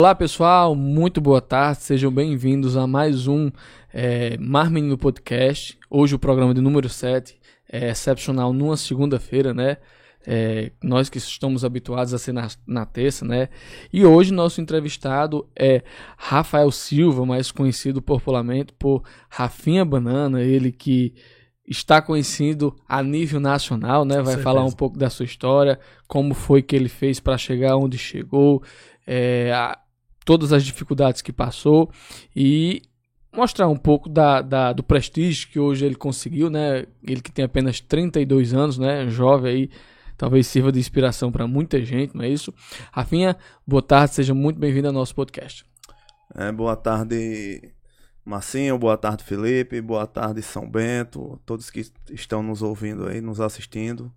Olá pessoal, muito boa tarde, sejam bem-vindos a mais um é, Mar Menino Podcast. Hoje o programa de número 7 é excepcional numa segunda-feira, né? É, nós que estamos habituados a ser na, na terça, né? E hoje nosso entrevistado é Rafael Silva, mais conhecido popularmente por Rafinha Banana, ele que está conhecido a nível nacional, né? Vai falar um pouco da sua história, como foi que ele fez para chegar onde chegou, é, a, todas as dificuldades que passou e mostrar um pouco da, da, do prestígio que hoje ele conseguiu, né? Ele que tem apenas 32 anos, né? Jovem aí, talvez sirva de inspiração para muita gente, não é isso? Rafinha, boa tarde, seja muito bem-vindo ao nosso podcast. É, boa tarde, Marcinho, boa tarde, Felipe, boa tarde, São Bento, todos que estão nos ouvindo aí, nos assistindo.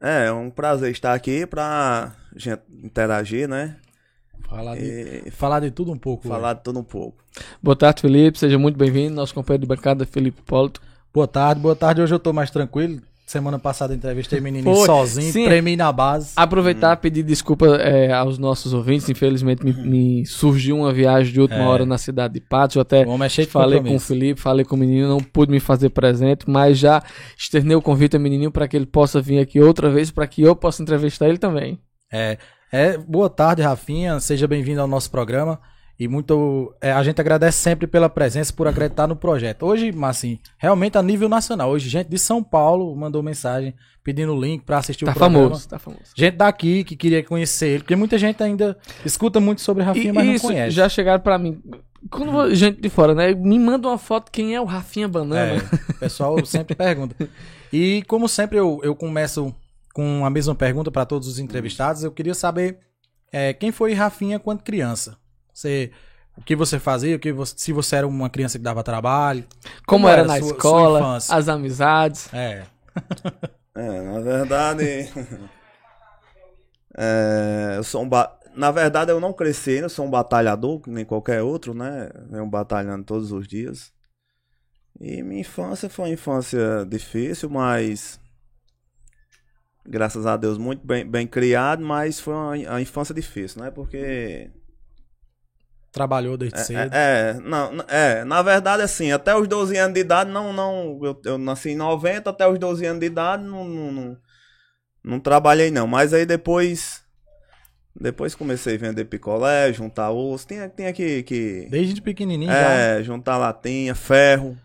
É, é um prazer estar aqui para gente interagir, né? Falar de, e... falar de tudo um pouco. Falar de tudo um pouco. Boa tarde, Felipe. Seja muito bem-vindo. Nosso companheiro de bancada, Felipe Polito. Boa tarde, boa tarde. Hoje eu tô mais tranquilo. Semana passada entrevistei menino sozinho, sim. tremei na base. Aproveitar e hum. pedir desculpa é, aos nossos ouvintes. Infelizmente me, me, surgiu uma viagem de última é. hora na cidade de Patos. Eu até é falei com o Felipe, falei com o menino, não pude me fazer presente, mas já externei o convite ao menininho para que ele possa vir aqui outra vez, para que eu possa entrevistar ele também. É, é, boa tarde, Rafinha. Seja bem-vindo ao nosso programa. E muito. É, a gente agradece sempre pela presença, por acreditar no projeto. Hoje, assim, realmente a nível nacional. Hoje, gente de São Paulo mandou mensagem pedindo o link para assistir tá o programa. Famoso, tá famoso. Gente daqui que queria conhecer ele, porque muita gente ainda escuta muito sobre Rafinha, e, mas não conhece. Já chegaram para mim. Quando gente de fora, né? Me manda uma foto quem é o Rafinha Banana. É, o pessoal sempre pergunta. E como sempre eu, eu começo com a mesma pergunta para todos os entrevistados. Eu queria saber é, quem foi Rafinha quando criança. Você, o que você fazia? O que você, se você era uma criança que dava trabalho? Como, como era, era, na sua, escola? Sua as amizades? É. é, na verdade. é, eu sou um ba... Na verdade, eu não cresci, eu sou um batalhador, nem qualquer outro, né? Venho batalhando todos os dias. E minha infância foi uma infância difícil, mas graças a Deus, muito bem, bem criado, mas foi uma, infância difícil, né? Porque. Trabalhou desde é, cedo. É, é, não, é, na verdade, assim, até os 12 anos de idade, não, não, eu, eu nasci em 90, até os 12 anos de idade, não, não, não, não trabalhei não, mas aí depois, depois comecei a vender picolé, juntar osso, tinha, tinha que, que... Desde pequenininho É, já. juntar latinha, ferro,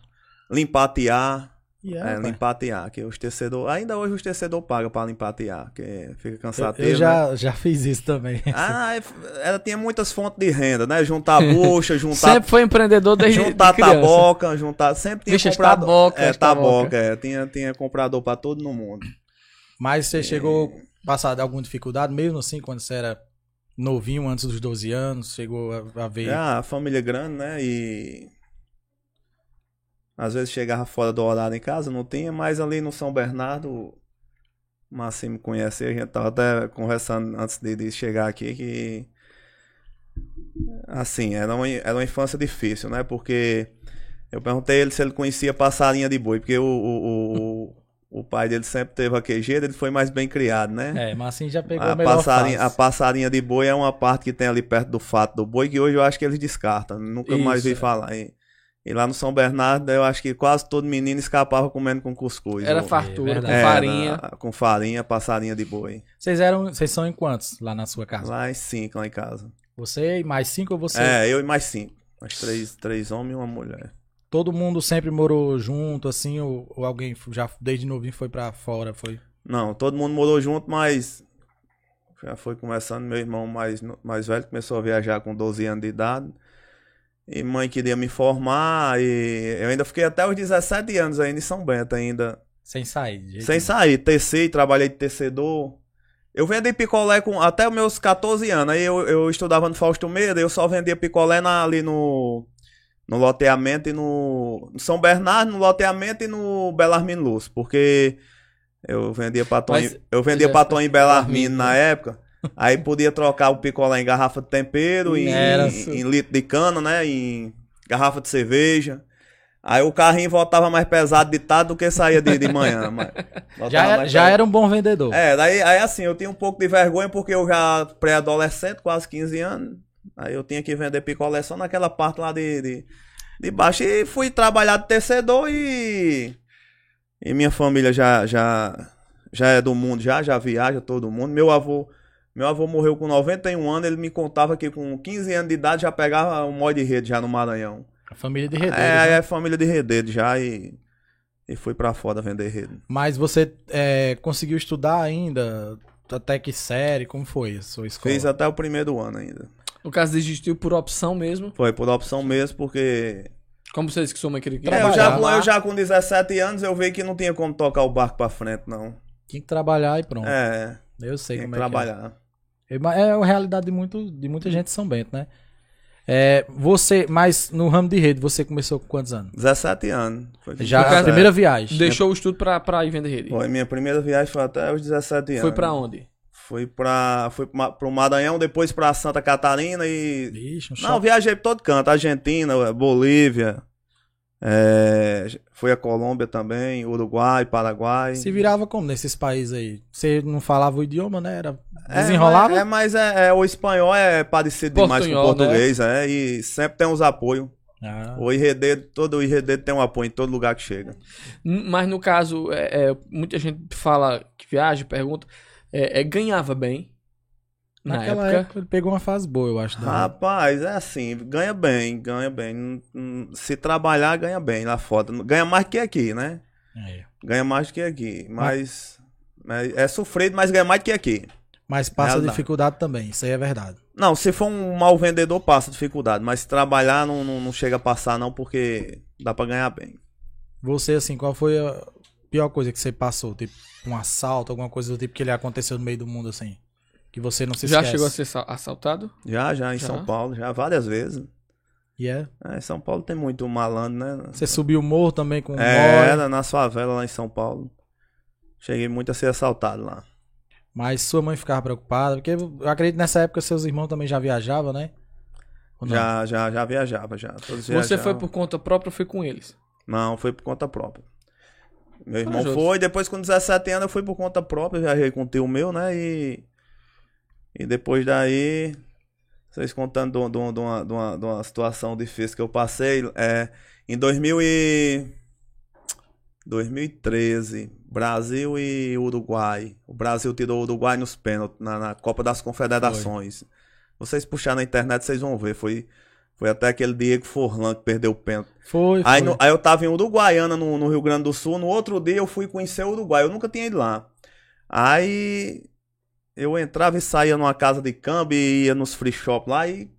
limpar tiar, Yeah, é, limpar tear, que os tecedores. Ainda hoje os tecedores pagam pra limpar tear, que fica cansativo. Eu, eu já, né? já fiz isso também. Ah, é, ela tinha muitas fontes de renda, né? Juntar bucha, juntar. sempre foi empreendedor desde Juntar de taboca, juntar. Sempre tinha Vixe, comprado. Taboca, é, taboca, é. Tinha, tinha comprador pra todo no mundo. Mas você chegou a passar alguma dificuldade, mesmo assim, quando você era novinho, antes dos 12 anos, chegou a, a ver. Ah, a família grande, né? E às vezes chegava fora do horário em casa, não tinha, mas ali no São Bernardo, o Marcinho me conhece, a gente tava até conversando antes de, chegar aqui que assim, era uma, era uma infância difícil, né? Porque eu perguntei ele se ele conhecia passarinha de boi, porque o, o, o, o pai dele sempre teve a queijeira, ele foi mais bem criado, né? É, mas assim já pegou a, a melhor passarinha, fase. A passarinha de boi é uma parte que tem ali perto do fato do boi, que hoje eu acho que eles descartam. Nunca Isso, mais vi é. falar. E lá no São Bernardo, eu acho que quase todo menino escapava comendo com cuscuz. Era ou... fartura, é, com farinha. Na, com farinha, passarinha de boi. Vocês eram, vocês são em quantos lá na sua casa? Lá em cinco, lá em casa. Você e mais cinco ou você? É, eu e mais cinco. Mais três, três homens e uma mulher. Todo mundo sempre morou junto, assim, ou, ou alguém já desde novinho foi para fora, foi? Não, todo mundo morou junto, mas já foi começando. Meu irmão mais, mais velho começou a viajar com 12 anos de idade. E mãe queria me formar e eu ainda fiquei até os 17 anos ainda em São Bento ainda. Sem sair. Sem sair, tecei, trabalhei de tecedor. Eu vendi picolé com até os meus 14 anos. Aí eu, eu estudava no Fausto Meira, eu só vendia picolé na, ali no, no loteamento e no, no, São Bernardo, no loteamento e no Belarmino Luz, porque eu vendia patom, Mas, eu vendia patom em Belarmino na época. Aí podia trocar o picolé em garrafa de tempero, em, em, em, litro de cana, né? Em garrafa de cerveja. Aí o carrinho voltava mais pesado de tarde do que saía de, de manhã. voltava Já, era, já era um bom vendedor. É, daí aí assim, eu tinha um pouco de vergonha porque eu já pré-adolescente, quase 15 anos. Aí eu tinha que vender picolé só naquela parte lá de, de, de baixo. E fui trabalhar de tecedor e. E minha família já, já, já é do mundo, já, já viaja todo mundo. Meu avô. Meu avô morreu com 91 anos, ele me contava que com 15 anos de idade já pegava um mó de rede já no Maranhão. A família de redeiros, É, né? é família de rededo já e, e fui pra fora vender rede. Mas você é, conseguiu estudar ainda? Até que série? Como foi a sua escola? Fiz até o primeiro ano ainda. No caso, desistiu por opção mesmo. Foi por opção mesmo, porque Como vocês que sua mãe queria que É, eu, já, Trabalhar com- lá. eu já com 17 anos eu vi que não tinha como tocar o barco pra frente, não. Tinha que trabalhar e pronto. É, Eu sei como é que é. É, é a realidade de, muito, de muita gente de São Bento, né? É, você, mas no ramo de rede, você começou com quantos anos? 17 anos. Foi Já a primeira viagem. Deixou o estudo pra, pra ir vender rede. Foi, minha primeira viagem foi até os 17 anos. Foi pra onde? Fui pra, fui pra- pro Maranhão, depois pra Santa Catarina e... Ixi, um Não, choque. viajei pra todo canto. Argentina, Bolívia, é, fui a Colômbia também, Uruguai, Paraguai. Se virava como nesses países aí? Você não falava o idioma, né? Era É, desenrolava? É, mas é, é, o espanhol é parecido demais com o Portunhol, né? português, é, e sempre tem uns apoios. Ah, O IRD, todo o IRD tem um apoio em todo lugar que chega. Mas no caso, é, é, muita gente fala que viaja, pergunta, é, é, ganhava bem. Na naquela época. época. ele pegou uma fase boa, eu acho. da- Rapaz, é assim, ganha bem, ganha bem. Se trabalhar, ganha bem lá fora. Ganha mais que aqui, né? É. Ganha mais que aqui. Mas, mas é sofrido, mas ganha mais que aqui. Mas passa Realidade. dificuldade também, isso aí é verdade. Não, se for um mau vendedor, passa dificuldade. Mas se trabalhar, não, não, não chega a passar, não, porque dá pra ganhar bem. Você, assim, qual foi a pior coisa que você passou? Tipo, um assalto, alguma coisa do tipo que ele aconteceu no meio do mundo, assim? Que você não se Já esquece. chegou a ser sa- assaltado? Já, já, em Já? São Paulo, já várias vezes. E é? É, em São Paulo tem muito malandro, né? Você subiu o morro também com um É, era nas favelas lá em São Paulo. Cheguei muito a ser assaltado lá. mas sua mãe ficava preocupada, porque eu acredito que nessa época seus irmãos também já viajavam, né? Já, já, já viajava, já. Todos Você viajavam. foi por conta própria ou foi com eles? Não, foi por conta própria. Meu irmão foi, depois com 17 anos eu fui por conta própria, viajei com o tio meu, né? E. E depois daí. Vocês contando de, de uma, de, uma, de uma situação difícil que eu passei. É, em 2000 e... 2013, Brasil e Uruguai. O Brasil tirou o Uruguai nos pênaltis na, na Copa das Confederações. Vocês puxarem na internet, vocês vão ver. Foi, foi até aquele Diego Forlan que perdeu o pênalti. Foi, foi. Aí, no- aí eu tava em Uruguaiana, no, no Rio Grande do Sul. No outro dia eu fui conhecer o Uruguai. Eu nunca tinha ido lá. Aí eu entrava e saía numa casa de câmbio e ia nos free shop lá e.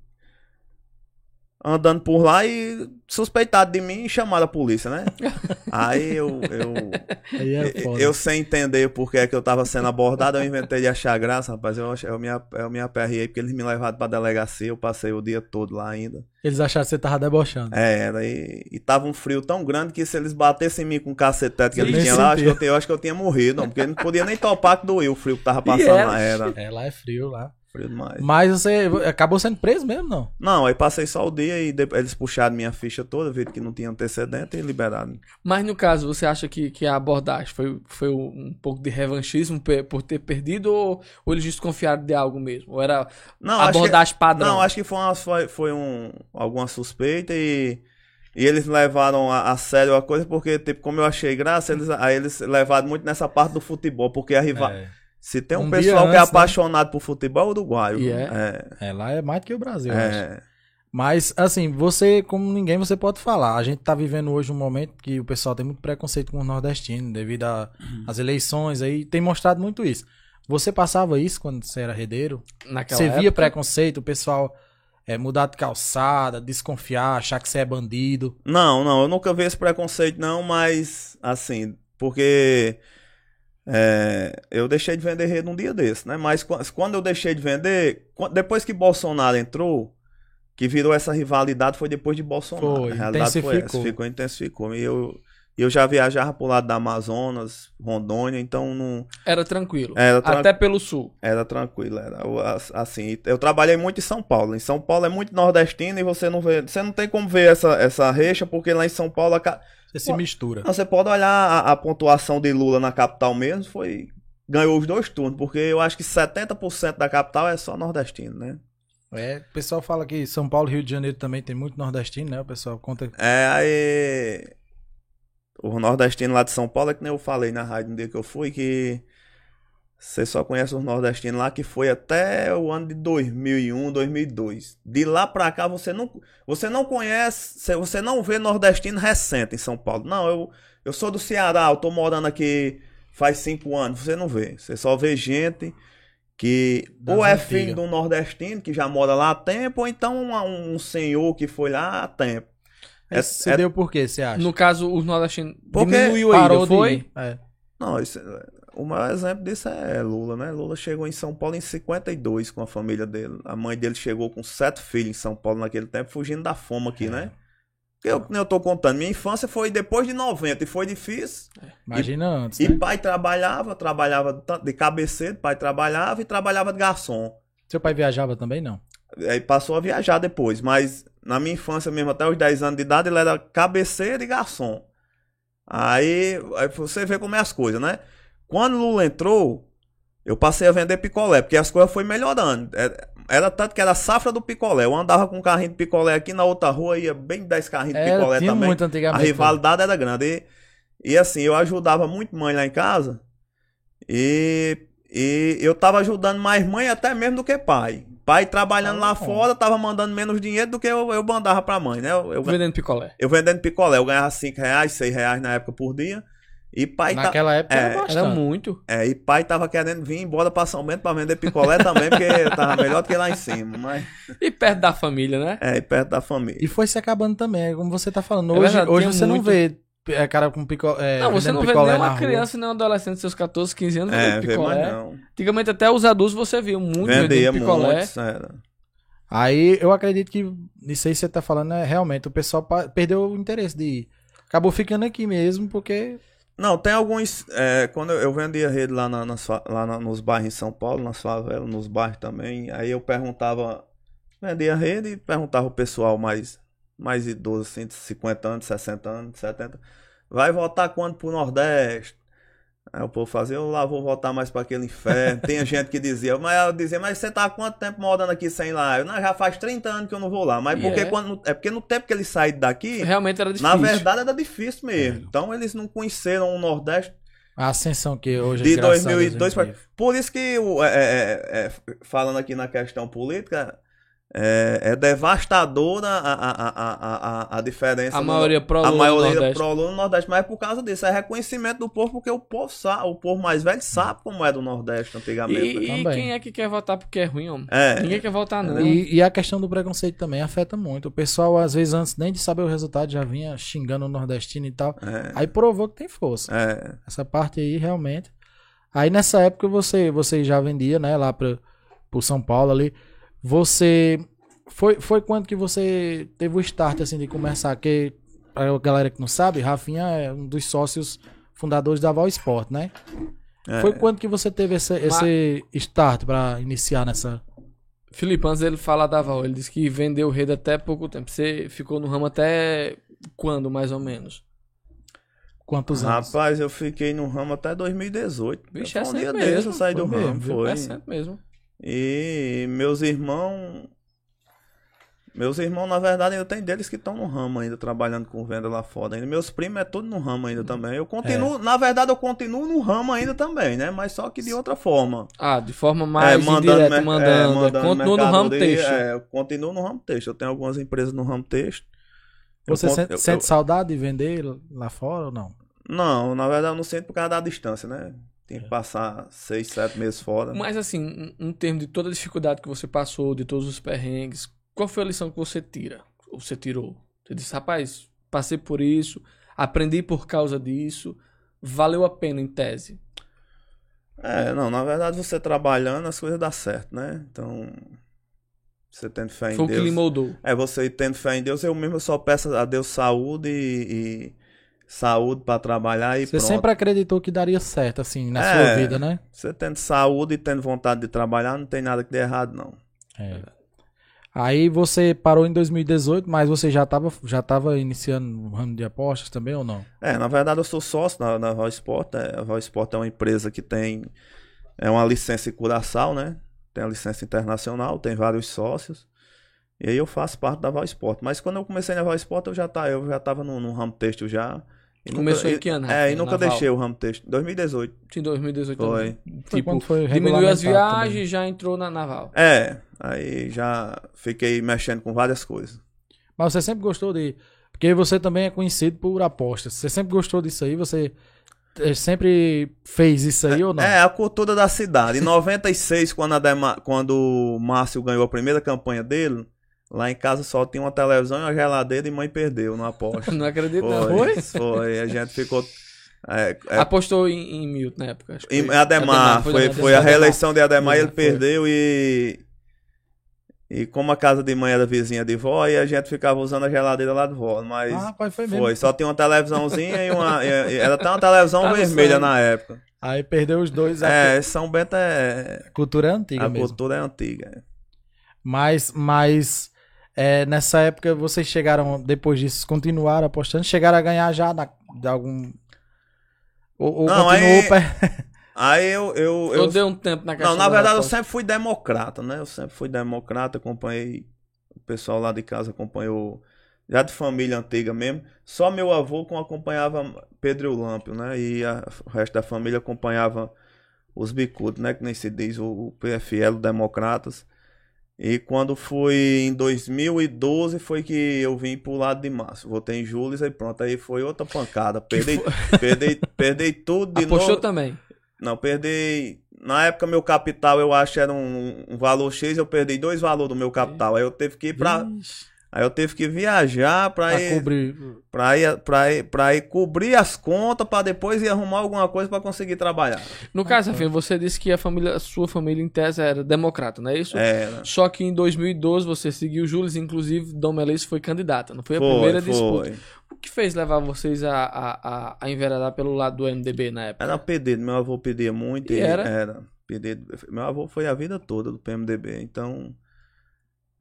Andando por lá e suspeitado de mim e chamaram a polícia, né? Aí eu, eu, Aí é foda. eu sem entender por que é que eu tava sendo abordado, eu inventei de achar graça, rapaz. Eu, eu, me, eu me aperriei porque eles me levaram pra delegacia, eu passei o dia todo lá ainda. Eles acharam que você tava debochando. É, era, e, e tava um frio tão grande que se eles batessem em mim com o cacetete que eles tinham lá, acho que, eu, eu acho que eu tinha morrido, não, porque não podia nem topar que doía o frio que tava passando era? lá. Era É, lá é frio, lá. Frio demais. Mas você acabou sendo preso mesmo, não? Não, aí passei só o dia e de- eles puxaram minha ficha toda, viram que não tinha antecedente e liberaram. Mas no caso, você acha que, que a abordagem foi, foi um pouco de revanchismo por ter perdido ou, ou eles desconfiaram de algo mesmo? Ou era Não, acho que- abordagem padrão? Não, acho que foi, uma, foi, foi um, alguma suspeita e, e eles levaram a, a sério a coisa porque, tipo, como eu achei graça, eles, aí eles levaram muito nessa parte do futebol, porque a rival... É. Se tem um, Um pessoal que é antes, né? apaixonado por futebol, é uruguaio. E é? é. É, lá é mais do que o Brasil, é. Mas, assim, você, como ninguém, você pode falar. A gente tá vivendo hoje um momento que o pessoal tem muito preconceito com os nordestinos, devido a- às eleições aí, tem mostrado muito isso. Você passava isso quando você era redeiro? Naquela você via época? preconceito, o pessoal é, mudar de calçada, desconfiar, achar que você é bandido. Não, não, eu nunca vi esse preconceito, não, mas assim, porque é, eu deixei de vender rede um dia desse, né? Mas qu- quando eu deixei de vender, depois que Bolsonaro entrou, que virou essa rivalidade, foi depois de Bolsonaro. Foi, A realidade foi essa, intensificou. ficou, intensificou. E eu, E eu já viajava pro lado da Amazonas, Rondônia, então não. Era tranquilo. Era, tran- Até pelo sul. era tranquilo, era assim. Eu trabalhei muito em São Paulo. Em São Paulo é muito nordestino e você não vê. Você não tem como ver essa, essa recha, porque lá em São Paulo. a Você se mistura. Não, Você pode olhar a, a pontuação de Lula na capital mesmo, foi. Ganhou os dois turnos, porque eu acho que 70% da capital é só nordestino, né? É, o pessoal fala que São Paulo e Rio de Janeiro também tem muito nordestino, né? O pessoal conta. É, aí. O nordestino lá de São Paulo é que nem eu falei na rádio no dia que eu fui, que. Você só conhece os nordestinos lá que foi até o ano de 2001, 2002. De lá pra cá você não, você não conhece, você- você não vê nordestino recente em São Paulo. Não, eu, eu sou do Ceará, eu tô morando aqui faz cinco anos. Você não vê. Você só vê gente que Das ou é antigas. filho de um nordestino que já mora lá há tempo, ou então um, um senhor que foi lá há tempo. É- Você é- deu por quê, você acha? No caso, os nordestinos Porque diminuiu aí, Parou foi? ir. É. Não, isso- o maior exemplo disso é Lula, né? Lula chegou em São Paulo em 52 com a família dele. A mãe dele chegou com sete filhos em São Paulo naquele tempo, fugindo da fome aqui, né? Porque eu, eu tô contando, minha infância foi depois de 90 e foi difícil. Imagina antes, E né? pai trabalhava, trabalhava de cabeceiro, pai trabalhava e trabalhava de garçom. Seu pai viajava também, não? Aí passou a viajar depois, mas na minha infância mesmo, até os 10 anos de idade, ele era cabeceiro e garçom. Aí, aí você vê como é as coisas, né? Quando Lula entrou, eu passei a vender picolé, porque as coisas foram melhorando. Era, era tanto que era safra do picolé. Eu andava com um carrinho de picolé aqui, na outra rua ia bem 10 carrinhos de Era, picolé tinha também. muito A antigamente. rivalidade era grande. E, e assim, eu ajudava muito mãe lá em casa. E, e eu tava ajudando mais mãe até mesmo do que pai. Pai trabalhando Ah, lá fora, tava mandando menos dinheiro do que eu, eu mandava pra mãe, né? Eu, eu, Vendendo picolé. eu vendendo picolé, eu ganhava 5 reais, 6 reais na época por dia. E pai, ta- Naquela época É, era Era muito. é, e pai tava querendo vir embora pra São Bento pra vender picolé também, porque tava melhor do que lá em cima. Mas E perto da família, né? é, e perto da família. E foi se acabando também, é como você tá falando. É Hoje, verdade, hoje você não muito. vê é, cara com picolé. não, você não vê uma criança nem um adolescente de seus 14, 15 anos É, vendendo vê mais picolé. não. Antigamente até os adultos você viu muito Vendia picolé. muito, sério. Aí eu acredito que isso aí você tá falando é realmente o pessoal perdeu o interesse de ir. Acabou ficando aqui mesmo, porque. Não, tem alguns. é, quando eu, vendia rede lá, na, fa- lá na- nos bairros em São Paulo, nas favelas, nos bairros também. Aí eu perguntava. Vendia rede e perguntava o pessoal mais, mais idoso, assim, de 50 anos, 60 anos, 70. Vai voltar quando pro Nordeste? Aí o povo fazia, eu lá vou voltar mais para aquele inferno. Tem gente que dizia, mas eu dizia, mas você tá há quanto tempo morando aqui sem ir lá? Eu, não, já faz 30 anos que eu não vou lá. Mas E porque é? quando. É porque no tempo que eles saíram daqui. Realmente era difícil. Na verdade era difícil mesmo. Então eles não conheceram o Nordeste A ascensão que hoje de a Deus, 2002 a pra... gente vive. Por isso que, o- é, é, é, falando aqui na questão política, é, é devastadora a, a, a, a, a, a diferença. A no- maioria pro a Lula no maioria Nordeste. pro Lula no Nordeste, mas é por causa disso. É reconhecimento do povo, porque o povo sabe, o povo mais velho sabe como é do Nordeste antigamente. E, né? e Também. quem é que quer votar porque é ruim, homem? É. Ninguém quer votar, não. E, e a questão do preconceito também afeta muito. O pessoal, às vezes, antes nem de saber o resultado, já vinha xingando o nordestino e tal. É, Aí provou que tem força. é. Essa parte aí, realmente. Aí nessa época você, você já vendia, né, lá pra, pro São Paulo ali. Você. Foi, foi quando que você teve o start, assim, de começar? Que, pra galera que não sabe, Rafinha é um dos sócios fundadores da Val Sport, né? É. Foi quando que você teve esse, esse start pra iniciar nessa. Felipe, antes dele falar da Val, ele disse que vendeu rede até pouco tempo. Você ficou no ramo até quando, mais ou menos? Quantos anos? Rapaz, eu fiquei no ramo até 2018. Vixe, é um dia mesmo, desse eu saí foi do mesmo, ramo, foi. É sempre mesmo. E meus irmãos. Meus irmãos, na verdade, ainda tem deles que estão no ramo ainda, trabalhando com venda lá fora. Ainda. Meus primos é tudo no ramo ainda também. Eu continuo, É. na verdade, eu continuo no ramo ainda também, né? Mas só que de outra forma. Ah, de forma mais mer- indireta, é, mandando. mandando Continua no ramo texto. É, eu continuo no ramo texto. Eu tenho algumas empresas no ramo texto. Eu Você sente, eu- sente eu- saudade de vender lá fora ou não? Não, na verdade, eu não sinto por causa da distância, né? Tem que passar seis, sete meses fora. Mas assim, em termos de toda a dificuldade que você passou, de todos os perrengues, qual foi a lição que você tira? Ou você tirou? Você disse, rapaz, passei por isso, aprendi por causa disso, valeu a pena em tese. É, não, na verdade você trabalhando as coisas dão certo, né? Então, você tendo fé em Foi o que Deus. lhe moldou. É, você tendo fé em Deus, eu mesmo só peço a Deus saúde e, e saúde pra trabalhar e Você pronto. sempre acreditou que daria certo, assim, na É. sua vida, né? Você tendo saúde e tendo vontade de trabalhar, não tem nada que dê errado, não. É. Aí você parou em 2018, mas você já estava já tava iniciando o ramo de apostas também ou não? É, na verdade eu sou sócio da, da Val Sport. é, a Val Sport é uma empresa que tem é uma licença em Curaçao, né? Tem a licença internacional, tem vários sócios. E aí eu faço parte da Val Sport. Mas quando eu comecei na Val Sport, eu já tá, eu já tava no, no ramo têxtil já. E Começou nunca, em que ano, É, e nunca na Val? deixei o ramo têxtil. 2018. Em 2018 Foi. também. Foi Tipo, quando foi diminuiu as viagens também. e já entrou na naval. É, aí já fiquei mexendo com várias coisas. Mas você sempre gostou de. Porque você também é conhecido por apostas. Você sempre gostou disso aí? Você eh, sempre fez isso aí ou não? É, a cultura da cidade. Em 96, quando, a Dema- quando o Márcio ganhou a primeira campanha dele, lá em casa só tinha uma televisão e uma geladeira e mãe perdeu no aposta. Não acredito, não. Foi, foi. A gente ficou. é, é, Apostou em, em Milton na época. acho que em foi. Ademar, foi, Ademar, foi a reeleição de Ademar e ele Foi. perdeu e. E como a casa de mãe era vizinha de vó, aí a gente ficava usando a geladeira lá de vó. Mas Ah, rapaz, foi mesmo. foi, só tinha uma televisãozinha e uma. e- e- era até uma televisão Tá vermelha sangue. na época. Aí perdeu os dois. A É, São Bento é. cultura é antiga A mesmo. cultura é antiga. Mas, mas é, nessa época vocês chegaram, depois disso, continuaram apostando, chegaram a ganhar já na, de algum. Ou, ou Não, continuou aí- per- Aí eu. eu, Eu eu dei um tempo na questão não, na verdade eu sempre fui democrata, né? Eu sempre fui democrata, acompanhei. O pessoal lá de casa acompanhou. Já de família antiga mesmo. Só meu avô que acompanhava Pedro Lâmpio, né? E a- o resto da família acompanhava os bicudos, né? Que nem se diz, o, o PFL, o Democratas. E quando foi em 2012 foi que eu vim pro lado de Márcio. Votei em Júlio e pronto. Aí foi outra pancada. Perdi, perdi, perdi tudo de Apostou novo. também. Não, perdi. Na época, meu capital eu acho era um, um valor X, eu perdi dois valores do meu capital. Aí eu tive que ir pra. Vixe, Aí eu tive que viajar pra pra ir, cobrir. pra ir, pra ir, pra ir cobrir as contas pra depois ir arrumar alguma coisa pra conseguir trabalhar. No caso, Rafinha, você disse que a família, a sua família em tese era democrata, não é isso? Era. Só que em 2012 você seguiu Júlio, inclusive Dom Melis foi candidata, não foi a Foi, primeira foi. disputa. O que fez levar vocês a, a, a, a enveredar pelo lado do MDB na época? Era pedido, meu avô pedia muito. E era? Era. Pedido. Meu avô foi a vida toda do PMDB, então.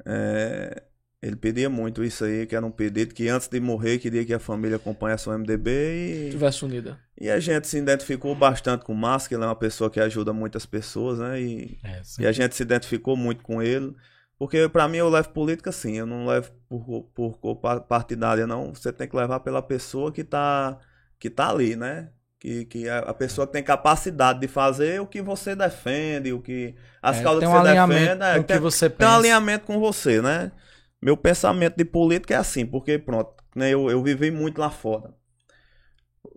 é, ele pedia muito isso aí, que era um pedido que antes de morrer queria que a família acompanhasse o MDB e. Tivesse unida. E a gente se identificou bastante com o Márcio, que ele é uma pessoa que ajuda muitas pessoas, né? E, É, e a gente se identificou muito com ele. Porque pra mim eu levo política assim, eu não levo por, por cor pa- partidária, não. Você tem que levar pela pessoa que tá, que tá ali, né? Que, que é a pessoa que tem capacidade de fazer o que você defende, o que. As É, causas tem que você defende. é, que tem, você tem um pensa. alinhamento com você, né? Meu pensamento de política é assim, porque pronto, né, eu, eu vivi muito lá fora.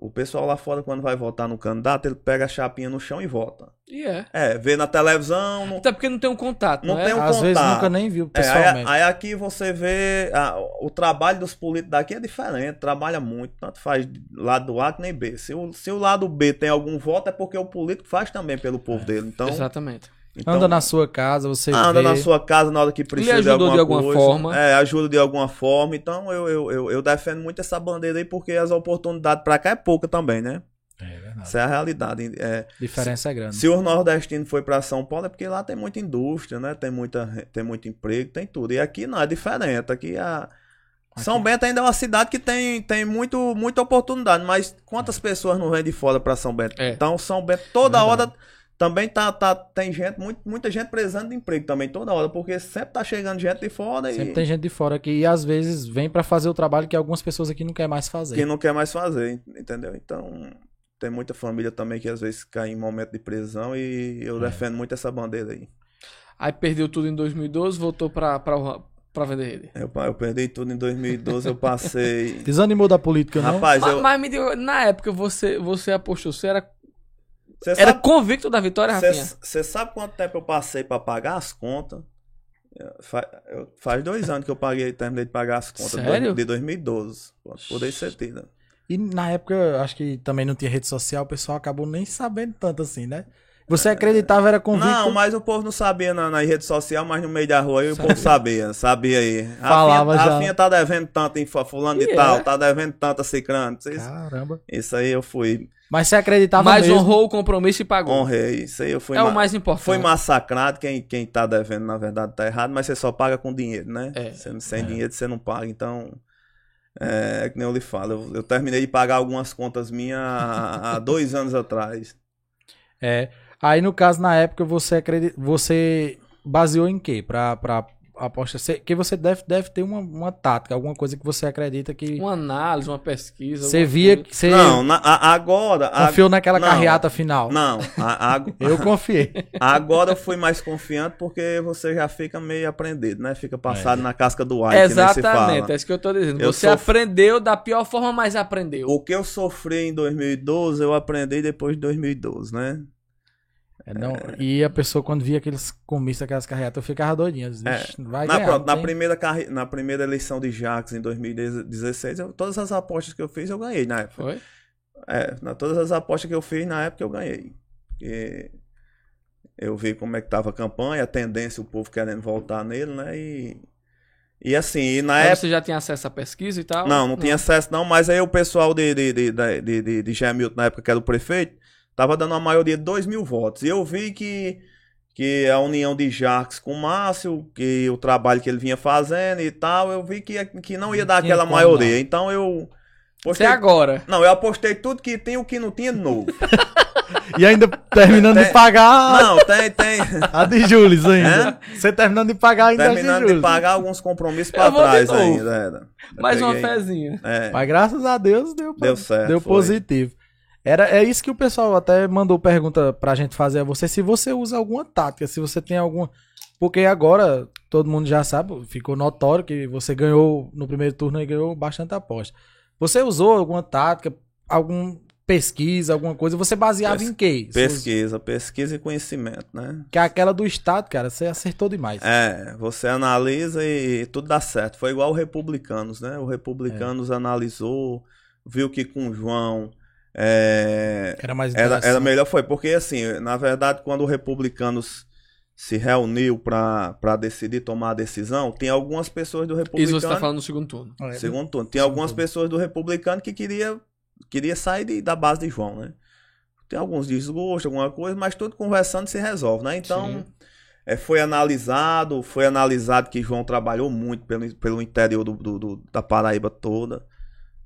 O pessoal lá fora, quando vai votar no candidato, ele pega a chapinha no chão e vota. E é. É, vê na televisão. Não... Até porque não tem um contato, não, Não é? tem um Às vezes contato. nunca nem viu É, aí, pessoalmente. aí aqui você vê. ah, o trabalho dos políticos daqui é diferente, trabalha muito, tanto faz lado A que nem B. Se o, se o lado B tem algum voto, é porque o político faz também pelo povo dele. Então, Exatamente. Então Anda na sua casa, você anda vê. na sua casa na hora que precisa de ajudou alguma, de alguma coisa. forma. É, ajuda de alguma forma. Então eu, eu, eu, eu defendo muito essa bandeira aí, porque as oportunidades pra cá é pouca também, né? É verdade. Essa é a realidade. É, Diferença é grande. se os nordestinos foi pra São Paulo é porque lá tem muita indústria, né? Tem, muita, tem muito emprego, tem tudo. E aqui não, é diferente. Aqui a. São Bento ainda é uma cidade que tem, tem muito, muita oportunidade, mas quantas pessoas não vêm de fora pra São Bento? É. Então, São Bento, toda Verdade. hora também tá, tá, tem gente, muito, muita gente precisando de emprego também, toda hora, porque sempre tá chegando gente de fora Sempre e tem gente de fora aqui e às vezes vem pra fazer o trabalho que algumas pessoas aqui não querem mais fazer. que não quer mais fazer, entendeu? Então, tem muita família também que às vezes cai em momento de prisão e eu É. defendo muito essa bandeira aí. Aí perdeu tudo em 2012, voltou pra, pra, pra vender rede. Eu, eu perdi tudo em 2012, eu passei. Desanimou da política, não? Rapaz, Mas, eu. mas me diga, na época você, você apostou, você era, Você era sabe, convicto da vitória, Rafinha? cê- cê sabe quanto tempo eu passei pra pagar as contas? Eu- fa- eu- Faz dois anos que eu paguei, terminei de pagar as contas. Sério? De 2012. Pode poder ser tida. E na época, acho que também não tinha rede social, o pessoal acabou nem sabendo tanto assim, né? Você acreditava, era convicto. Não, mas o povo não sabia na, na rede social, mas no meio da rua aí o povo sabia, sabia aí. Falava Rafinha, já. Rafinha tá devendo tanto em fu- fulano E de tal, é. tá devendo tanto a cicrano. Isso, Caramba. isso aí eu fui, Mas você acreditava Mas mesmo. honrou o compromisso e pagou. honrei. Isso aí eu fui é o ma- mais importante. Foi massacrado, quem, quem tá devendo, na verdade, tá errado, mas você só paga com dinheiro, né? É. Você- sem dinheiro você não paga, então. É, é que nem eu lhe falo, eu, eu terminei de pagar algumas contas minhas há, há dois anos atrás. É. Aí, no caso, na época, você acredita. Você baseou em quê? Pra, pra aposta. Você- Que você deve, deve ter uma, uma tática, alguma coisa que você acredita que. Uma análise, uma pesquisa. Você via coisa. que. Você Não, na- a- agora. a- confiou naquela não, carreata final. Não, a- a- Eu confiei. agora eu fui mais confiante porque você já fica meio aprendido, né? Fica passado na casca do ar. Exatamente, é isso que eu tô dizendo. Eu Você sou- aprendeu da pior forma, mas aprendeu. O que eu sofri em 2012, eu aprendi depois de 2012, né? É, não, E a pessoa, quando via aqueles comícios, aquelas carreatas, eu ficava doidinha. É. "Vixe, vai Na, ganhar. não na tem-" primeira, carre... na primeira eleição de Jacques em 2016, eu- todas as apostas que eu fiz, eu ganhei na época. Foi? É, na, todas as apostas que eu fiz na época, eu ganhei. Porque eu vi como é que tava a campanha, a tendência, o povo querendo voltar nele, né? E, e assim, e na Mas época. você já tinha acesso à pesquisa e tal? Não, não tinha acesso não, mas aí o pessoal de, de, de, de, de, de, de Gemilton, na época que era o prefeito, tava dando uma maioria de 2 mil votos. E eu vi que, que a união de Jacques com o Márcio, que o trabalho que ele vinha fazendo e tal, eu vi que, que não ia dar aquela maioria. não. Então eu Você postei... agora. Não, eu apostei tudo que tinha, o que não tinha de novo. E ainda terminando de Tem- pagar não, tem, tem. a de Jules ainda. Você terminando de pagar ainda a de Terminando de Jules. pagar alguns compromissos pra de trás ainda. Era. Mais uma peguei- fezinha. É, Mas graças a Deus deu, Deu certo, deu foi. positivo. Era, é isso que o pessoal até mandou pergunta pra gente fazer a você, se você usa alguma tática, se você tem alguma... Porque agora, todo mundo já sabe, ficou notório que você ganhou no primeiro turno e ganhou bastante aposta. Você usou alguma tática, alguma pesquisa, alguma coisa? Você baseava Pes- em quê? Pesquisa, pesquisa e conhecimento, né? Que é aquela do Estado, cara, você acertou demais. É, você analisa e tudo dá certo. Foi igual o Republicanos, né? O Republicanos analisou, viu que com o João é, Era mais era, era melhor. Foi porque, assim, na verdade, quando o Republicanos se reuniu para decidir tomar a decisão, tem algumas pessoas do Isso Republicano. você tá falando no segundo turno. É, Segundo turno. Tem algumas pessoas do Republicano que queria, queria sair de- da base de João, né? Tem alguns desgostos, alguma coisa, mas tudo conversando se resolve, né? Então, é, foi analisado, foi analisado que João trabalhou muito pelo, pelo interior do, do- do- da Paraíba toda.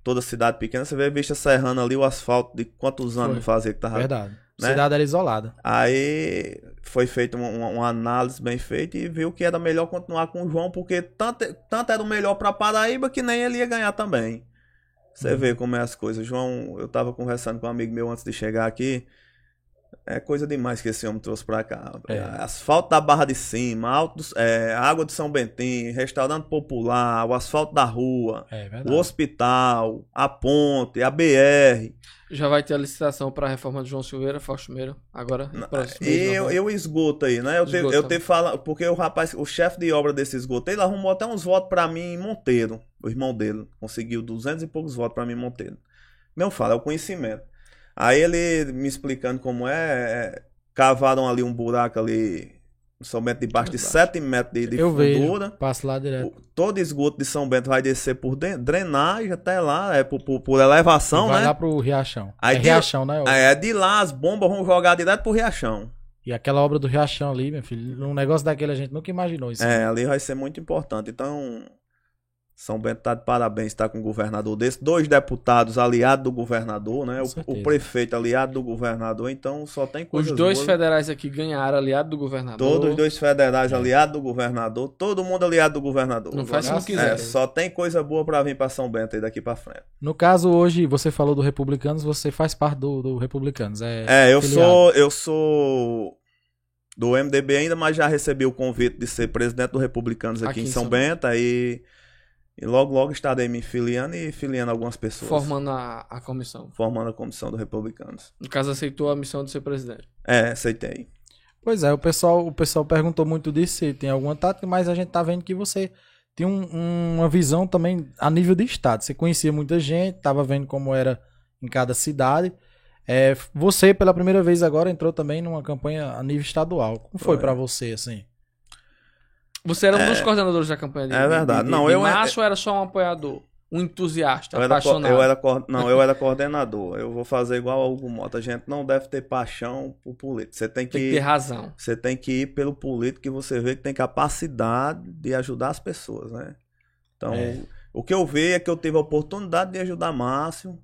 Toda cidade pequena, você vê a Vista Serrana ali, o asfalto de quantos anos Foi. fazia que tava Verdade. né? Cidade era isolada. Aí foi feita uma, uma- análise bem feita e viu que era melhor continuar com o João, porque tanto, tanto era o melhor para Paraíba que nem ele ia ganhar também. Você Uhum. vê como é as coisas. João, eu tava conversando com um amigo meu antes de chegar aqui. É coisa demais que esse homem trouxe pra cá. É. Asfalto da Barra de Cima, alto, do- é, água de São Bentinho, restaurante popular, o asfalto da rua, É o hospital, a ponte, a BR. Já vai ter a licitação para a reforma de João Silveira, Fausto Meira, agora. no próximo mês de E eu, eu esgoto aí, né? Eu te, eu te falo, porque o rapaz, o chefe de obra desse esgoto, ele arrumou até uns votos pra mim em Monteiro, o irmão dele, conseguiu 200 e poucos votos pra mim em Monteiro. Não fala, é o conhecimento. Aí ele me explicando como é, é, cavaram ali um buraco ali, São Bento, debaixo de Debaixo. 7 metros de, de Eu vejo. fundura. Passo lá direto. Todo esgoto de São Bento vai descer por drenagem até lá, é por, por, por elevação, vai né? lá pro Riachão. Aí é tem- Riachão, né? É, de lá as bombas vão jogar direto pro Riachão. E aquela obra do Riachão ali, meu filho, um negócio daquele a gente nunca imaginou isso. É, ali vai ser muito importante. Então, São Bento tá de parabéns, está com um governador desse. Dois deputados aliados do governador, né? O, o prefeito aliado do governador. Então, só tem Os coisas dois boas. federais aqui ganharam aliado do governador. Todos os dois federais aliados do governador. Todo mundo aliado do governador. Não faz não Graças quiser. É, só tem coisa boa pra vir pra São Bento aí daqui pra frente. No caso, hoje, você falou do Republicanos, você faz parte do, do Republicanos. É, É, eu filiado. sou, eu sou do MDB ainda, mas já recebi o convite de ser presidente do Republicanos aqui, em São Bento. Aí, e logo, logo estarei me filiando e filiando algumas pessoas. Formando a, a comissão. formando a comissão do Republicanos. No caso, aceitou a missão de ser presidente. É, aceitei. Pois é, o pessoal, o pessoal perguntou muito disso, se tem alguma tática, mas a gente tá vendo que você tem um- uma visão também a nível de estado. Você conhecia muita gente, tava vendo como era em cada cidade. É, você, pela primeira vez agora, entrou também numa campanha a nível estadual. Como foi Foi. pra você, assim? Você era um dos coordenadores da campanha de É verdade. de- de- Não, eu- ou era só um apoiador? Um entusiasta, Eu era, apaixonado? eu era não, eu era coordenador. Eu vou fazer igual ao Hugo Mota. A gente não deve ter paixão por político. Você tem que, Tem que ter razão. você tem que ir pelo político que você vê que tem capacidade de ajudar as pessoas, né? Então, É. o que eu vi é que eu tive a oportunidade de ajudar Márcio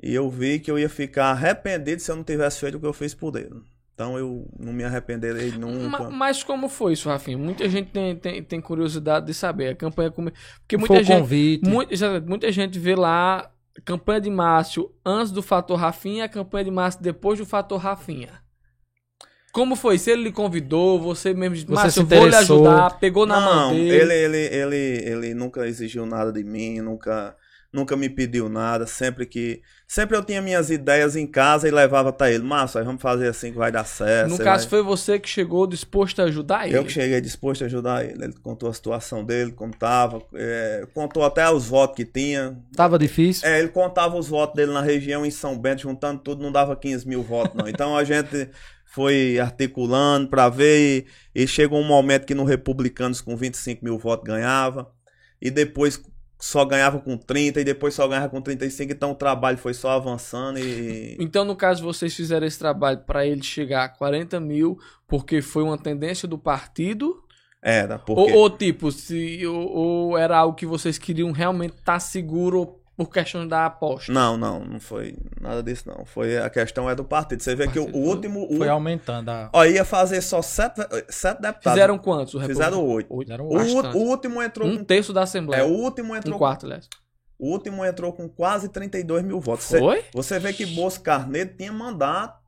e eu vi que eu ia ficar arrependido se eu não tivesse feito o que eu fiz por ele. Então, eu não me arrependerei nunca. Ma- Mas como foi isso, Rafinha? Muita gente tem, tem, tem curiosidade de saber. A campanha come... Porque Foi muita o gente, convite. muita, muita gente vê lá a campanha de Márcio antes do fator Rafinha e a campanha de Márcio depois do fator Rafinha. Como foi? Se ele lhe convidou, você mesmo disse, Você Márcio, se eu vou lhe ajudar, pegou na mão Não, dele. ele, ele, ele, ele nunca exigiu nada de mim, nunca, nunca me pediu nada. Sempre que. Sempre eu tinha minhas ideias em casa e levava até ele. Márcio, vamos fazer assim que vai dar certo. No caso, vai- foi você que chegou disposto a ajudar ele. Eu que cheguei disposto a ajudar ele. Ele contou a situação dele, como tava, é, contou até os votos que tinha. Tava difícil. É, ele contava os votos dele na região em São Bento, juntando tudo, não dava 15 mil votos, não. Então a gente foi articulando para ver e, e chegou um momento que no Republicanos com 25 mil votos ganhava, e depois só ganhava com 30, e depois só ganhava com 35, então o trabalho foi só avançando e. Então, no caso, vocês fizeram esse trabalho para ele chegar a 40 mil, porque foi uma tendência do partido? Era, Ou, porque. ou, tipo, se, ou, ou era algo que vocês queriam realmente estar seguro por questão da aposta? Não, não, não foi nada disso, não. Foi a questão é do partido. Você vê que o, o Partido. último. O, Foi aumentando. A... ó, ia fazer só sete, sete deputados. Fizeram quantos? o Fizeram oito. Oito. Fizeram O, o último entrou Um com. terço da Assembleia. É, o último um entrou com quarto, aliás. O último entrou com quase 32 mil votos. Você, Foi? você vê que Bolso Carneiro tinha mandato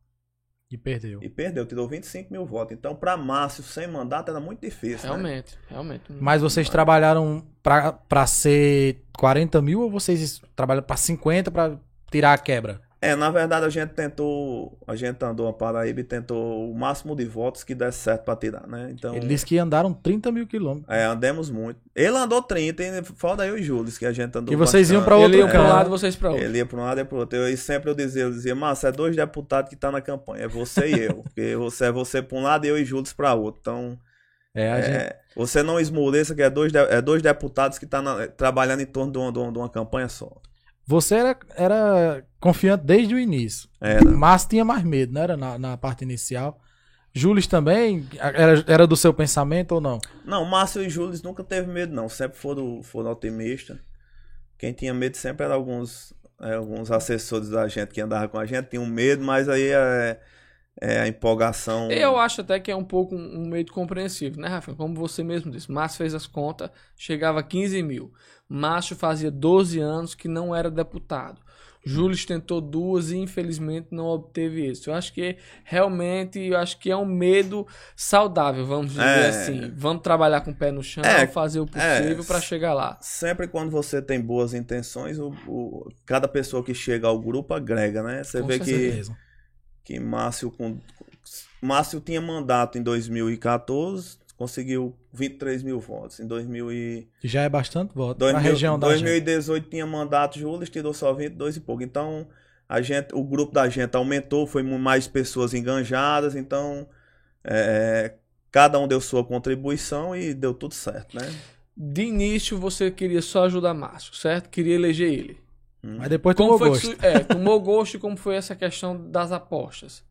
E perdeu. e perdeu, tirou 25 mil votos. Então, para Márcio sem mandato era muito difícil. né? Realmente, realmente. Mas vocês trabalharam pra, pra ser 40 mil ou vocês trabalham pra 50 pra tirar a quebra? É, na verdade a gente tentou, a gente andou a Paraíba e tentou o máximo de votos que desse certo para tirar, né? Então, Ele disse que andaram 30 mil quilômetros. é, andamos muito. Ele andou 30, e fora eu e Júlio, que a gente andou Que vocês iam pra bastante. outro Ele ia para um lado, vocês para outro. Ele ia para um lado e para outro. Eu, e sempre eu dizia, eu dizia, Márcio, é dois deputados que tá na campanha, é você e eu. Porque você é você para um lado e eu e Júlio para outro. Então, É, a gente... É, você não esmoreça que é dois, de- é dois deputados que estão trabalhando em torno de uma, de uma- de uma campanha só. Você era, era confiante desde o início. Era. Mas tinha mais medo, não era na, na parte inicial. Júlio também era, era do seu pensamento ou não? Não, Márcio e Júlio nunca teve medo, não. Sempre foram, foram otimistas. Quem tinha medo sempre era alguns, é, alguns assessores da gente que andavam com a gente, tinham medo, mas aí é, é a empolgação. Eu acho até que é um pouco um um meio compreensível, né, Rafael? Como você mesmo disse, Márcio fez as contas, chegava a 15 mil. Márcio fazia 12 anos que não era deputado. Júlio tentou duas e infelizmente não obteve isso. Eu acho que realmente, eu acho que é um medo saudável, vamos dizer É. assim. Vamos trabalhar com o pé no chão, É, fazer o possível é. para chegar lá. Sempre quando você tem boas intenções, o, o- cada pessoa que chega ao grupo agrega, né? Você Com vê que, que Márcio, com, Márcio tinha mandato em 2014, conseguiu 23 mil votos. Em 2000 e... Que já é bastante voto. 2000, na região da gente. 2018 tinha mandato Júlio, tirou só 22 e pouco. Então, a gente, o grupo da gente aumentou, foi mais pessoas enganjadas, então é, cada um deu sua contribuição e deu tudo certo, né? De início você queria só ajudar Márcio, certo? Queria eleger ele. Mas depois Como tomou foi gosto. que é, tomou gosto e como foi essa questão das apostas?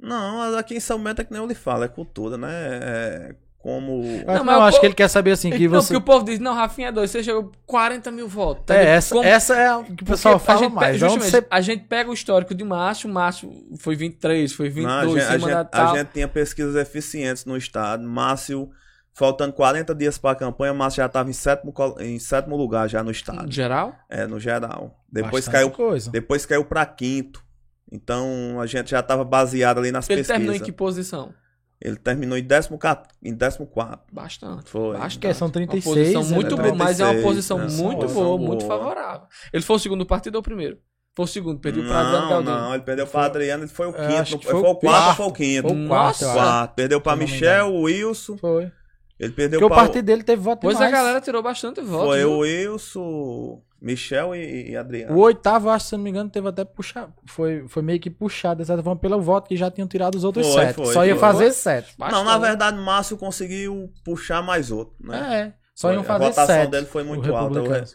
Não, aqui em São Bento é que nem eu lhe falo, é cultura, né? É como... Eu acho, Não, mas eu acho po- que ele quer saber assim que não, você. porque o povo diz, não, Rafinha é dois, você chegou 40 mil votos. tá É, essa, Como- essa é a que o porque pessoal a fala gente mais. pega- justamente, você- A gente pega o histórico de Márcio, Márcio foi 23, foi 22, Não, a, gente, a, gente, a gente tinha pesquisas eficientes no estado. Márcio, faltando 40 dias para a campanha, Márcio já estava em sétimo, em sétimo lugar já no estado. Geral? É, no geral. Depois Bastante caiu, coisa. depois caiu para quinto. Então a gente já estava baseado ali nas Ele pesquisas. terminou em que posição? Ele terminou em 14, em 14. Bastante. Foi. Bastante. Que são Uma 36, posição né? muito boa, mas é uma 36, posição né? muito Posição boa, boa. muito favorável. Ele foi o segundo partido ou o primeiro? Foi o segundo, perdeu para Adriano Não, Galdino. não, ele perdeu para Adriano, ele foi o quinto. acho não- que Foi, foi o o quarto ou quarto. foi o quinto? Foi o quarto. Quarto. Perdeu para não Michel, o Wilson. Foi. Ele perdeu Porque o para partido dele teve voto Pois demais. a galera tirou bastante voto. Foi viu? o Wilson. Michel e, e Adriano. O oitavo, acho, se não me engano, teve até puxar. Foi, foi meio que puxado, de certa forma, pelo voto que já tinham tirado os outros Foi, sete. foi, Só ia foi. fazer sete. Não, na verdade, Márcio conseguiu puxar mais outro, né? É, só Foi, iam a fazer votação sete. dele foi muito alta. Eu,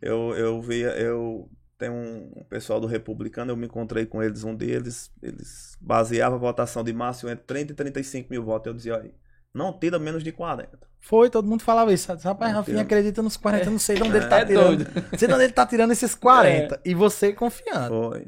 eu, eu via, eu tenho um pessoal do Republicano, eu me encontrei com eles um deles, eles baseavam a votação de Márcio entre 30 e 35 mil votos. Eu dizia, aí, não tira menos de 40. Foi, todo mundo falava isso. Rapaz, Rafinha acredita nos 40, eu não sei de onde ele É tá tirando. doido. Não sei de onde ele tá tirando esses 40. E você confiando. Foi.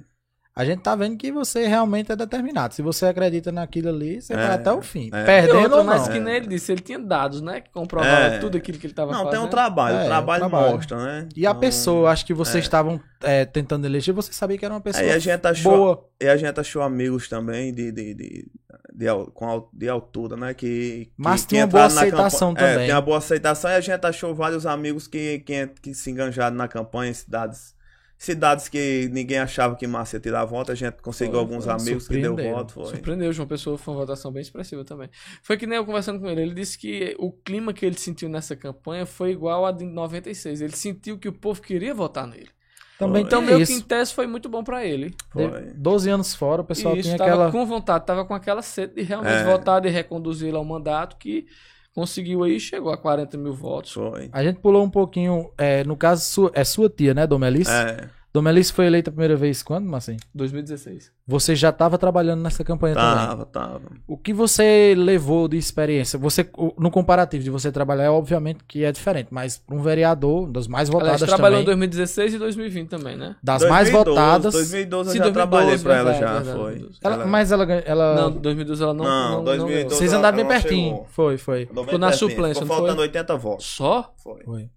A gente tá vendo que você realmente é determinado. Se você acredita naquilo ali, você É, vai até o fim. é. Perdendo outra, ou não. mas que nem ele disse, ele tinha dados, né? Que comprovavam É. tudo aquilo que ele tava Não, fazendo. tem um trabalho, É, o trabalho, trabalho. mostra, né? E a Então, pessoa, acho que vocês é. estavam é, tentando eleger, você sabia que era uma pessoa Aí a gente achou, boa. e a gente achou amigos também de, de, de, de, com de altura, né? Que, que, Mas que tinha boa entraram na aceitação campa- É, também. tinha boa aceitação e a gente achou vários amigos que, que, que se enganjaram na campanha em cidades. Cidades que ninguém achava que Márcia ia tirar voto, a gente conseguiu Foi, alguns foi, amigos que deu voto. Foi. Surpreendeu, João Pessoa foi uma votação bem expressiva também. Foi que nem eu conversando com ele, ele disse que o clima que ele sentiu nessa campanha foi igual a de 96. Ele sentiu que o povo queria votar nele. Também Então, meio isso. que em tese foi muito bom pra ele. Foi. De- 12 anos fora, o pessoal isso tinha tava aquela. com vontade, tava com aquela sede de realmente É. votar, de reconduzir ao mandato, que conseguiu aí, chegou a 40 mil votos. Foi. A gente pulou um pouquinho. é, no caso, é sua tia, né, Domelice? É, Domelice foi eleita a primeira vez quando, Marcinho? 2016. Você já estava trabalhando nessa campanha também. tava, tava. O que você levou de experiência? Você, no comparativo de você trabalhar, é obviamente que é diferente, mas para um vereador, das mais Aliás, votadas trabalhou em também, 2016 e 2020 também, né? das mais 2012, votadas. 2012 eu já 2012, trabalhei pra ela verdade, já, verdade, foi. 2012. Ela- Ela- Mas ela, ela Não, 2012 ela não. Não, não, 2012 não vocês andaram bem pertinho. chegou. Foi, foi. Ficou na pertinho, suplência, Ficou não faltando foi? 80 votos. Só? Foi. Foi.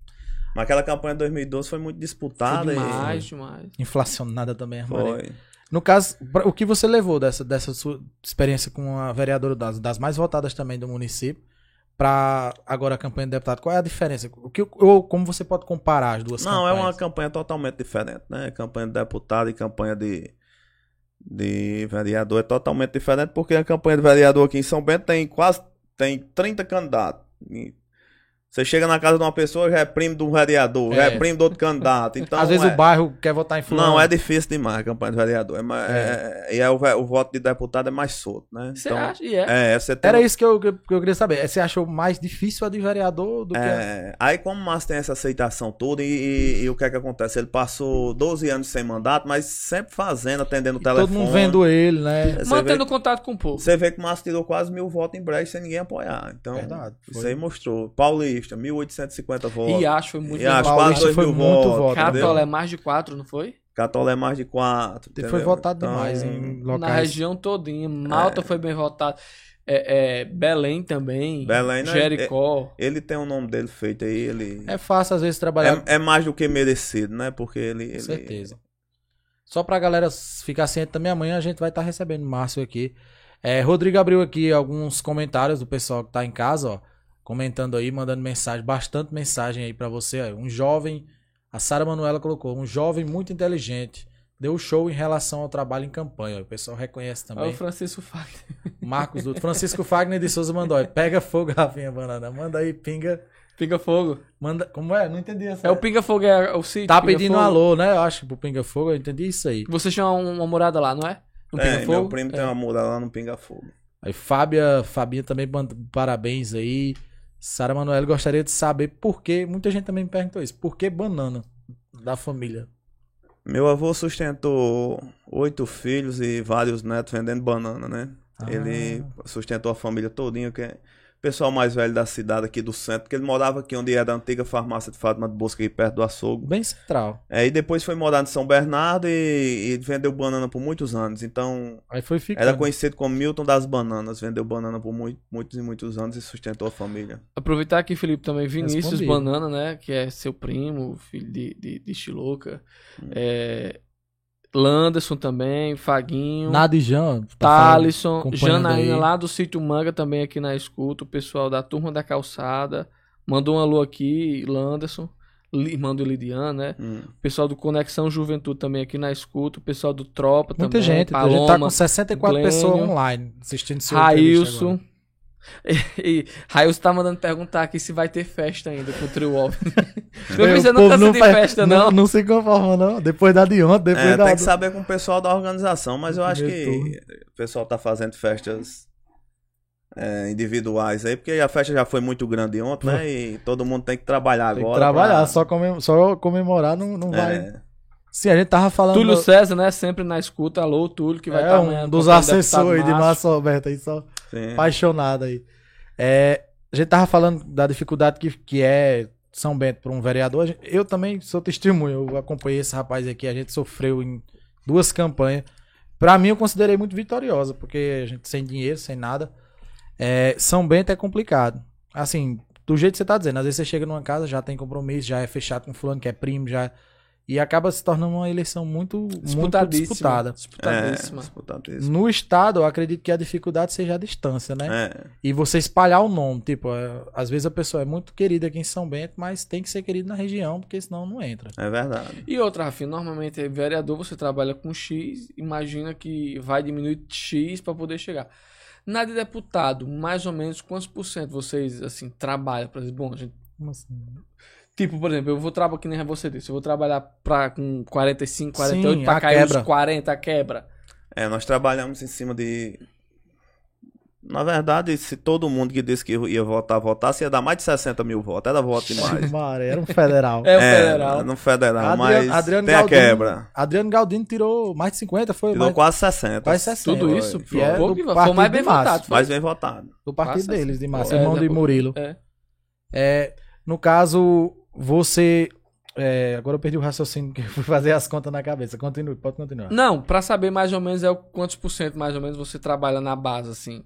Mas aquela campanha de 2012 foi muito Foi disputada. e- demais, demais. Inflacionada também, Maria. Foi. No caso, o que você levou dessa, dessa sua experiência com a vereadora das, das mais votadas também do município para agora a campanha de deputado? Qual é a diferença? O que, ou como você pode comparar as duas Não, é campanhas? uma campanha totalmente diferente, né? Campanha de deputado e campanha de, de vereador é totalmente diferente, porque a campanha de vereador aqui em São Bento tem quase tem 30 candidatos. E Você chega na casa de uma pessoa, já é primo de um vereador, já É. é primo de outro candidato. Então, Às vezes é- o bairro quer votar em fulano. Não, é difícil demais a campanha de vereador. É mais- É. é- e é o, o voto de deputado é mais solto, né? Você Então, acha? E é. É, você tem Era isso que eu, que eu queria saber. Você achou mais difícil a de vereador do que a... É, aí como o Márcio tem essa aceitação toda e, e- e o que é que acontece? Ele passou 12 anos sem mandato, mas sempre fazendo, atendendo o telefone. todo mundo vendo ele, né? Você Mantendo vê, contato com o povo. você vê que o Márcio tirou quase mil votos em breve sem ninguém apoiar. Então, Verdade, foi. isso aí mostrou. Paulista, 1.850 votos. E acho foi muito E acho bom. quase Paulista 2 foi mil muito votos. voto, entendeu? Catolé mais de 4, não foi? Catolé mais de 4. Ele foi votado demais em locais. Na região todinha. Malta foi bem votado. É, é, Belém também. Belém, né? Jericó. Ele tem o nome dele feito aí, ele... É fácil às vezes trabalhar É, é mais do que merecido, né? Porque ele... Com ele- certeza. Só pra galera ficar ciente também, amanhã a gente vai estar recebendo Márcio aqui. É, Rodrigo abriu aqui alguns comentários do pessoal que tá em casa, ó. Comentando aí, mandando mensagem, bastante mensagem aí pra você. Um jovem, a Sara Manuela colocou, um jovem muito inteligente. Deu show em relação ao trabalho em campanha. O pessoal reconhece É o também. Francisco Fagner. Marcos Dutra. Francisco Fagner de Souza mandou. ó, Pega fogo, Rafinha Banana. Manda aí, pinga. Pinga Fogo. Manda. Como é? Não entendi essa. É o Pinga Fogo, é o sítio. Tá pedindo um alô, né? Eu acho, pro Pinga Fogo. Eu entendi isso aí. Você tinha uma, uma morada lá, não é? No É, Pinga Fogo? meu primo tem uma muralha lá no Pinga Fogo. Aí Fábia, Fabinha também manda parabéns aí. Sara Manoel gostaria de saber por que, muita gente também me perguntou isso, por que banana da família? Meu avô sustentou oito filhos e vários netos vendendo banana, né? Ah. Ele sustentou a família todinha, que é pessoal mais velho da cidade aqui do centro, porque ele morava aqui onde era a antiga farmácia de Fátima de Bosque, perto do açougue. Bem central. É, e depois foi morar em São Bernardo e, e vendeu banana por muitos anos. Então, Aí foi ficando. era conhecido como Milton das Bananas. Vendeu banana por muito- muitos e muitos anos e sustentou a família. Aproveitar aqui, Felipe, também Vinícius Respondi. Banana, né? Que é seu primo, filho de, de, de. Hum. É, Landerson também, Faguinho. Nadijan, tá Thalisson, Janaína aí. lá do Sítio Manga também aqui na escuta, o pessoal da Turma da Calçada, mandou um alô aqui, Landerson, irmão do Lidiano, né? Hum. O pessoal do Conexão Juventude também aqui na escuta, o pessoal do Tropa Muita também, gente, a Paloma, gente tá com 64 Glênio, pessoas online assistindo seu entrevista Railson. E, e Railson tá mandando perguntar aqui se vai ter festa ainda com o Trio Wolf. Meu É, não de faz- festa, não. Não se conforma, não. Depois da de ontem, depois É, da. tem que saber com o pessoal da organização, mas eu acho que o pessoal tá fazendo festas é, individuais aí, porque a festa já foi muito grande ontem, né? E todo mundo tem que trabalhar Tem que agora. trabalhar, pra- só, comem- só comemorar não, não vai. É, Sim, a gente tava falando. Túlio César, né? Sempre na escuta. Alô, Túlio, que vai é estar um amanhã. dos acompanhando o assessores de Márcio Alberto aí, só sim. apaixonado aí. É, a gente tava falando da dificuldade que, que é São Bento para um vereador. Eu também sou testemunho, eu acompanhei esse rapaz aqui, a gente sofreu em duas campanhas. Pra mim, eu considerei muito vitoriosa, porque a gente sem dinheiro, sem nada. É, São Bento é complicado. Assim, do jeito que você tá dizendo, às vezes você chega numa casa, já tem compromisso, já é fechado com fulano que é primo, já. E acaba se tornando uma eleição muito, muito Disputadíssima. disputada. É, Disputadíssima. No estado, eu acredito que a dificuldade seja a distância, né? É, E você espalhar o nome. Tipo, é, às vezes a pessoa é muito querida aqui em São Bento, mas tem que ser querida na região, porque senão não entra. é verdade. E outra, Rafinha, normalmente vereador você trabalha com X, imagina que vai diminuir X para poder chegar. Na de deputado, mais ou menos quantos por cento vocês assim trabalham? Por exemplo, bom, a gente, Como assim? Tipo, por exemplo, eu vou trabalhar que nem você disse, eu vou trabalhar pra, com 45, 48 Sim, para a cair quebra. uns 40 a quebra. É, nós trabalhamos em cima de. Na verdade, se todo mundo que disse que ia votar, votasse, ia dar mais de 60 mil votos. Era voto demais. Mara, era um federal. É o federal. No federal, Adriano- mas Adriano tem a Galdino- quebra. Adriano Galdino tirou mais de 50, foi? Tirou mais, quase 60. quase 60. Tudo isso, E é que foi partido mais bem Márcio. votado. foi? Mais bem votado. Do partido Quase deles, de Márcio, É, irmão de depois- Murilo. É. É, no caso, você. é, agora eu perdi o raciocínio que eu fui fazer as contas na cabeça. Continue, pode continuar. Não, pra saber mais ou menos é o quantos por cento mais ou menos você trabalha na base, assim,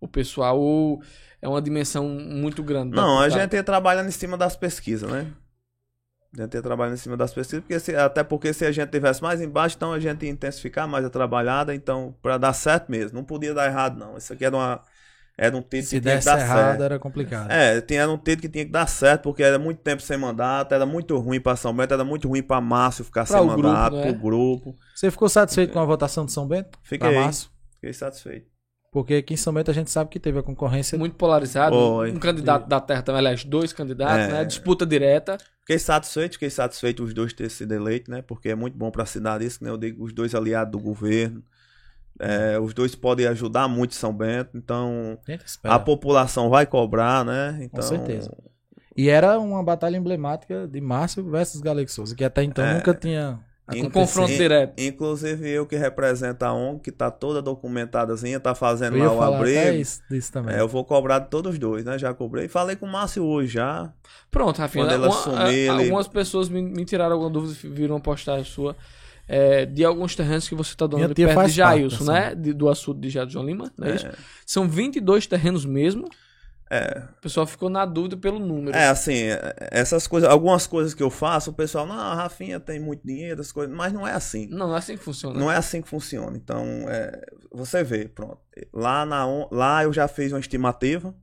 o pessoal, ou é uma dimensão muito grande. Não, a gente ia trabalhando em cima das pesquisas, né? A gente ia trabalhando em cima das pesquisas, porque se- até porque se a gente tivesse mais embaixo, então a gente ia intensificar mais a trabalhada, então, pra dar certo mesmo. Não podia dar errado, não. Isso aqui era, uma, era um título Se que tinha que dar errado, certo. era complicado. É, tinha, era um título que tinha que dar certo, porque era muito tempo sem mandato, era muito ruim pra São Bento, era muito ruim pra Márcio ficar Pra sem o grupo, mandato, né? pro grupo. Você ficou satisfeito com a votação de São Bento? Fiquei, Márcio? fiquei satisfeito. Porque aqui em São Bento a gente sabe que teve a concorrência. muito polarizado. Foi. Um candidato da terra também, aliás, dois candidatos, É. né? Disputa direta. Fiquei satisfeito, fiquei satisfeito os dois terem sido eleitos, né? Porque é muito bom para a cidade isso, né? Eu digo, os dois aliados do governo. É, os dois podem ajudar muito São Bento, então A população vai cobrar, né? Então, certeza. E era uma batalha emblemática de Márcio versus Galego Souza, que até então É. nunca tinha Um Inclusive- confronto direto. Inclusive eu que represento a ONG, que tá toda documentadazinha, tá fazendo Eu lá o abrigo. isso, disso também. É, eu vou cobrar de todos os dois, né? Já cobrei. Falei com o Márcio hoje já. Pronto, Rafinha. Quando ela uma- sumir, a- ele- Algumas pessoas me, me tiraram alguma dúvida, viram uma postagem sua. É, de alguns terrenos que você tá ali tia perto de Jailson, parte, né? De- do açude de João Lima, não é, É. isso? São 22 terrenos mesmo. É, O pessoal ficou na dúvida pelo número. É, assim, é, essas coisas, algumas coisas que eu faço, o pessoal, não, a Rafinha tem muito dinheiro, essas coisas, mas não é assim. Não, não é assim que funciona. Não é assim que funciona. Então, é, você vê, pronto. Lá, na, lá eu já fiz uma estimativa.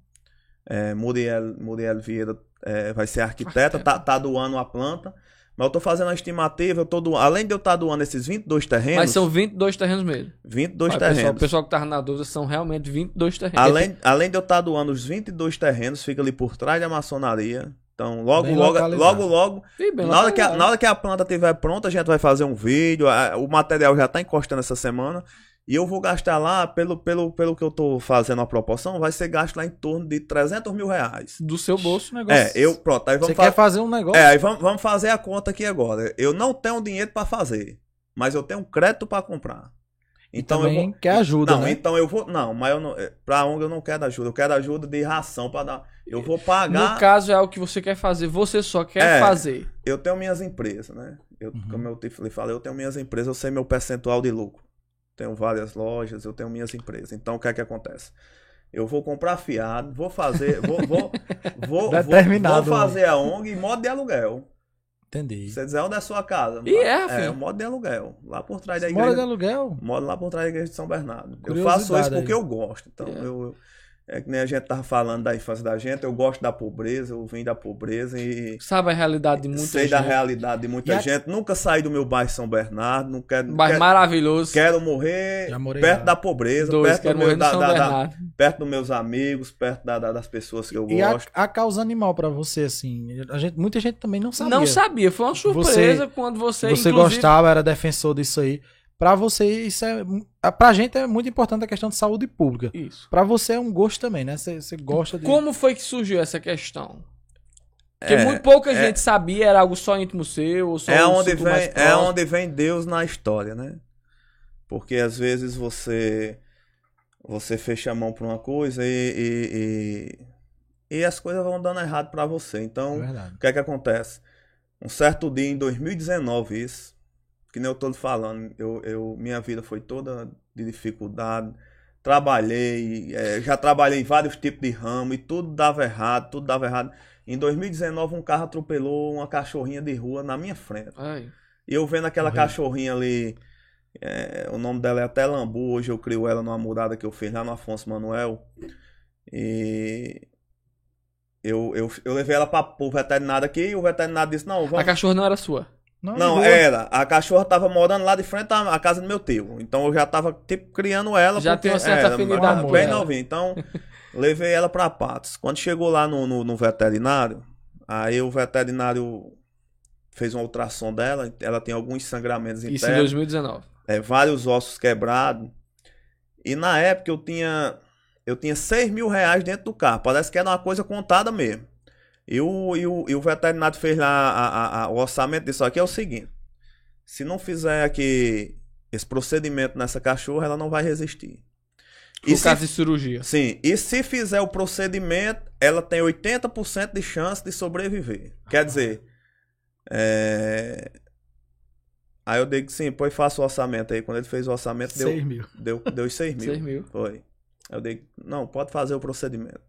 É, Muriel, Muriel Vieira é, vai ser arquiteta, tá, tá doando a planta. Mas eu tô fazendo a estimativa, eu tô doando, além de eu estar doando esses 22 terrenos, Mas são 22 terrenos mesmo. 22 Olha, terrenos. Pessoal, o pessoal que tava na dúvida são realmente 22 terrenos. Além, além de eu estar doando os 22 terrenos, fica ali por trás da maçonaria. Então, logo, Bem logo, localizado. logo, logo, bem na hora, que a, na hora que a planta estiver pronta, a gente vai fazer um vídeo. a- O material já está encostando essa semana. E eu vou gastar lá, pelo, pelo, pelo que eu tô fazendo a proporção, vai ser gasto lá em torno de 300 mil reais. Do seu bolso, o negócio. É, eu, pronto, aí Você vamos quer fazer. um negócio? É, aí vamos, vamos fazer a conta aqui agora. Eu não tenho dinheiro para fazer, mas eu tenho crédito para comprar. Então eu também vou, quer ajuda, não, né? então eu vou. Não, mas eu não. é, Pra ONG eu não quero ajuda. Eu quero ajuda de ração para dar. Eu vou pagar. No caso, é o que você quer fazer. Você só quer É. fazer. Eu tenho minhas empresas, né? Eu, Uhum. Como eu te falei, falei, eu tenho minhas empresas, eu sei meu percentual de lucro. Tenho várias lojas, eu tenho minhas empresas. Então o que é que acontece? Eu vou comprar fiado, vou fazer, vou, vou, vou, vou, Determinado, vou fazer a ONG em modo de aluguel. Entendi. Você dizer onde é a sua casa? E é, é, filho. um modo de aluguel. Lá por trás da Mora de igreja. aluguel? Moro lá por trás da igreja de São Bernardo. Eu faço isso aí. porque eu gosto. Então É. eu, é que nem a gente tava falando da infância da gente, eu gosto da pobreza, eu vim da pobreza e Sabe a realidade de muita sei gente. da realidade de muita E a- gente. Nunca saí do meu bairro São Bernardo, não quero, Bairro quero, maravilhoso. quero morrer perto lá. da pobreza, Dois, perto, quero do meu, da- São da- da- Bernardo. perto dos meus amigos, perto da- da- das pessoas que eu E a, gosto. a causa animal pra você, assim, a gente, muita gente também não sabia. Não sabia, foi uma surpresa quando você, Você inclusive, gostava, era defensor disso aí. Pra você, isso é. Pra gente é muito importante a questão de saúde pública. Isso. Pra você é um gosto também, né? Você, você gosta de. Como foi que surgiu essa questão? Porque É, muito pouca é- gente sabia, era algo só íntimo seu, ou só É um onde, vem, é onde vem Deus na história, né? Porque às vezes você você fecha a mão pra uma coisa e, e, e, e as coisas vão dando errado pra você. É Então, verdade. o que é que acontece? Um certo dia em 2019, isso, que nem eu tô falando, eu, eu, minha vida foi toda de dificuldade. Trabalhei, eh, já trabalhei em vários tipos de ramo e tudo dava errado, tudo dava errado. Em 2019, um carro atropelou uma cachorrinha de rua na minha frente. Ai, E eu vendo aquela cachorrinha ali, é, o nome dela é até Lambu, hoje eu crio ela numa mudada que eu fiz lá no Afonso Manuel. E eu, eu, eu levei ela para o veterinário aqui e o veterinário disse, não, A vamos... cachorra não era sua. Não, rua. era. A cachorra tava morando lá de frente à, à casa do meu tio. Então eu já tava, tipo, criando ela. Já porque tem uma certa era afinidade bem ela. novinha. Então, levei ela pra Patos. Quando chegou lá no, no, no veterinário, aí o veterinário fez uma ultrassom dela. Ela tem alguns sangramentos Isso em internos, 2019. é, vários ossos quebrados. E na época eu tinha, eu tinha 6 mil reais dentro do carro. Parece que era uma coisa contada mesmo. E o, e o, e o veterinário fez lá a- a- a- o orçamento disso aqui é o seguinte: se não fizer aqui esse procedimento nessa cachorra, ela não vai resistir. E Por se, de cirurgia. sim, e se fizer o procedimento, ela tem 80% de chance de sobreviver. Quer dizer, é... aí eu digo sim, pois faça o orçamento aí. Quando ele fez o orçamento, deu, 6 mil. deu, deu os 6 mil. 6 mil. Foi. Eu digo, não, pode fazer o procedimento.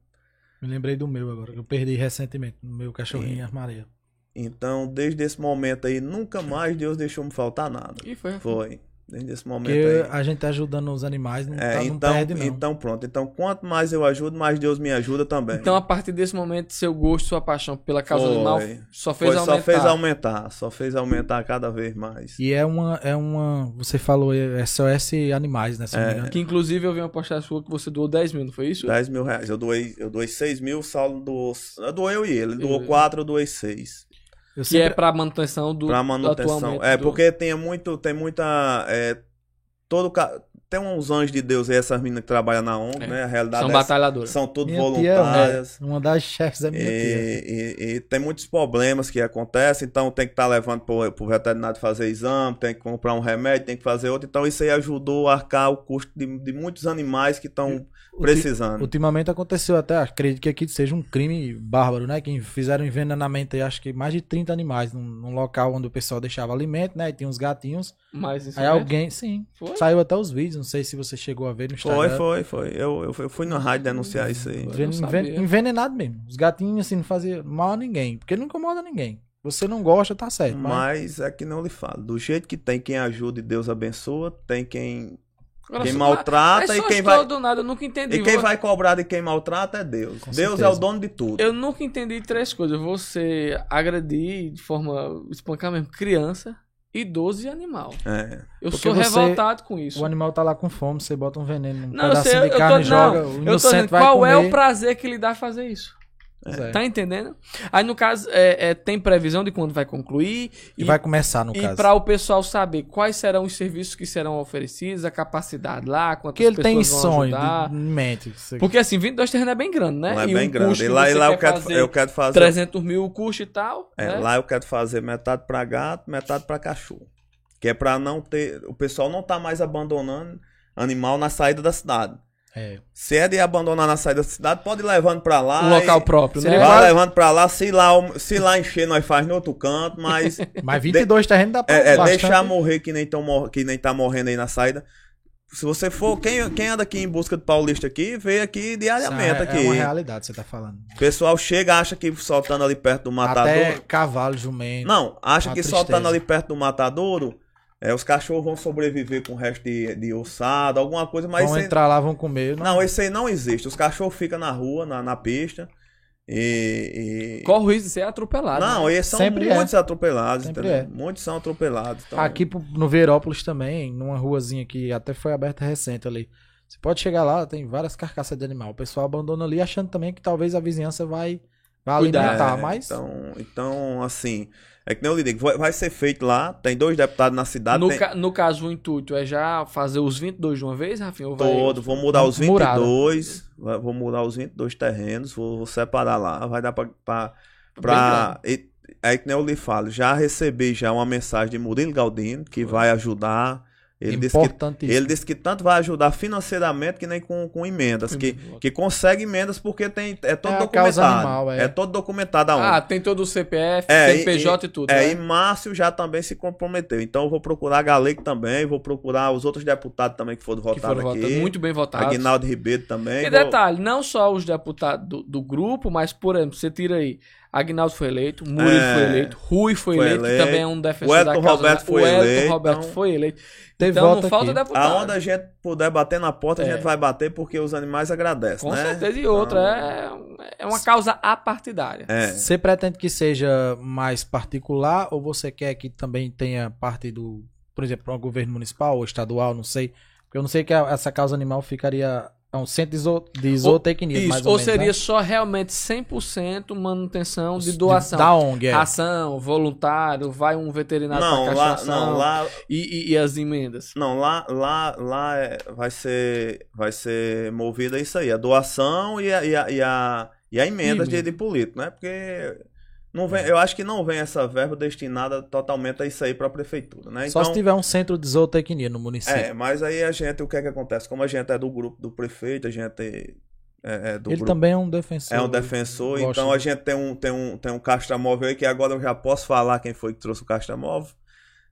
Me lembrei do meu agora, que eu perdi recentemente, no meu cachorrinho em armaria. Então, desde esse momento aí, nunca mais Deus deixou me faltar nada. E foi. Foi. Desde esse momento Porque aí. a gente tá ajudando os animais, não, É, tá, não então, perde, não. então pronto. Então, quanto mais eu ajudo, mais Deus me ajuda também. Então, a partir desse momento, seu gosto, sua paixão pela causa Foi. animal só fez Foi, aumentar. só fez aumentar, só fez aumentar cada vez mais. E é uma, é uma. Você falou, é SOS Animais, né? Se não me É. engano. Que inclusive eu vi uma postagem sua que você doou 10 mil, não foi isso? 10 mil reais. Eu doei, eu doei 6 mil, o Saulo doou. Eu doei eu e ele. Ele doou Eu- 4, eu doei 6. Eu Que é sempre- pra manutenção do Pra manutenção. atualmente É, do- porque tem muito, tem muita. é, todo ca- Tem uns anjos de Deus aí, essas meninas que trabalham na ONG, É. né? A realidade São é- batalhadoras. são tudo minha tia, voluntárias. é, uma das chefes da minha tia. E, e- e tem muitos problemas que acontecem, então tem que estar levando pro, pro veterinário fazer exame, tem que comprar um remédio, tem que fazer outro. Então isso aí ajudou a arcar o custo de, de muitos animais que estão precisando. Ultimamente aconteceu até, acredito que aqui seja um crime bárbaro, né? Que fizeram envenenamento aí, acho que mais de 30 animais num, num local onde o pessoal deixava alimento, né? E tinha uns gatinhos. Mas isso Aí é- alguém, sim, Foi? saiu até os vídeos, não sei se você chegou a ver no Foi, Instagram. foi, foi. Eu, eu, fui- eu fui na rádio denunciar isso aí. Eu enven- envenenado mesmo. Os gatinhos, assim, não faziam mal a ninguém. Porque não incomoda ninguém. Você não gosta, tá certo. Mas, Mas é que não lhe falo. Do jeito que tem quem ajuda e Deus abençoa, tem quem, Agora, quem maltrata e quem vai. do nada, eu nunca entendi. E quem Vou- vai cobrar de quem maltrata é Deus. Com Deus é certeza. o dono de tudo. Eu nunca entendi três coisas. Você agredir de forma espancar mesmo criança, idoso e animal. É. Eu Porque sou você- revoltado com isso. o animal tá lá com fome, você bota um veneno, um Não, eu pedacinho sei, de eu tô, carne não, joga, o eu tô dizendo, vai qual comer. é o prazer que lhe dá fazer isso? É. Tá entendendo? Aí, no caso, é, é, tem previsão de quando vai concluir E vai começar, no e caso. para o pessoal saber quais serão os serviços que serão oferecidos, a capacidade lá, quantas Porque ele tem pessoas vão sonho ajudar. de- em mente. Você- Porque assim, 22 terrenos é bem grande, né? Lá é E bem um grande. E que lá, e lá eu, quer quero, fazer eu quero fazer. 300 mil o custo e tal. É, né? lá eu quero fazer metade pra gato, metade pra cachorro. Que é pra não ter. O pessoal não tá mais abandonando animal na saída da cidade. É. Se é de abandonar na saída da cidade, pode ir levando pra lá. Um local próprio, né? ele Vai levando pra lá, se lá, se lá encher, nós faz no outro canto, mas Mas 22 terrenos dá pra é, é deixar morrer que nem, tão, mor- que nem tá morrendo aí na saída. Se você for, quem, quem anda aqui em busca de paulista aqui, vê aqui diariamente é, aqui. É uma realidade, você tá falando. O pessoal chega, acha que soltando ali perto do matadouro. Até cavalo, jumento. Não, acha que tristeza. soltando ali perto do matadouro É, os cachorros vão sobreviver com o resto de, de ossada, alguma coisa, mas. vão isso aí- entrar lá, vão comer. Não, esse aí não existe. Os cachorros ficam na rua, na, na pista. E. e- Corre o risco de ser atropelado. Não, né? eles são Sempre é. muitos atropelados, Sempre entendeu? é. Muitos são atropelados. Então, Aqui no Verópolis também, numa ruazinha que até foi aberta recente ali. Você pode chegar lá, tem várias carcaças de animal. O pessoal abandona ali achando também que talvez a vizinhança vai, vai Cuidar. alimentar, É, mas Então, então, assim, é que nem eu lhe digo, vai, ser feito lá, tem dois deputados na cidade, No, tem ca- no caso, o intuito é já fazer os 22 de uma vez, Rafinha? Vai- todo, vou mudar os Murada. 22, vai- vou mudar os 22 terrenos, vou, vou separar lá, vai dar pra... pra, Bem pra e, é que nem eu lhe falo, já recebi já uma mensagem de Murilo Galdino, que vai ajudar, ele disse que. Ele disse que tanto vai ajudar financeiramente que nem com, com emendas. Que, que consegue emendas porque tem, é todo É documentado. animal, é. é. todo documentado aonde. Ah, tem todo o CPF, É, CNPJ e, tudo. É, né? e Márcio já também se comprometeu. Então eu vou procurar a Galego também, vou procurar os outros deputados também que foram que votados foram aqui. votados, muito bem votados. Aguinaldo Ribeiro também. E vou- detalhe, não só os deputados do, do grupo, mas, por exemplo, você tira aí, Agnaldo foi eleito, Murilo É, foi eleito, Rui foi, foi eleito, que eleito, também é um defensor o Elton da causa. Roberto foi o Elton eleito, Roberto então- foi eleito. Teve então não falta aqui. deputado. Aonde a gente puder bater na porta, É. a gente vai bater porque os animais agradecem, Com né? certeza. E outra, é, é uma causa apartidária. É. Você pretende que seja mais particular ou você quer que também tenha parte do, por exemplo, um governo municipal ou estadual, não sei. Porque eu não sei que a- essa causa animal ficaria a um centro de iso- de zootecnia, Isso, mais ou, ou menos, seria né? só realmente 100% manutenção de doação. Da ONG, é. Ação, voluntário, vai um veterinário Não, pra lá, não, lá, e, e- e as emendas. Não, lá, lá, lá é- vai ser, vai ser movida isso aí, a doação e a, e a, e a, e a emenda de, de político, né? Porque não vem, eu acho que não vem essa verba destinada totalmente a isso aí para a prefeitura, né? Só se tiver um centro de zootecnia no município. é, mas aí a gente, o que é que acontece? Como a gente é do grupo do prefeito, a gente é, é do Ele grupo também é um defensor. é um defensor, então a gente tem um, tem um, tem um castramóvel aí que agora eu já posso falar quem foi que trouxe o castramóvel.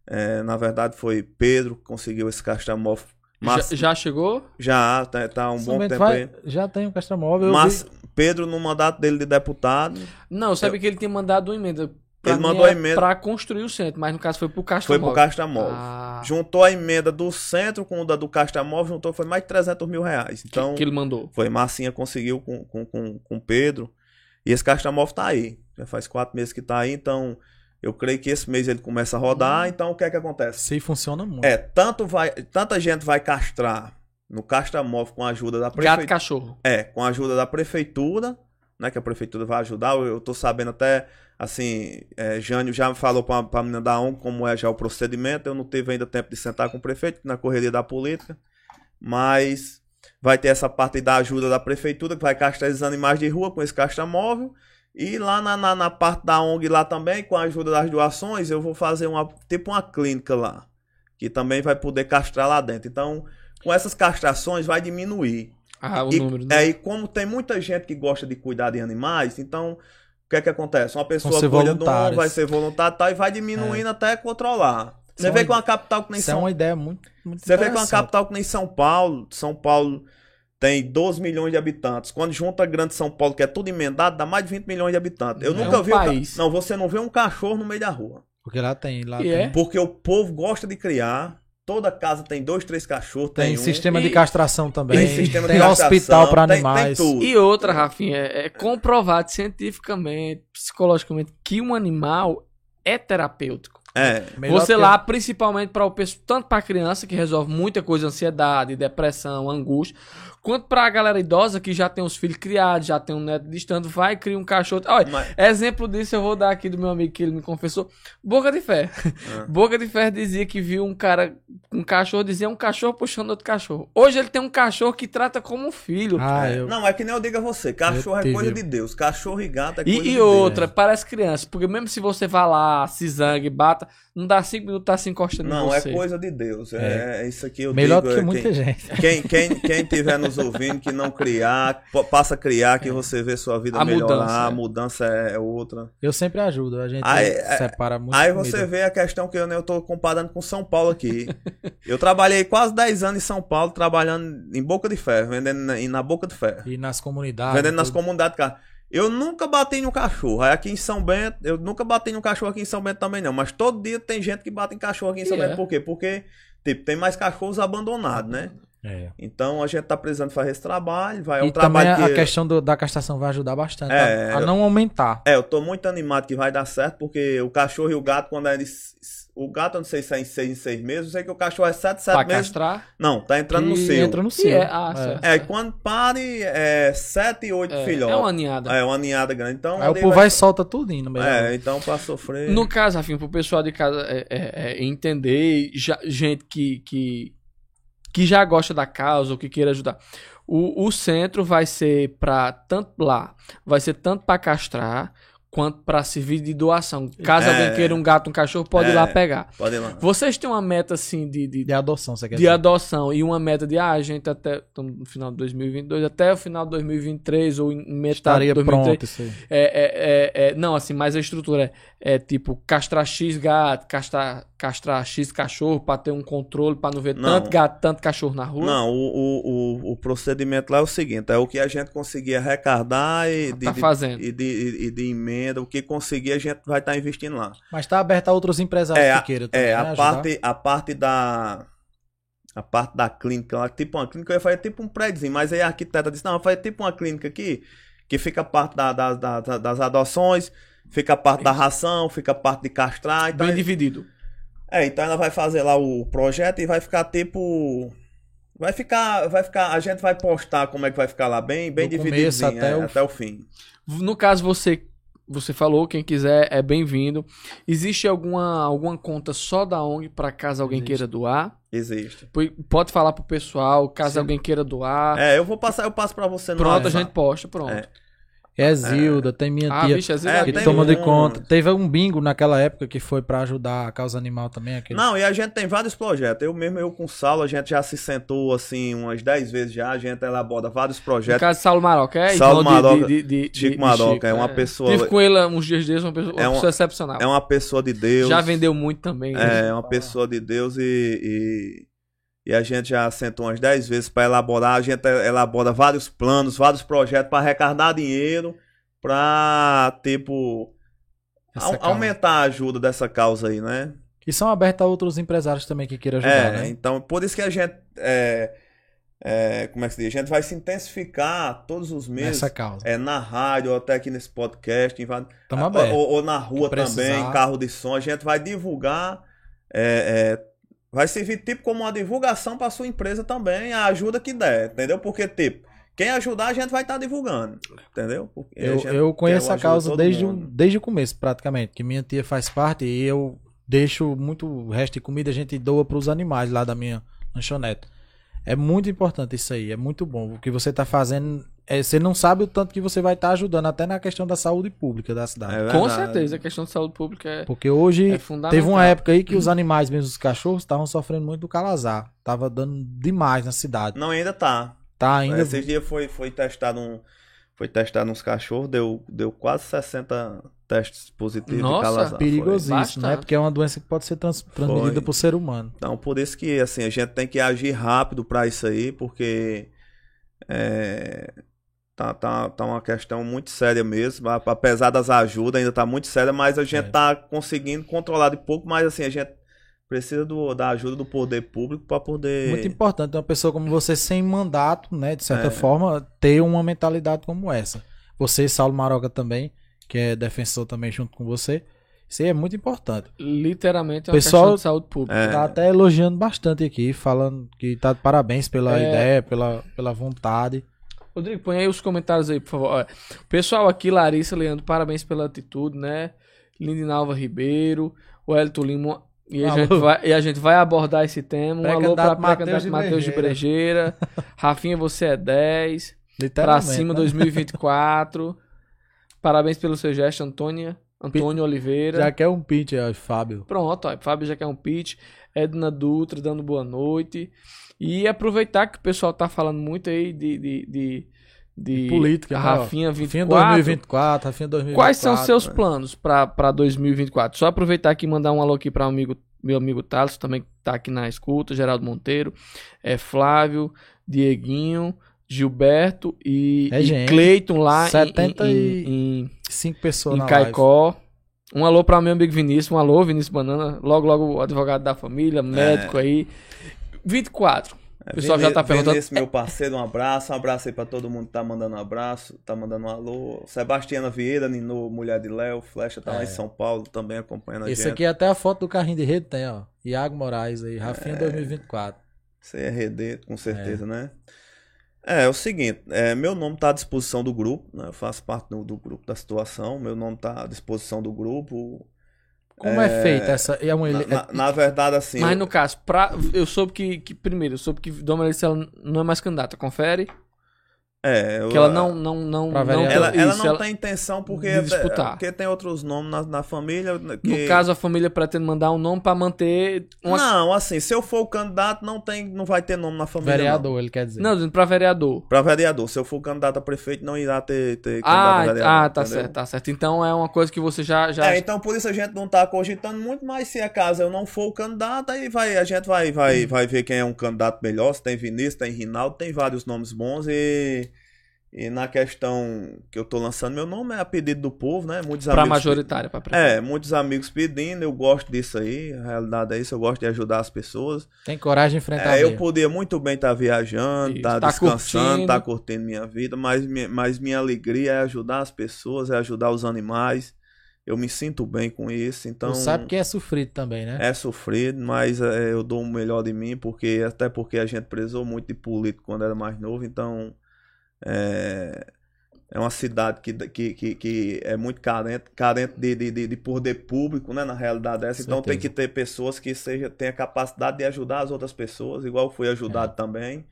É, na verdade foi Pedro que conseguiu esse castramóvel. Mas Já, já chegou? já tá, tá um São bom Bento tempo vai- aí. Já tem castramóvel. eu Mas vi- Pedro, no mandato dele de deputado, Não, sabe que ele tinha mandado uma emenda. Pra Ele mandou é a emenda- Pra construir o centro, mas no caso foi pro Castro foi pro Móvel. Castramóvel. Ah, Juntou a emenda do centro com o da do Castramóvel, juntou foi mais de 300 mil reais. Então, que, que ele mandou. foi Marcinha conseguiu com, com, com, com Pedro. E esse Castramóvel tá aí. Já faz quatro meses que tá aí, então eu creio que esse mês ele começa a rodar. Então o que é que acontece? Se funciona muito. É, tanto vai, tanta gente vai castrar no Castramóvel com a ajuda da Gato prefeitura. cachorro. É, com a ajuda da prefeitura, né? Que a prefeitura vai ajudar. Eu, eu tô sabendo até, assim, é, Jânio já falou pra, pra menina da ONG como é já o procedimento. Eu não tive ainda tempo de sentar com o prefeito, na correria da política. Mas vai ter essa parte da ajuda da prefeitura, que vai castrar esses animais de rua com esse castramóvel. E lá na, na, na parte da ONG lá também, com a ajuda das doações, eu vou fazer uma tipo uma clínica lá. Que também vai poder castrar lá dentro. Então, com essas castrações vai diminuir. Ah, o E, número. né? é, e como tem muita gente que gosta de cuidar de animais, então o que é que acontece? Uma pessoa cuida de um, vai ser voluntário e tal, e vai diminuindo até controlar. Você vê é que uma capital que nem Isso é São uma ideia muito, muito Você vê que uma interessante. capital que nem São Paulo, São Paulo tem 12 milhões de habitantes. Quando junta a grande São Paulo, que é tudo emendado, dá mais de 20 milhões de habitantes. Eu É nunca um vi. um ca- país. Não, você não vê um cachorro no meio da rua. Porque lá tem. Lá tem, é? Porque o povo gosta de criar. Toda casa tem dois, três cachorros. tem Tem, um. sistema de E- castração também. Tem Tem, sistema de castração, hospital para tem- tem animais. tudo. E outra, Rafinha, é, é comprovado cientificamente, psicologicamente, que um animal é terapêutico. É. Você lá, principalmente para o pessoal, tanto para criança que resolve muita coisa, ansiedade, depressão, angústia, quanto para a galera idosa que já tem os filhos criados, já tem um neto distante, vai e cria um cachorro. Olha, Mas- exemplo disso eu vou dar aqui do meu amigo que ele me confessou. Boca de Fé. Ah. Boca de Fé dizia que viu um cara, um cachorro, dizia um cachorro puxando outro cachorro. Hoje ele tem um cachorro que trata como um filho. Ah, É. eu. Não, é que nem eu digo a você, cachorro é tive. coisa de Deus, cachorro e gato é coisa E, de e Deus. outra, parece criança, porque mesmo se você vá lá, se zangue, bata, não dá cinco minutos, tá se encostando Não, em é coisa de Deus. É, é isso aqui eu Melhor digo. do que é, muita quem, gente. Quem, quem, quem tiver nos ouvindo que não criar, passa a criar que você vê sua vida A melhorar. mudança, é. A mudança é, é outra. Eu sempre ajudo. A gente Aí, é- separa muito. Aí comida. você vê a questão que eu, né, eu tô comparando com São Paulo aqui. eu trabalhei quase 10 anos em São Paulo, trabalhando em Boca de Ferro, vendendo na, e na Boca de Ferro. E nas comunidades. vendendo nas tudo. comunidades, cara. Eu nunca bati no cachorro. Aí aqui em São Bento, eu nunca bati no cachorro aqui em São Bento também não. Mas todo dia tem gente que bate em cachorro aqui em São é. Bento. Por quê? Porque, tipo, tem mais cachorros abandonados, né? É. Então a gente tá precisando fazer esse trabalho. Vai, é um e também trabalho a que. questão do- da castração vai ajudar bastante É, a, a não aumentar. É, eu tô muito animado que vai dar certo, porque o cachorro e o gato, quando eles. O gato, eu não sei se é em seis em seis meses, eu sei que o cachorro é sete, sete Pra meses. castrar. Não, tá entrando no seu. entra no E seu. é, ah, certo. É, quando pare, é sete e oito É, filhotes. é uma ninhada. É, uma ninhada grande. Então, Aí o povo vai e solta tudinho no meio. É, então pra sofrer. No caso, Rafinha, pro pessoal de casa é, é- é entender, já- gente que, que, que já gosta da causa ou que queira ajudar. O, o centro vai ser para tanto lá, vai ser tanto para castrar quanto para servir de doação. Caso É. alguém queira um gato, um cachorro, pode ir lá É. pegar. Pode ir lá. Vocês têm uma meta assim de, de, De adoção, você quer de dizer? adoção e uma meta de ah, a gente até estamos no final de 2022, até o final de 2023 ou em metade Estaria de 2023, pronto isso aí. é, é, é, é- não, assim, mas a estrutura é, é tipo castrar X gato, castrar, castrar X cachorro pra ter um controle, pra não ver Não. tanto gato, tanto cachorro na rua. Não, o, o, o, o procedimento lá é o seguinte: é o que a gente conseguir arrecadar e de, Tá de- fazendo. e de, e- e de emenda, o que conseguir a gente vai estar investindo lá. Mas tá aberto a outros empresários É, que queiram também, É, né, a ajudar. parte, a parte da. A parte da clínica lá, tipo uma clínica, eu ia fazer tipo um prédiozinho, mas aí a arquiteta disse: não, eu fazer tipo uma clínica aqui, que fica a parte da, da- da- da- das adoções, fica a parte da ração, fica a parte de castrar. Então, Bem dividido. é, então ela vai fazer lá o projeto e vai ficar tipo. Vai ficar. Vai ficar. A gente vai postar como é que vai ficar lá, bem, bem Do dividido. até o- até o fim. No caso, você você falou, quem quiser é bem-vindo. Existe alguma, alguma conta só da ONG pra caso alguém Existe. queira doar? Existe. P- Pode falar pro pessoal, caso Sim. alguém queira doar. É, eu vou passar, eu passo pra você no pronto, a WhatsApp. gente posta, pronto. É. É Zilda, tem minha Ah, tia bicho, É, que gente- tem toma de um- conta. Teve um bingo naquela época que foi pra ajudar a causa animal também. Aquele... Não, e a gente tem vários projetos. Eu mesmo, eu com o Saulo, a gente já se sentou assim umas 10 vezes já. A gente elabora vários No projetos. caso, Saulo Maroca, é Saulo de- Maroca, de, de, de, Chico de Maroca, Chico, é uma pessoa- Tive com ele uns dias desses, uma pessoa, uma É uma- pessoa excepcional. É uma pessoa de Deus. Já vendeu muito também. né? É, uma pessoa de Deus e, e, e a gente já sentou umas 10 vezes para elaborar. A gente elabora vários planos, vários projetos para arrecadar dinheiro para, tipo, au- causa. aumentar a ajuda dessa causa aí, né? E são abertos a outros empresários também que queiram ajudar, É, né? então por isso que a gente. É, é, como é que se diz? A gente vai se intensificar todos os meses. Nessa causa. É, na rádio, ou até aqui nesse podcast, em ou, ou- na rua também, carro de som. A gente vai divulgar. é, é, vai servir tipo como uma divulgação para sua empresa também, a ajuda que der, entendeu? Porque, tipo, quem ajudar a gente vai estar divulgando, entendeu? Porque Eu, gente eu conheço a causa desde, mundo. desde o começo, praticamente. Que minha tia faz parte e eu deixo muito resto de comida, a gente doa pros animais lá da minha lanchonete. É muito importante isso aí, é muito bom. O que você tá fazendo, é, você não sabe o tanto que você vai estar ajudando, até na questão da saúde pública da cidade. É Com certeza, a questão de saúde pública é, Porque hoje é fundamental. teve uma época aí que os animais, mesmo os cachorros, estavam sofrendo muito do calazar. Tava dando demais na cidade. Não, ainda tá. Tá ainda. Esses dias foi, foi testado um. Foi testado uns cachorros, deu, deu quase 60 testes positivos Nossa, de calazar. Perigosíssimo, né? Porque é uma doença que pode ser trans- transmitida por ser humano. Então, por isso que assim, a gente tem que agir rápido para isso aí, porque é, tá, tá, tá uma questão muito séria mesmo. Apesar das ajudas, ainda tá muito séria, mas a gente É. tá conseguindo controlar de pouco, mas assim, a gente precisa do, da ajuda do poder público para poder. Muito importante uma pessoa como você, sem mandato, né? De certa É. forma, ter uma mentalidade como essa. Você, Saulo Maroga também, que é defensor também junto com você. Isso aí é muito importante. Literalmente é uma Pessoal- questão de saúde pública. É. Tá até elogiando bastante aqui, falando que tá de parabéns pela É. ideia, pela, pela vontade. Rodrigo, põe aí os comentários aí, por favor. Pessoal aqui, Larissa, Leandro, parabéns pela atitude, né? Lindinalva Ribeiro, o Elton Lima. E a, Alô. gente vai, e a gente vai abordar esse tema. Um alô para Matheus pré-candidato de Matheus de Brejeira. Rafinha, você é 10. Pra Literalmente. cima né? 2024. Parabéns pelo seu gesto, Antônia. Antônio Oliveira. Já quer um pitch, ó, Fábio. Pronto, ó, Fábio já quer um pitch. Edna Dutra dando boa noite. E aproveitar que o pessoal tá falando muito aí de. de, de, de Política, a né. Rafinha Rafinha 24. 2024, Rafinha 2024. Quais são seus né? planos para 2024? Só aproveitar aqui e mandar um alô aqui para amigo, meu amigo Thales, também que tá aqui na escuta, Geraldo Monteiro, é Flávio, Dieguinho, Gilberto e, É e. Cleiton lá em- 70 em, pessoas em na live. Caicó. Um alô pra meu amigo Vinícius, um alô, Vinícius Banana, logo, logo o advogado da família, médico aí. 24. O pessoal já tá perguntando. Vinícius, meu parceiro, um abraço. Um abraço aí pra todo mundo que tá mandando um abraço, tá mandando um alô. Sebastiana Vieira, Nino, mulher de Léo, Flecha tá lá em São Paulo também acompanhando a Esse gente. aqui é até a foto do carrinho de rede tem, ó. Iago Moraes aí, É. Rafinha 2024. Isso aí é RD, com certeza, né? É, é o seguinte, é, meu nome tá à disposição do grupo, né? Eu faço parte do, do grupo da situação, meu nome tá à disposição do grupo. Como é, feita essa? É uma Na, ele- na- na verdade, assim. Mas eu- no caso, pra, eu soube que, que. Primeiro, eu soube que Dona Melissa ela não é mais candidata. Confere. É, eu- Que ela não. não, não, não vereador. Ela, ela isso, não ela- tem intenção porque, de disputar. porque tem outros nomes na, na família. Que... No caso, a família pretende mandar um nome pra manter. Uma... Não, assim, se eu for o candidato, não, tem, não vai ter nome na família. vereador, ele quer dizer. Não, dizendo pra vereador. Não. Pra vereador. Se eu for candidato a prefeito, não irá ter, ter candidato Ah, a vereador. ah, tá entendeu? certo, tá certo. Então é uma coisa que você já. já... É, então por isso a gente não tá cogitando muito, mas se acaso eu não for o candidato, aí vai, a gente vai, vai, Hum. vai ver quem é um candidato melhor. Se tem Vinícius, tem Rinaldo, tem vários nomes bons e. E na questão que eu tô lançando meu nome é a pedido do povo, né? Muitos pra amigos. majoritária, pra prefeito. É, muitos amigos pedindo, eu gosto disso aí, a realidade é isso, eu gosto de ajudar as pessoas. Tem coragem de enfrentar É, eu podia muito bem estar viajando, Isso, estar tá descansando, curtindo. estar curtindo minha vida, mas, mas minha alegria é ajudar as pessoas, é ajudar os animais. Eu me sinto bem com isso, então Tu sabe que é sofrido também, né? é sofrido, mas é, eu dou o melhor de mim, porque até porque a gente prezou muito de político quando era mais novo, então é, é uma cidade que, que, que, que é muito carente, carente de, de, de, de poder público, né? Na realidade é essa. Então tem que ter pessoas que seja, tenham a capacidade de ajudar as outras pessoas, igual fui ajudado também.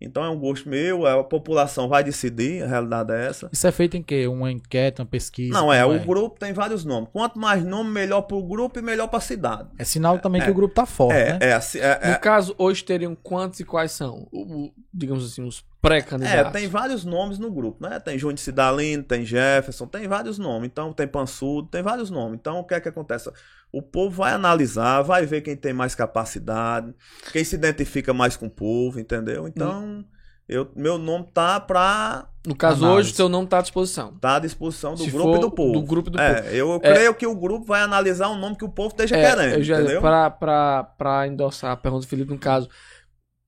Então é um gosto meu, a população vai decidir, a realidade é essa. Isso é feito em quê? Uma enquete, uma pesquisa? Não, é, Como o grupo tem vários nomes. Quanto mais nome, melhor pro grupo e melhor pra cidade. É sinal também É. que o grupo tá forte, É, né? é, assim, é, é, No caso, hoje teriam quantos e quais são? O- o- digamos assim, os É, pré-candidatos. tem vários nomes no grupo, né? Tem Júnior Cidalino, tem Jefferson, tem vários nomes. Então, tem Pansudo, tem vários nomes. Então, o que é que acontece? O povo vai analisar, vai ver quem tem mais capacidade, quem se identifica mais com o povo, entendeu? Então, eu, meu nome tá pra No caso, Análise. hoje, o seu nome tá à disposição. tá à disposição do Se grupo e do povo. do grupo do é, povo. eu É. creio que o grupo vai analisar um nome que o povo esteja É, querendo, eu já, entendeu? pra, pra, pra endossar a pergunta do Felipe, no caso,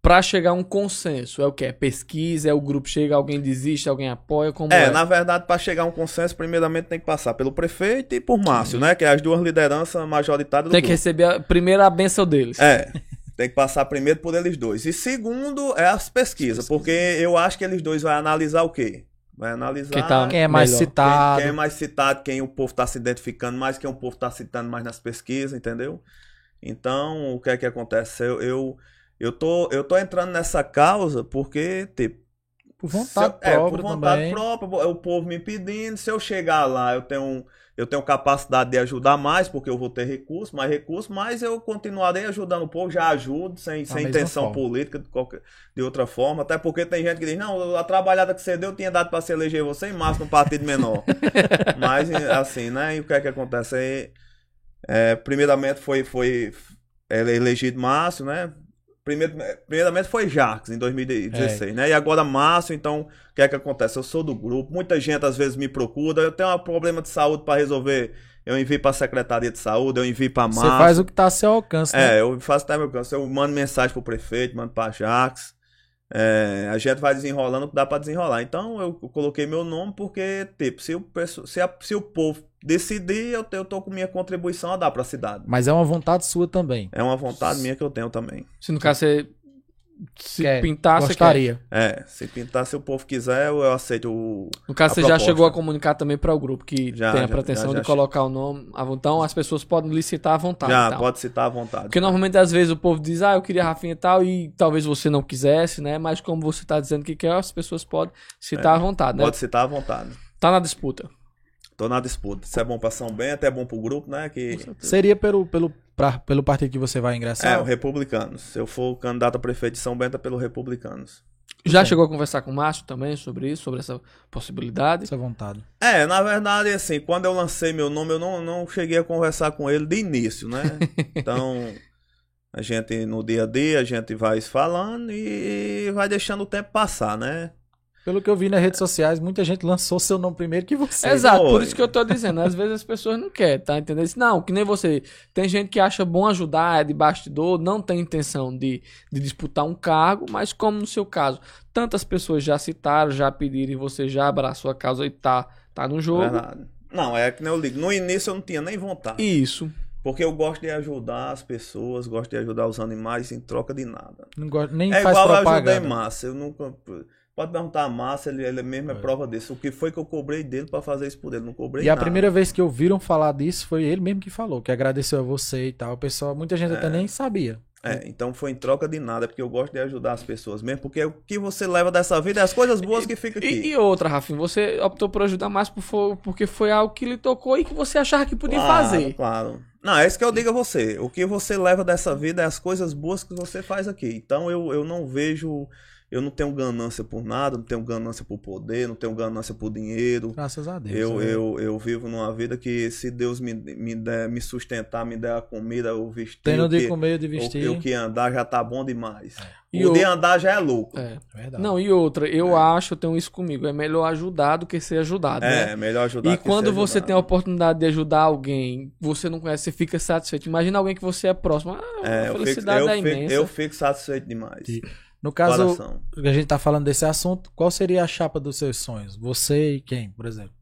pra chegar a um consenso, é o que? É pesquisa, é o grupo chega, alguém desiste, alguém apoia, como é? É, na verdade, para chegar a um consenso, primeiramente tem que passar pelo prefeito e por Márcio, né? Que é as duas lideranças majoritárias do Tem que grupo. receber a, primeiro a benção deles. É, tem que passar primeiro por eles dois. E segundo é as pesquisas, porque eu acho que eles dois vão analisar o quê? Vai analisar Quem tá- Quem é mais Melhor. quem- citado? quem é mais citado, quem o povo está se identificando mais, quem o povo está citando mais nas pesquisas, entendeu? Então, o que é que acontece? Eu, eu, eu, tô, eu tô entrando nessa causa porque, tipo, Por se eu- vontade é, própria por vontade também. própria, o povo me pedindo, se eu chegar lá, eu tenho, eu tenho capacidade de ajudar mais, porque eu vou ter recurso, mais recurso, mas eu continuarei ajudando o povo, já ajudo, sem, sem intenção forma. política, de, qualquer, de outra forma, até porque tem gente que diz, não, a trabalhada que você deu tinha dado para se eleger você em março num partido menor. mas, assim, né, e o que é que acontece aí? É, primeiramente foi, foi ele elegido Márcio, né? Primeiro, primeiramente foi Jacques em 2016, né? E agora Márcio, então, o que é que acontece? Eu sou do grupo, muita gente às vezes me procura, eu tenho um problema de saúde para resolver, eu envio para a Secretaria de Saúde, eu envio para Você Márcio. faz o que tá a seu alcance, né? É, eu faço até meu canso, eu mando mensagem pro prefeito, mando para Jacques. É, a gente vai desenrolando o que dá para desenrolar. Então eu coloquei meu nome porque, tipo, se o, se a- se o povo decidir, eu, eu tô com minha contribuição a dar para a cidade. Mas é uma vontade sua também. É uma vontade minha que eu tenho também. Se no caso você se Quer, quer. gostaria. É, se pintar, se o povo quiser, eu, eu aceito o. No caso, a você já proposta. chegou a comunicar também para o grupo que Já, tem a já, pretensão já, já de colocar o nome. à vo- Então as pessoas podem licitar à vontade. Já, tal. pode citar à vontade. Porque normalmente às vezes o povo diz, ah, eu queria Rafinha e tal, e talvez você não quisesse, né? Mas como você tá dizendo que quer, as pessoas podem citar à vontade, né? Pode citar à vontade. Tá na disputa. Tô na disputa. Se é bom pra São Bento, é bom pro grupo, né? Que Seria pelo, pelo, pra- pelo partido que você vai é ingressar? o Republicanos. Se eu for candidato a prefeito de São Bento, é pelo Republicanos. Já Sim. chegou a conversar com o Márcio também sobre isso, sobre essa possibilidade? Essa vontade. É, na verdade, assim, quando eu lancei meu nome, eu não, não cheguei a conversar com ele de início, né? Então, a gente, no dia a dia, a gente vai falando e vai deixando o tempo passar, né? Pelo que eu vi nas redes sociais, muita gente lançou seu nome primeiro que você. Exato, por Foi. isso que eu tô dizendo. Às vezes as pessoas não querem, tá entendendo? Não, que nem você. Tem gente que acha bom ajudar, é de bastidor, não tem intenção de, de disputar um cargo, mas como no seu caso, tantas pessoas já citaram, já pediram e você já abraçou a causa e tá, tá no jogo. Verdade. Não, é que nem eu ligo. No início eu não tinha nem vontade. Isso. Porque eu gosto de ajudar as pessoas, gosto de ajudar os animais em troca de nada. Não gosta, nem é faz igual eu ajudei propaganda. Massa. Eu nunca. Pode perguntar a Massa, ele, ele mesmo é prova disso. O que foi que eu cobrei dele pra fazer isso por ele? Não cobrei E a nada. primeira vez que ouviram falar disso foi ele mesmo que falou, que agradeceu a você e tal. O pessoal, muita gente até nem sabia. É, então foi em troca de nada, porque eu gosto de ajudar as pessoas mesmo, porque o que você leva dessa vida é as coisas boas que ficam aqui. E, e outra, Rafinha, você optou por ajudar mais porque foi algo que lhe tocou e que você achava que podia Claro, fazer. Claro. Não, é isso que eu digo a você. O que você leva dessa vida é as coisas boas que você faz aqui. Então eu, eu não vejo. Eu não tenho ganância por nada, não tenho ganância por poder, não tenho ganância por dinheiro. Graças a Deus. Eu, né? eu, eu vivo numa vida que se Deus me, me, der, me sustentar, me der a comida, o vestir, Tendo o de que, comer, de o, vestir. o que andar já tá bom demais. E o o- de andar já é louco. É. É verdade. Não, e outra, eu acho, eu tenho isso comigo, é melhor ajudar do que ser ajudado, né? É, melhor ajudar E que quando ser você ajudado. tem a oportunidade de ajudar alguém, você não conhece, você fica satisfeito. Imagina alguém que você é próximo. Ah, É, a eu fico, felicidade eu, é fico, imensa. eu fico satisfeito demais. E- No caso, Coração. a gente tá falando desse assunto, qual seria a chapa dos seus sonhos? Você e quem, por exemplo?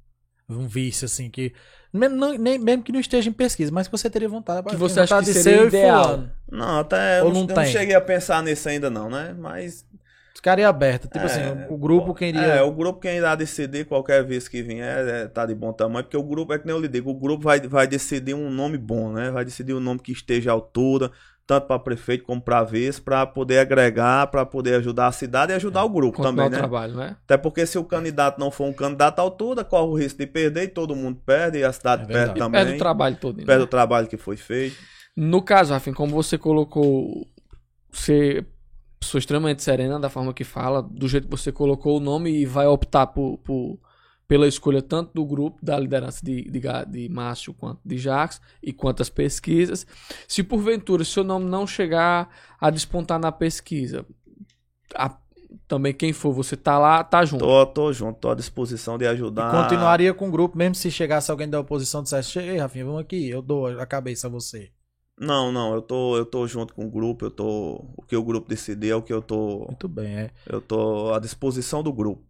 Um vice, assim, que. Mesmo, não- nem, mesmo que não esteja em pesquisa, mas que você teria vontade. Que "Ah, você acha que seria ideal." Não, até Ou eu, não não, eu não cheguei a pensar nisso ainda não, né? Mas Ficaria aberto. Tipo É, assim, o grupo quem iria. É, o grupo quem irá decidir qualquer vez que vier é, tá de bom tamanho, porque o grupo é que nem eu lhe digo, o grupo vai, vai decidir um nome bom, né? Vai decidir um nome que esteja à altura, tanto para prefeito como para vice, para poder agregar, para poder ajudar a cidade e ajudar o grupo também, o né? trabalho, né? Até porque se o candidato não for um candidato à altura, corre o risco de perder e todo mundo perde, e a cidade É perde. E também. perde o trabalho todo. né? perde o trabalho que foi feito. No caso, Rafinha, como você colocou ser pessoa extremamente serena da forma que fala, do jeito que você colocou o nome e vai optar por, por- pela escolha tanto do grupo, da liderança de, de, de Márcio quanto de Jacques e quantas pesquisas. Se porventura seu nome não chegar a despontar na pesquisa, a- também quem for, você tá lá, tá junto. Tô, tô junto, tô à disposição de E ajudar. continuaria com o grupo, mesmo se chegasse alguém da oposição e dissesse: Ei, Rafinha, vamos aqui, eu dou a cabeça a você. Não, não, eu tô, eu tô junto com o grupo, eu tô. O que o grupo decidir é o que eu tô. Muito bem, é. Eu tô à disposição do grupo.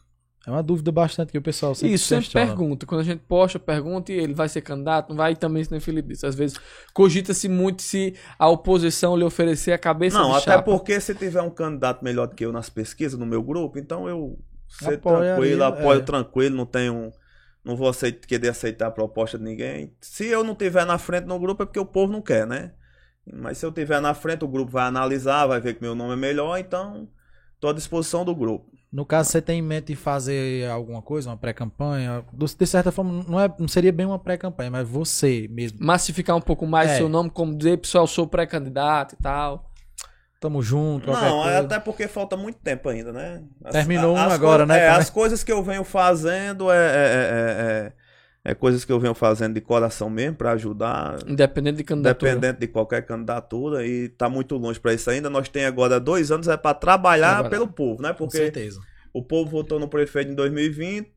É uma dúvida bastante que o pessoal sempre Isso, sempre questiona. pergunta. Quando a gente posta, pergunta e ele vai ser candidato, não vai e também, se nem Felipe disse. Às vezes cogita-se muito se a oposição lhe oferecer a cabeça Não, de até chapa. porque se tiver um candidato melhor do que eu nas pesquisas no meu grupo, então eu ser tranquilo, ali, apoio é. tranquilo, não tenho. Não vou aceit- querer aceitar a proposta de ninguém. Se eu não tiver na frente no grupo é porque o povo não quer, né? Mas se eu tiver na frente, o grupo vai analisar, vai ver que meu nome é melhor, então tô à disposição do grupo. No caso, você tem em mente em fazer alguma coisa, uma pré-campanha? Do- De certa forma, não, é, não seria bem uma pré-campanha, mas você mesmo. Massificar um pouco mais É. seu nome, como dizer, pessoal, eu sou pré-candidato e tal. Tamo junto, Não, é coisa. até porque falta muito tempo ainda, né? As- Terminou um as agora, né, É, as coisas que eu venho fazendo é, é, é, coisas que eu venho fazendo de coração mesmo pra ajudar, Independente de candidatura. independente de qualquer candidatura e tá muito longe pra isso ainda. Nós tem agora dois anos é pra trabalhar Trabalhar. pelo povo, né? Com Porque certeza. o povo votou no prefeito em 2020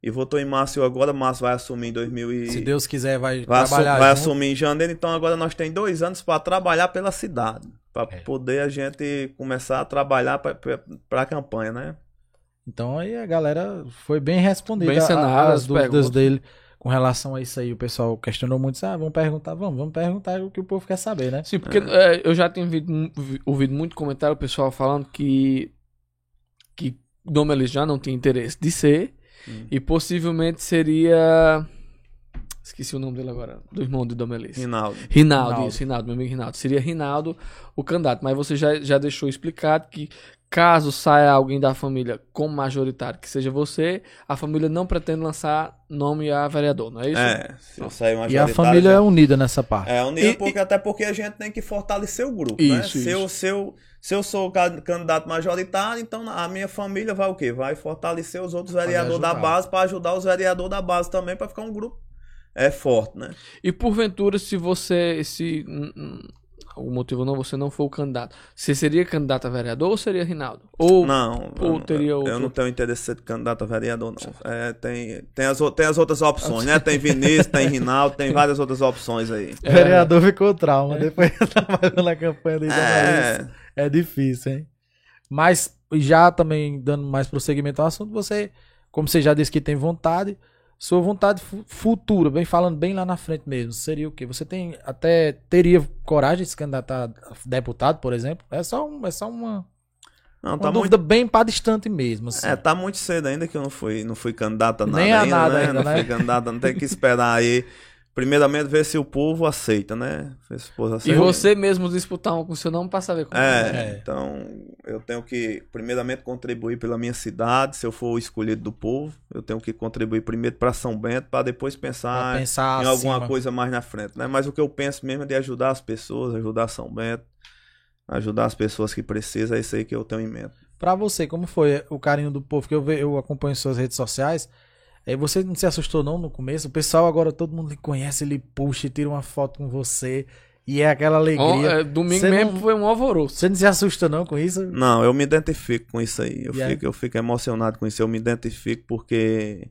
e votou em Márcio agora. Márcio vai assumir em 2000 e... Se Deus quiser, vai, Vai, assu- trabalhar vai junto. assumir em janeiro, então agora nós temos dois anos para trabalhar pela cidade. Para É. poder a gente começar a trabalhar para a campanha, né? Então aí a galera foi bem respondida Bem a- cenário, as as dúvidas perguntas. dele com relação a isso aí. O pessoal questionou muito, disse, ah, vamos perguntar, vamos, vamos perguntar o que o povo quer saber, né? Sim, porque é, eu já tenho ouvido, ouvido muito comentário, o pessoal falando que que Dom Elis já não tinha interesse de ser Hum. e possivelmente seria esqueci o nome dele agora, do irmão de Dom Elis. Rinaldo. Rinaldo, Rinaldo. isso, Rinaldo, meu amigo Rinaldo. Seria Rinaldo o candidato, mas você já, já deixou explicado que caso saia alguém da família como majoritário, que seja você, a família não pretende lançar nome a vereador, não é isso? É, se eu sair E a majoritário, família é já- unida nessa parte. É, unida E- porque, até porque a gente tem que fortalecer o grupo, né? Isso, Se eu, isso. se, eu, se eu sou o ca- candidato majoritário, então a minha família vai o quê? Vai fortalecer os outros vereadores da base para ajudar os vereadores da base também para ficar um grupo é forte, né? E porventura, se você, se algum motivo ou não, você não for o candidato, você seria candidato a vereador ou seria Rinaldo? Ou Não, ou eu, teria eu outro? não tenho interesse em ser candidato a vereador, não. É, tem, tem, as, o- tem as outras opções, né? Tem Vinícius, tem Rinaldo, tem várias outras opções aí. O vereador ficou trauma depois que trabalhou na campanha dele. É, É difícil, hein? Mas já também dando mais prosseguimento ao assunto, você, como você já disse que tem vontade, sua vontade fu- futura, bem falando bem lá na frente mesmo, seria o quê? Você tem até teria coragem de se candidatar a deputado, por exemplo? É só, um, é só uma, não, uma tá muito, dúvida bem para distante mesmo, assim. é, tá muito cedo ainda que eu não fui, não fui candidato a nada Nem a ainda, nada né? ainda, não né? fui candidato, não tem que esperar aí. Primeiramente ver se o povo aceita, né? Ver se o povo E aceita. você mesmo disputar um com o seu nome pra saber como É, É. então eu tenho que, primeiramente, contribuir pela minha cidade. Se eu for o escolhido do povo, eu tenho que contribuir primeiro para São Bento, para depois pensar pensar em alguma coisa mais na frente, né? Mas o que eu penso mesmo é de ajudar as pessoas, ajudar São Bento, ajudar as pessoas que precisam, é isso aí que eu tenho em mente. Pra você, como foi o carinho do povo? Que eu, ve- eu acompanho suas redes sociais. Aí você não se assustou não no começo? O pessoal agora todo mundo lhe conhece, ele puxa e tira uma foto com você. E é aquela alegria. é, domingo Você mesmo não- foi um alvoroço. Você não se assusta não com isso? Não, eu me identifico com isso aí. Eu, aí? fico, eu fico emocionado com isso. Eu me identifico porque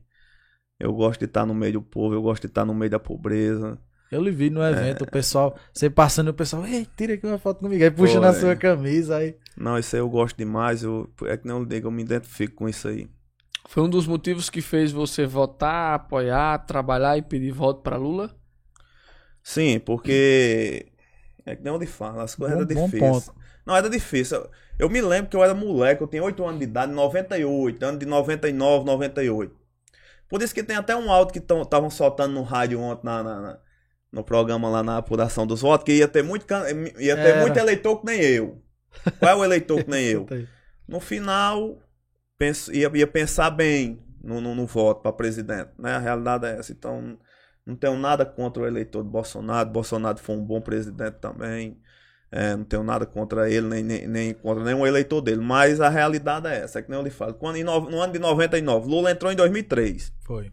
eu gosto de estar no meio do povo, eu gosto de estar no meio da pobreza. Eu lhe vi no É. evento, o pessoal, você passando e o pessoal, ei, tira aqui uma foto comigo. Aí puxa Foi. na sua camisa, aí. Não, isso aí eu gosto demais. Eu, é que não digo, eu me identifico com isso aí. Foi um dos motivos que fez você votar, apoiar, trabalhar e pedir voto pra Lula? Sim, porque é que nem onde fala, as coisas Bom- eram difíceis. Não, era difícil. Eu- Eu me lembro que eu era moleque, eu tinha 8 anos de idade, em 98, ano de 99, 98. Por isso que tem até um áudio que estavam soltando no rádio ontem na, na- na- no programa lá na apuração dos votos, que ia ter muito, can- ia ter Era. muito eleitor que nem eu. Qual é o eleitor que nem eu? No final, penso, ia, ia pensar bem no, no, no voto para presidente, né? A realidade é essa. Então, não tenho nada contra o eleitor do Bolsonaro. Bolsonaro foi um bom presidente também. É, não tenho nada contra ele, nem, nem, nem contra nenhum eleitor dele. Mas a realidade é essa, é que nem eu lhe falo. Quando, no, no ano de 99, Lula entrou em 2003. Foi.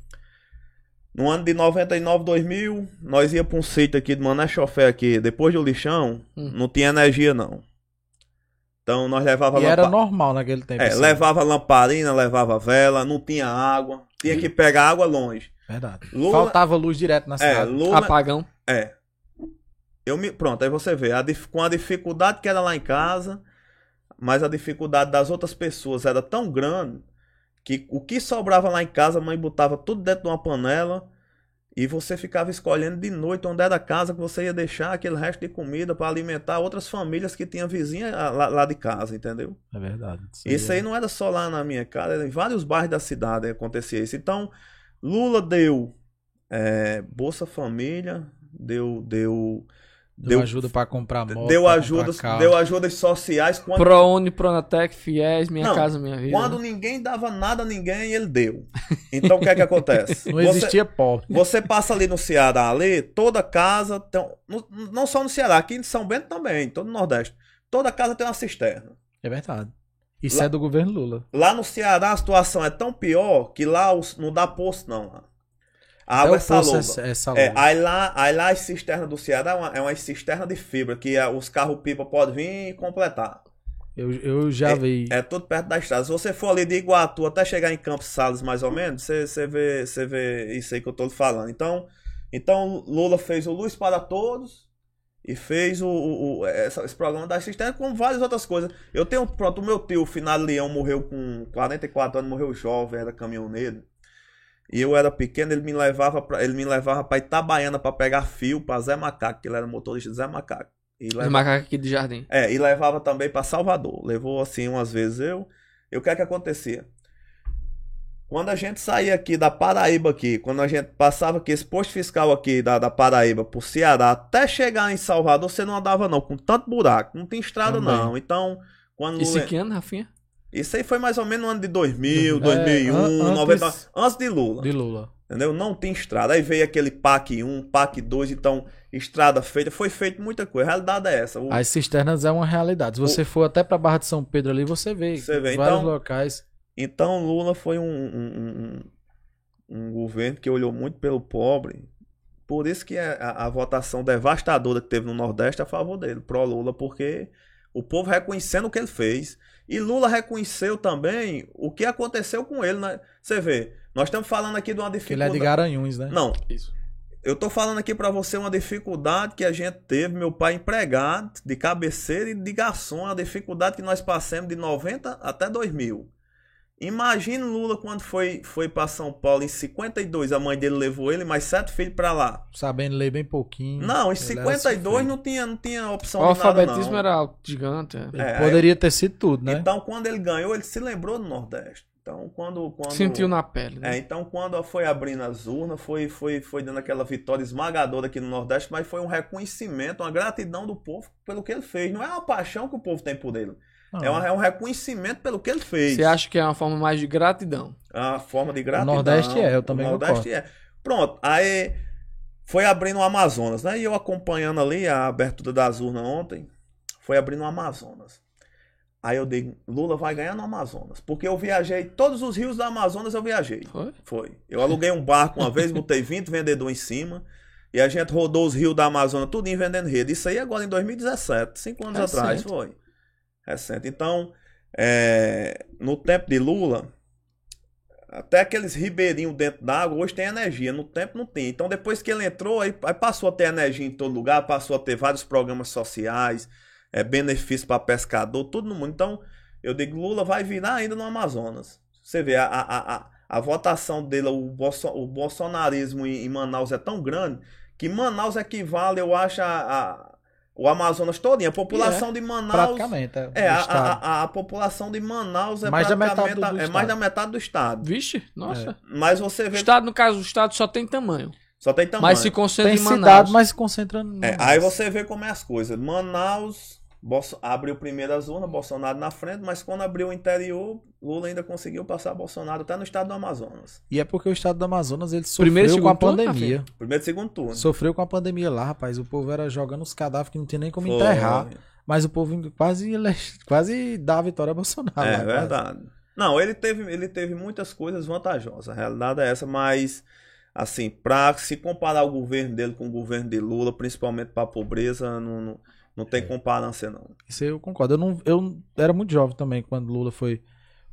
No ano de 99, 2000, nós ia para um sítio aqui de Mané Chofé aqui, depois do lixão, Hum. não tinha energia não. Então nós levava E era normal naquele tempo. é, assim. levava lamparina, levava vela, não tinha água, tinha que pegar água longe. Verdade. Lula- Faltava luz direto na É, cidade. Lula, Apagão. é. Eu me, pronto, aí você vê, a dif- com a dificuldade que era lá em casa, mas a dificuldade das outras pessoas era tão grande que o que sobrava lá em casa, a mãe botava tudo dentro de uma panela e você ficava escolhendo de noite onde era a casa que você ia deixar aquele resto de comida para alimentar outras famílias que tinham vizinha ah, lá, lá de casa, entendeu? É verdade. Isso aí não era só lá na minha casa, era em vários bairros da cidade acontecia isso. Então, Lula deu é, Bolsa Família, deu deu Deu deu, ajuda pra comprar moto. deu ajudas, comprar carro. deu ajudas sociais quando, Prouni, Pronatec, Fiéis, Minha Não, Casa Minha Vida. quando ninguém dava nada a ninguém, ele deu. Então o que é que acontece? Não Você- existia pobre. Você passa ali no Ceará, ali, toda casa, tem, não só no Ceará, aqui em São Bento também, todo no Nordeste. Toda casa tem uma cisterna. É verdade. Isso Lá- é do governo Lula. Lá no Ceará a situação é tão pior que lá os- não dá poço não. A água é poço salobra. É, é É, aí lá, aí lá as cisternas do Ceará é uma, é uma cisterna de fibra, que é- os carros-pipa podem vir e completar. Eu, eu já vi. É tudo perto da estrada. Se você for ali de Iguatu até chegar em Campos Salles, mais ou menos, você, você, vê, você vê isso aí que eu lhe falando. Então, então Lula fez o Luz para Todos e fez o, o- o- essa- esse programa da cisterna com várias outras coisas. Eu tenho, pronto, o meu tio, o Finado Leão, morreu com 44 anos, morreu jovem, era caminhoneiro. E eu era pequeno, ele me levava pra, ele me levava para Itabaiana para pegar fio para Zé Macaco, que ele era motorista de Zé Macaco. E levava- macacos aqui de jardim. é, e levava também para Salvador. Levou assim umas vezes eu. E o que é que acontecia? Quando a gente saía aqui da Paraíba aqui, quando a gente passava aqui esse posto fiscal aqui da, da Paraíba pro Ceará, até chegar em Salvador, você não andava não, com tanto buraco, não tem estrada Também. não. Então, quando Isso Lula- que ano, Rafinha? Isso aí foi mais ou menos no ano de 2000, É, 2001, an- antes- 90, antes de Lula. De Lula. Entendeu? Não tem estrada. Aí veio aquele PAC 1, PAC 2, então estrada feita, foi feito muita coisa. A realidade é essa. O- As cisternas é uma realidade. Se você for até pra Barra de São Pedro ali, você vê. Você vê, vários então- locais. Então Lula foi um, um, um- um governo que olhou muito pelo pobre, por isso que a, a votação devastadora que teve no Nordeste é a favor dele, pró-Lula, porque o povo reconhecendo o que ele fez. E Lula reconheceu também o que aconteceu com ele. Né? Você vê, nós estamos falando aqui de uma Que ele dificuldade. é de Garanhuns, né? Não, Isso. eu tô falando aqui pra você uma dificuldade que a gente teve, meu pai empregado, de cabeceira e de garçom, a dificuldade que nós passamos de 90 até 2000. Imagine Lula quando foi, foi para São Paulo em 52, a mãe dele levou ele, mais sete filhos pra lá. Sabendo ler bem pouquinho. Não, em Ele era 52 sofrido. não tinha, não tinha opção O de nada alfabetismo não. era gigante. é. Ele É, poderia ter sido tudo, né? Então quando ele ganhou, ele se lembrou do Nordeste. Então quando... quando... Sentiu na pele. né? É, então quando foi abrindo as urnas, foi, foi, foi dando aquela vitória esmagadora aqui no Nordeste, mas foi um reconhecimento, uma gratidão do povo pelo que ele fez. Não é uma paixão que o povo tem por ele. Não. É, uma- é um reconhecimento pelo que ele fez. Você acha que é uma forma mais de gratidão? É uma forma de gratidão. Nordeste é, eu também O Nordeste é. Pronto, aí foi abrindo o Amazonas, né? E eu acompanhando ali a abertura das urnas ontem, foi abrindo o Amazonas. Aí eu digo, Lula vai ganhar no Amazonas. Porque eu viajei, todos os rios do Amazonas eu viajei. Foi? Foi. Eu aluguei um barco uma vez, botei 20 vendedores em cima. E a gente rodou os rios da Amazônia tudinho vendendo rede. Isso aí agora em 2017, cinco anos Recente. atrás, foi. Recente. Então, é, no tempo de Lula, até aqueles ribeirinhos dentro d'água, hoje tem energia. No tempo não tem. Então, depois que ele entrou, aí, aí passou a ter energia em todo lugar, passou a ter vários programas sociais, é, benefício para pescador, tudo no mundo. Então, eu digo, Lula vai virar ainda no Amazonas. Você vê, a, a, a, a votação dele, o, bolso, o bolsonarismo em, em Manaus é tão grande que Manaus equivale, eu acho, a, a- o Amazonas todinho. A população de Manaus. Praticamente. É, do a, a, a, a população de Manaus é Mais da metade do- do é mais estado. da metade do estado. Vixe, nossa. Mas você O vê estado, no caso, o estado só tem tamanho. só tem tamanho. Mas se concentra Tem em Manaus. cidade, mas se concentra no. É, aí você vê como é as coisas. Manaus Bolso- abriu primeiro as urnas, Bolsonaro na frente, mas quando abriu o interior, Lula ainda conseguiu passar Bolsonaro até no estado do Amazonas. E é porque o estado do Amazonas ele sofreu Primeiro com a segundo turno, pandemia. Primeiro e segundo turno. Sofreu com a pandemia lá, rapaz. O povo era jogando os cadáveres que não tinha nem como Foi. enterrar. Mas o povo quase, ele- quase dá a vitória a Bolsonaro. É lá, quase. verdade. Não, ele teve, ele teve muitas coisas vantajosas. A realidade é essa, mas assim, para se comparar o governo dele com o governo de Lula, principalmente para a pobreza, não, não, não tem É. comparação não. Isso eu concordo. Eu, não, eu era muito jovem também quando Lula foi,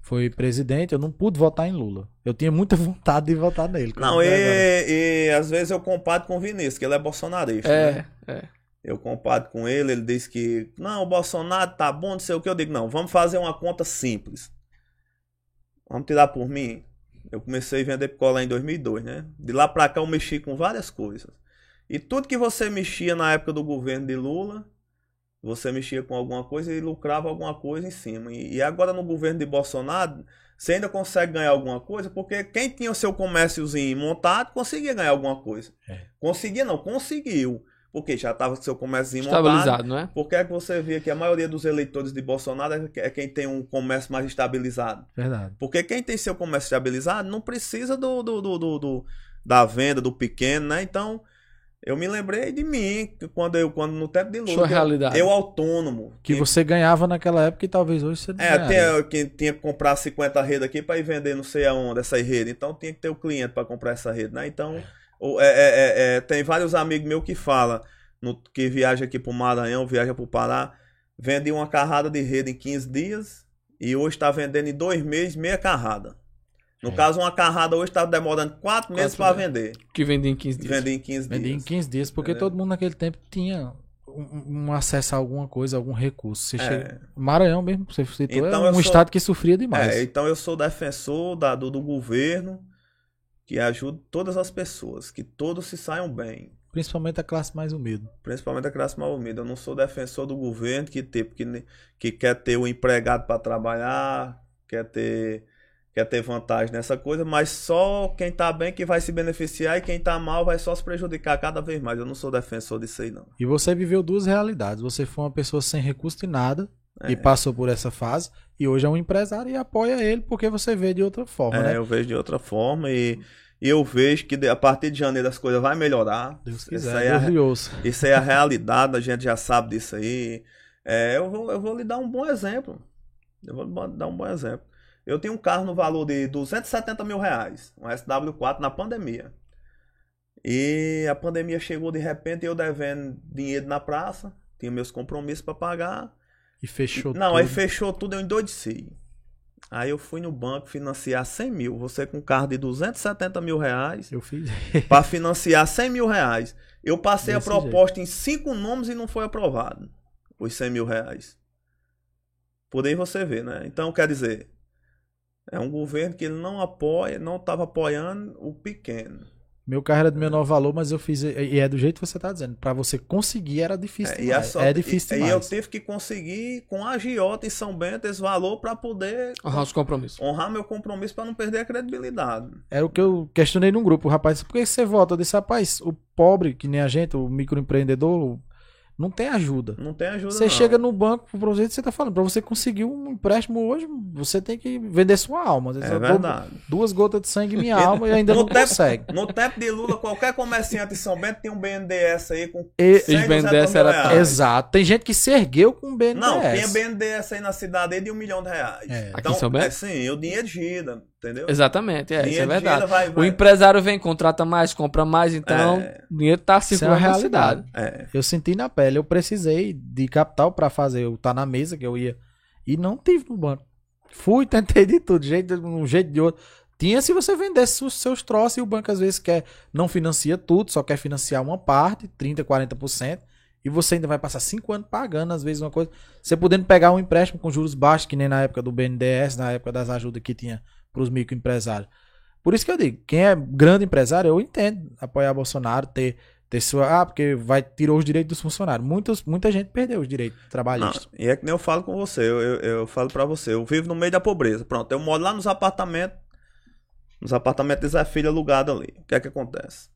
foi presidente. Eu não pude votar em Lula. Eu tinha muita vontade de votar nele. Não, e, e às vezes eu comparo com o Vinícius, que ele é bolsonarista. né? É, é. Eu comparo com ele, ele diz que não, o Bolsonaro tá bom, não sei o que. Eu digo, não, vamos fazer uma conta simples. Vamos tirar por mim. Eu comecei a vender picolé em 2002, né? De lá pra cá eu mexi com várias coisas. E tudo que você mexia na época do governo de Lula, você mexia com alguma coisa e lucrava alguma coisa em cima. E, e agora no governo de Bolsonaro, você ainda consegue ganhar alguma coisa, porque quem tinha o seu comérciozinho montado conseguia ganhar alguma coisa. É. Conseguia não, conseguiu. Porque já estava com o seu comérciozinho montado. Estabilizado, não é? Por que é que você vê que a maioria dos eleitores de Bolsonaro é é quem tem um comércio mais estabilizado? Verdade. Porque quem tem seu comércio estabilizado não precisa do, do, do, do- do- da venda, do pequeno, né? Então, eu me lembrei de mim, que quando eu, quando no tempo de Lula, Sua que eu- realidade. eu autônomo. Que você ganhava naquela época e talvez hoje você não É, tinha, quem tinha que comprar 50 redes aqui para ir vender não sei aonde essa rede. Então tinha que ter o cliente para comprar essa rede, né? Então, o- é, é, é, é, tem vários amigos meus que falam, no, que viaja aqui pro Maranhão, viaja pro Pará, vende uma carrada de rede em 15 dias e hoje está vendendo em dois meses meia carrada. No É. caso, uma carrada hoje está demorando quatro meses para vender. Que vende em 15 dias. Vende em 15 Vendia em dias. 15 dias, porque Entendeu? todo mundo naquele tempo tinha um, um acesso a alguma coisa, algum recurso. Você É. chega... Maranhão mesmo, você citou, Então é eu um sou- estado que sofria demais. É, então eu sou defensor da- do, do governo que ajude todas as pessoas, que todos se saiam bem. Principalmente a classe mais humilde. principalmente a classe mal humilde. Eu não sou defensor do governo que, ter, que, ne- que quer ter o empregado para trabalhar, quer ter, quer ter vantagem nessa coisa, mas só quem está bem que vai se beneficiar e quem está mal vai só se prejudicar cada vez mais. Eu não sou defensor disso aí, não. E você viveu duas realidades. Você foi uma pessoa sem recurso de nada É. e passou por essa fase. E hoje é um empresário e apoia ele porque você vê de outra forma, É, né? eu vejo de outra forma e, e eu vejo que a partir de janeiro as coisas vão melhorar. Deus Isso quiser, aí é Deus ouça. Isso aí é a realidade, a gente já sabe disso aí. É, eu, vou, eu vou lhe dar um bom exemplo. Eu vou lhe dar um bom exemplo. Eu tenho um carro no valor de 270 mil reais, um SW4 na pandemia. E a pandemia chegou de repente, eu devendo dinheiro na praça, tinha meus compromissos para pagar. E fechou Não, tudo. aí fechou tudo, eu endoideci. Aí eu fui no banco financiar 100 mil. Você com carro de 270 mil reais Eu fiz. para financiar 100 mil reais. Eu passei Desse a proposta em cinco nomes e não foi aprovado. Os 100 mil reais. Por aí você vê, né? Então, quer dizer, é um governo que ele não apoia, não estava apoiando o pequeno. Meu carro era do menor valor, mas eu fiz. E é do jeito que você tá dizendo. Pra você conseguir era difícil. É, e demais. é, só- é difícil e, e eu demais. tive que conseguir com a agiota em São Bento esse valor para poder Honrar os compromissos. honrar meu compromisso para não perder a credibilidade. Era o que eu questionei num grupo. Rapaz por que você vota? Eu disse, rapaz, o pobre, que nem a gente, o microempreendedor, não tem ajuda. Não tem ajuda Você não. chega no banco, pro que você tá falando, pra você conseguir um empréstimo hoje, você tem que vender sua alma. Às vezes É eu verdade. Duas gotas de sangue em minha alma e ainda No não tempo- consegue. No tempo de Lula, qualquer comerciante em São Bento tem um BNDES aí com E- 100, Esse BNDES 200 mil era- reais. Exato. Tem gente que se ergueu com BNDES. Não, tinha BNDES aí na cidade aí de um milhão de reais. É. Aqui em São Bento? É, sim, o dinheiro gira, entendeu? Exatamente, é, isso é verdade. gira, vai- O vai- empresário vem, contrata mais, compra mais, então É. o dinheiro tá Isso é circulando uma na cidade. realidade. É. Eu senti na pele. Eu precisei de capital pra fazer eu estar na mesa que eu ia. E não tive no banco. Fui, tentei de tudo, jeito, de um jeito de outro. Tinha se você vendesse os seus troços e o banco às vezes quer, não financia tudo, só quer financiar uma parte, 30%, 40%. E você ainda vai passar 5 anos pagando, às vezes, uma coisa. Você podendo pegar um empréstimo com juros baixos, que nem na época do BNDES, na época das ajudas que tinha para os microempresários. Por isso que eu digo, quem é grande empresário, eu entendo apoiar Bolsonaro, ter, ter sua. Ah, porque vai tirou os direitos dos funcionários. Muitos, muita gente perdeu os direitos Não, trabalhistas. e é que nem eu falo com você, eu, eu, eu falo pra você, eu vivo no meio da pobreza. Pronto, eu moro lá nos apartamentos, nos apartamentos de Zé Filho alugado ali. O que é que acontece?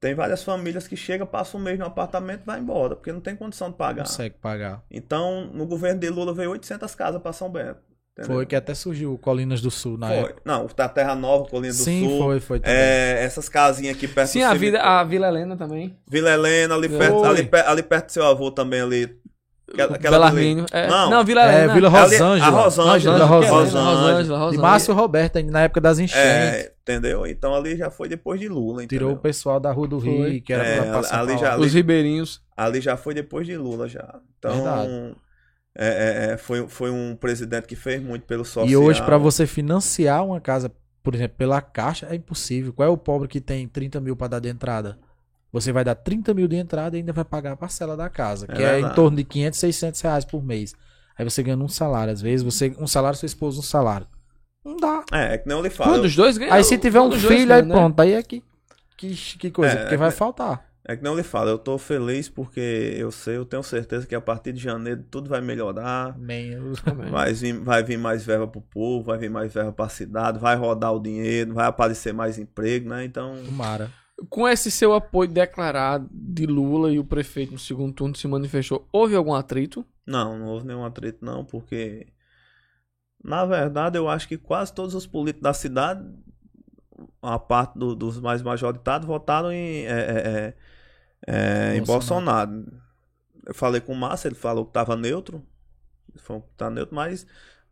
Tem várias famílias que chegam, passam um mês no apartamento e vai embora, porque não tem condição de pagar. Consegue pagar. Então, no governo de Lula veio 800 casas para São Bento. Entendeu? Foi que até surgiu o Colinas do Sul na Foi. época. Não, da Terra Nova, Colina do Sim, Sul. foi, foi. também. É, essas casinhas aqui perto Sim, do a, vida, a Vila Helena também. Vila Helena, ali Foi. perto, ali, ali perto do seu avô também ali. Aquela. É, Não. não, Vila É, Helena. Vila Ali- Rosângela. A Rosângela. Vila Rosângela, Rosângela. Rosângela, Rosângela. Márcio Roberto, na época das enchentes. É, entendeu? Então ali já foi depois de Lula, entendeu? Tirou o pessoal da Rua do Foi. Rio, que era É, pra passar ali já- ali- Os ribeirinhos. Ali já foi depois de Lula já. Então, Verdade. É, é, é, foi, foi um presidente que fez muito pelo social. E hoje, pra você financiar uma casa, por exemplo, pela Caixa, é impossível. Qual é o pobre que tem 30 mil pra dar de entrada? Você vai dar 30 mil de entrada e ainda vai pagar a parcela da casa, É que é em verdade. torno de 500, 600 reais por mês. Aí você ganha um salário. Às vezes, você um salário, sua esposa um salário. Não dá. É, é que nem eu lhe falo. Quando os dois ganham. Aí se tiver um filho, aí né? pronto. Aí é que, que, que coisa, É, porque é vai faltar. É que nem eu lhe falo, eu tô feliz porque eu sei, eu tenho certeza que a partir de janeiro tudo vai melhorar. Também. Vai vir, vai vir mais verba pro povo, vai vir mais verba pra cidade, vai rodar o dinheiro, vai aparecer mais emprego, né? Então, Tomara. Com esse seu apoio declarado de Lula e o prefeito no segundo turno se manifestou, houve algum atrito? não, não houve nenhum atrito não, porque na verdade eu acho que quase todos os políticos da cidade, a parte do- dos mais majoritários, votaram em, é, é, é, é, em Bolsonaro. Eu falei com o Márcio, ele falou que estava neutro, ele falou que tá neutro, mas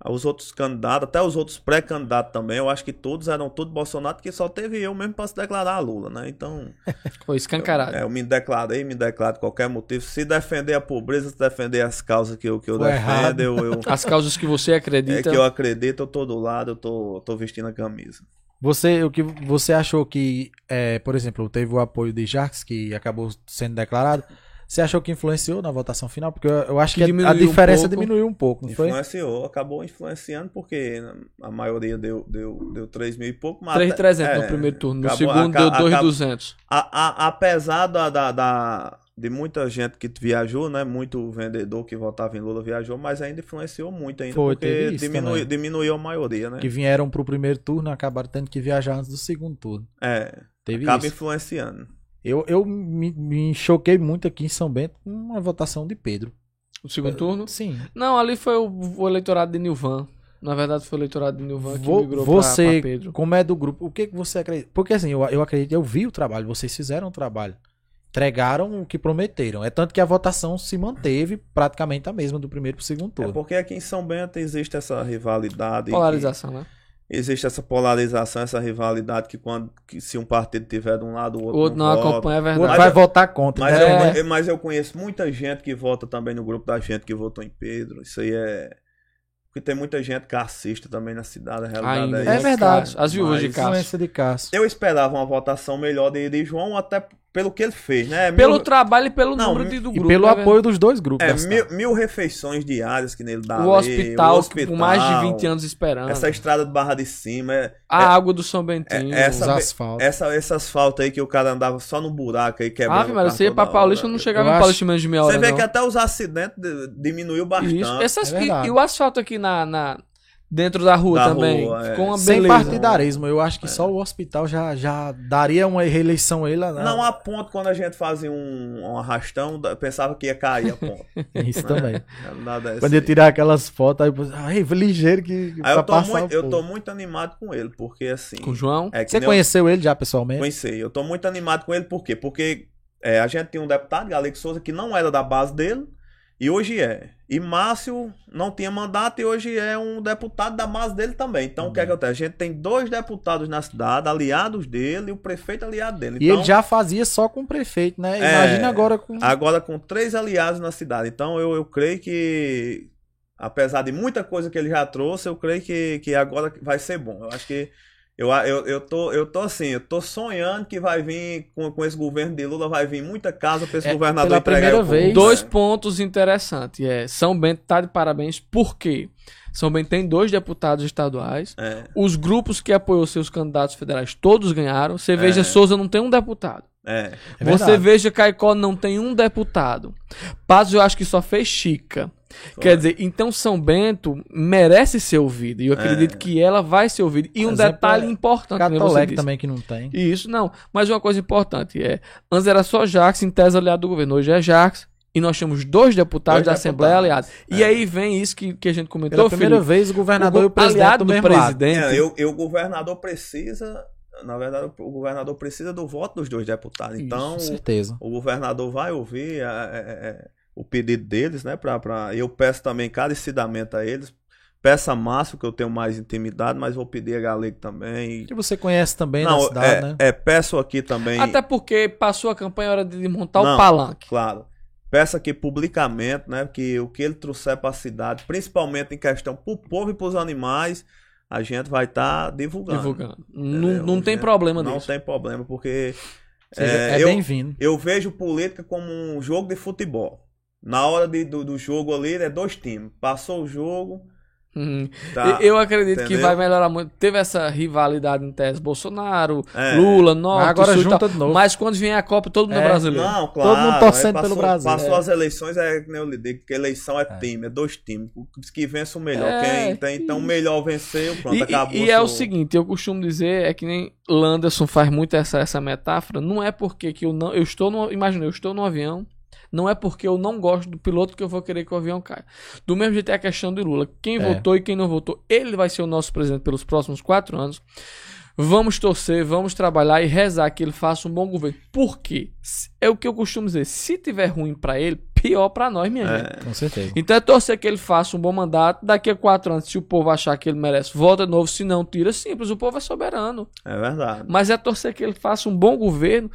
os outros candidatos, até os outros pré-candidatos também, eu acho que todos eram tudo Bolsonaro, porque só teve eu mesmo para se declarar a Lula, né? Então, Foi escancarado. é, eu me declarei, me declaro de qualquer motivo. Se defender a pobreza, se defender as causas que eu, que eu Foi defendo, eu, eu- As causas que você é acredita. que eu acredito, eu tô do lado, eu tô, tô vestindo a camisa. Você, o que você achou que, é, por exemplo, teve o apoio de Jax, que acabou sendo declarado. Você achou que influenciou na votação final? Porque eu, eu acho Que que, a- a um diferença pouco. diminuiu um pouco, não foi? Influenciou, acabou influenciando porque a maioria deu, deu, deu 3 mil e pouco. mas 3,300 até- no é, primeiro turno. No acabou- segundo aca- deu acaba- 2,200. A, a, apesar da, da, da- de muita gente que viajou, né? Muito vendedor que votava em Lula viajou, mas ainda influenciou muito ainda, Foi, porque teve isso diminui, também. diminuiu a maioria, né? Que vieram pro primeiro turno e acabaram tendo que viajar antes do segundo turno. É, Teve acaba isso. influenciando. Eu, eu me, me choquei muito aqui em São Bento com uma votação de Pedro. No segundo turno? Sim. Não, ali foi o, o eleitorado de Nilvan. Na verdade, foi o eleitorado de Nilvan que Vo- migrou pra- você, pra Pedro. como é do grupo, o que, que você acredita? Porque assim, eu, eu acredito, eu vi o trabalho, vocês fizeram o trabalho. Entregaram o que prometeram. É tanto que a votação se manteve praticamente a mesma do primeiro pro segundo É turno. porque aqui em São Bento existe essa rivalidade. Polarização, né? existe essa polarização, essa rivalidade que quando que se um partido tiver de um lado, o O outro, outro não vota. acompanha, é O outro verdade. vai eu- votar contra. Mas, né? eu, mas eu conheço muita gente que vota também no grupo da gente que votou em Pedro. Isso aí é. Porque tem muita gente que assiste também na cidade, a realidade Ainda. é É verdade. As viúvas de Cássio. Eu esperava uma votação melhor de, de João, até pelo que ele fez, né? Pelo Mil- trabalho e pelo Não, número de, do E grupo. pelo né, velho? apoio dos dois grupos. É, mil, mil refeições diárias que nele dá. O ali, hospital, o que por mais de hospital, 20 anos esperando. Essa estrada de Barra de Cima. É, A água do São Bentinho. É- Os essa- asfaltos. essa, essas faltas aí que o cara andava só no buraco aí quebrando. Maria, carro você ia pra Paulista, hora. não chegava Eu em acho- Paulista menos de meia hora, Você vê não. que até os acidentes de- diminuiu bastante. Isso. Essas, É e, e o asfalto aqui na, na- dentro da rua Da também. rua, é. Ficou uma Sem beleza. partidarismo, eu acho que só o hospital já, já daria uma reeleição a ele. né? Não há ponto quando a gente fazia um, um arrastão, pensava que ia cair a ponte. Isso também. Nada Quando ele tirar aquelas fotos, aí, ai, ligeiro que, Aí eu tô, passar muito, eu tô muito animado com ele, porque assim. Com o João. É Você nem eu- conheceu ele já pessoalmente? Conheci. Eu tô muito animado com ele, por quê? Porque é, a gente tem um deputado, Galego Souza, que não era da base dele, e hoje é. E Márcio não tinha mandato e hoje é um deputado da base dele também. Então, o que é que acontece? A gente tem dois deputados na cidade, aliados dele, e o prefeito aliado dele. E Então, ele já fazia só com o prefeito, né? É, Imagina agora com. Agora com três aliados na cidade. Então, eu, eu creio que, apesar de muita coisa que ele já trouxe, eu creio que, que agora vai ser bom. Eu acho que. Eu, eu, eu, tô, eu tô assim, eu tô sonhando que vai vir, com, com esse governo de Lula, vai vir muita casa pra esse É, governador pela entregar primeira povo, vez. né? Dois pontos interessantes. É, São Bento tá de parabéns. Por quê? São Bento tem dois deputados estaduais. É, Os grupos que apoiou seus candidatos federais todos ganharam. Você veja, É. Souza não tem um deputado. é. É Você veja, Caicó não tem um deputado. Pazos eu acho que só fez Chica. Quer dizer, então São Bento merece ser ouvido. E eu acredito que ela vai ser ouvida. E um Exemplo, detalhe é importante, né, você Catolec disse. também que não tem. Isso, não. Mas uma coisa importante é, antes era só Jax em tese aliado do governo, hoje é Jax. E nós temos dois deputados Dois da Assembleia deputados. aliados. E É. aí vem isso que, que a gente comentou, Pela primeira Felipe. vez, o governador e o presidente aliado do presidente. É, eu, eu, o governador precisa, na verdade, o governador precisa do voto dos dois deputados. Então, Com certeza. o governador vai ouvir é, é, é, o pedido deles, né? Pra, pra, eu peço também encarecidamente a eles. Peço a Márcio, que eu tenho mais intimidade, mas vou pedir a Galego também. Que você conhece também na Não, cidade, é, né? é, peço aqui também. Até porque passou a campanha, hora de montar o Não. palanque. Claro. Peço aqui publicamente, né? Que o que ele trouxer para a cidade, principalmente em questão para o povo e para os animais, a gente vai estar divulgando. Divulgando. Não, não tem problema Não nisso. tem problema, porque seja, é, é eu- bem-vindo. eu vejo política como um jogo de futebol. Na hora de- do, do jogo ali, é dois times. Passou o jogo, Uhum. tá? eu acredito que entendeu? vai melhorar muito. Teve essa rivalidade em tese Bolsonaro, É. Lula, Norte, agora Sul junta de novo. Mas quando vier a Copa, todo mundo é, É, brasileiro. Não, claro. Todo mundo torcendo aí pelo passou- Brasil. Passou É. as eleições, é que nem eu lhe digo, que eleição é, time, é dois times. O que vence o melhor. É, Quem tem, então o melhor venceu, pronto, E, acabou. e- e é o seguinte, eu costumo dizer, é que nem Landerson faz muito essa, essa metáfora, não é porque que eu não. Eu estou no. Imagina, eu estou no avião. Não é porque eu não gosto do piloto que eu vou querer que o avião caia. Do mesmo jeito é a questão de Lula. Quem É. votou e quem não votou, ele vai ser o nosso presidente pelos próximos quatro anos. Vamos torcer, vamos trabalhar e rezar que ele faça um bom governo. Por quê? Se- É o que eu costumo dizer. Se tiver ruim pra ele, pior pra nós, minha gente. É, Com certeza. Então é torcer que ele faça um bom mandato. Daqui a quatro anos, se o povo achar que ele merece, volta de novo. Se não, tira simples. O povo é soberano. é verdade. Mas é torcer que ele faça um bom governo.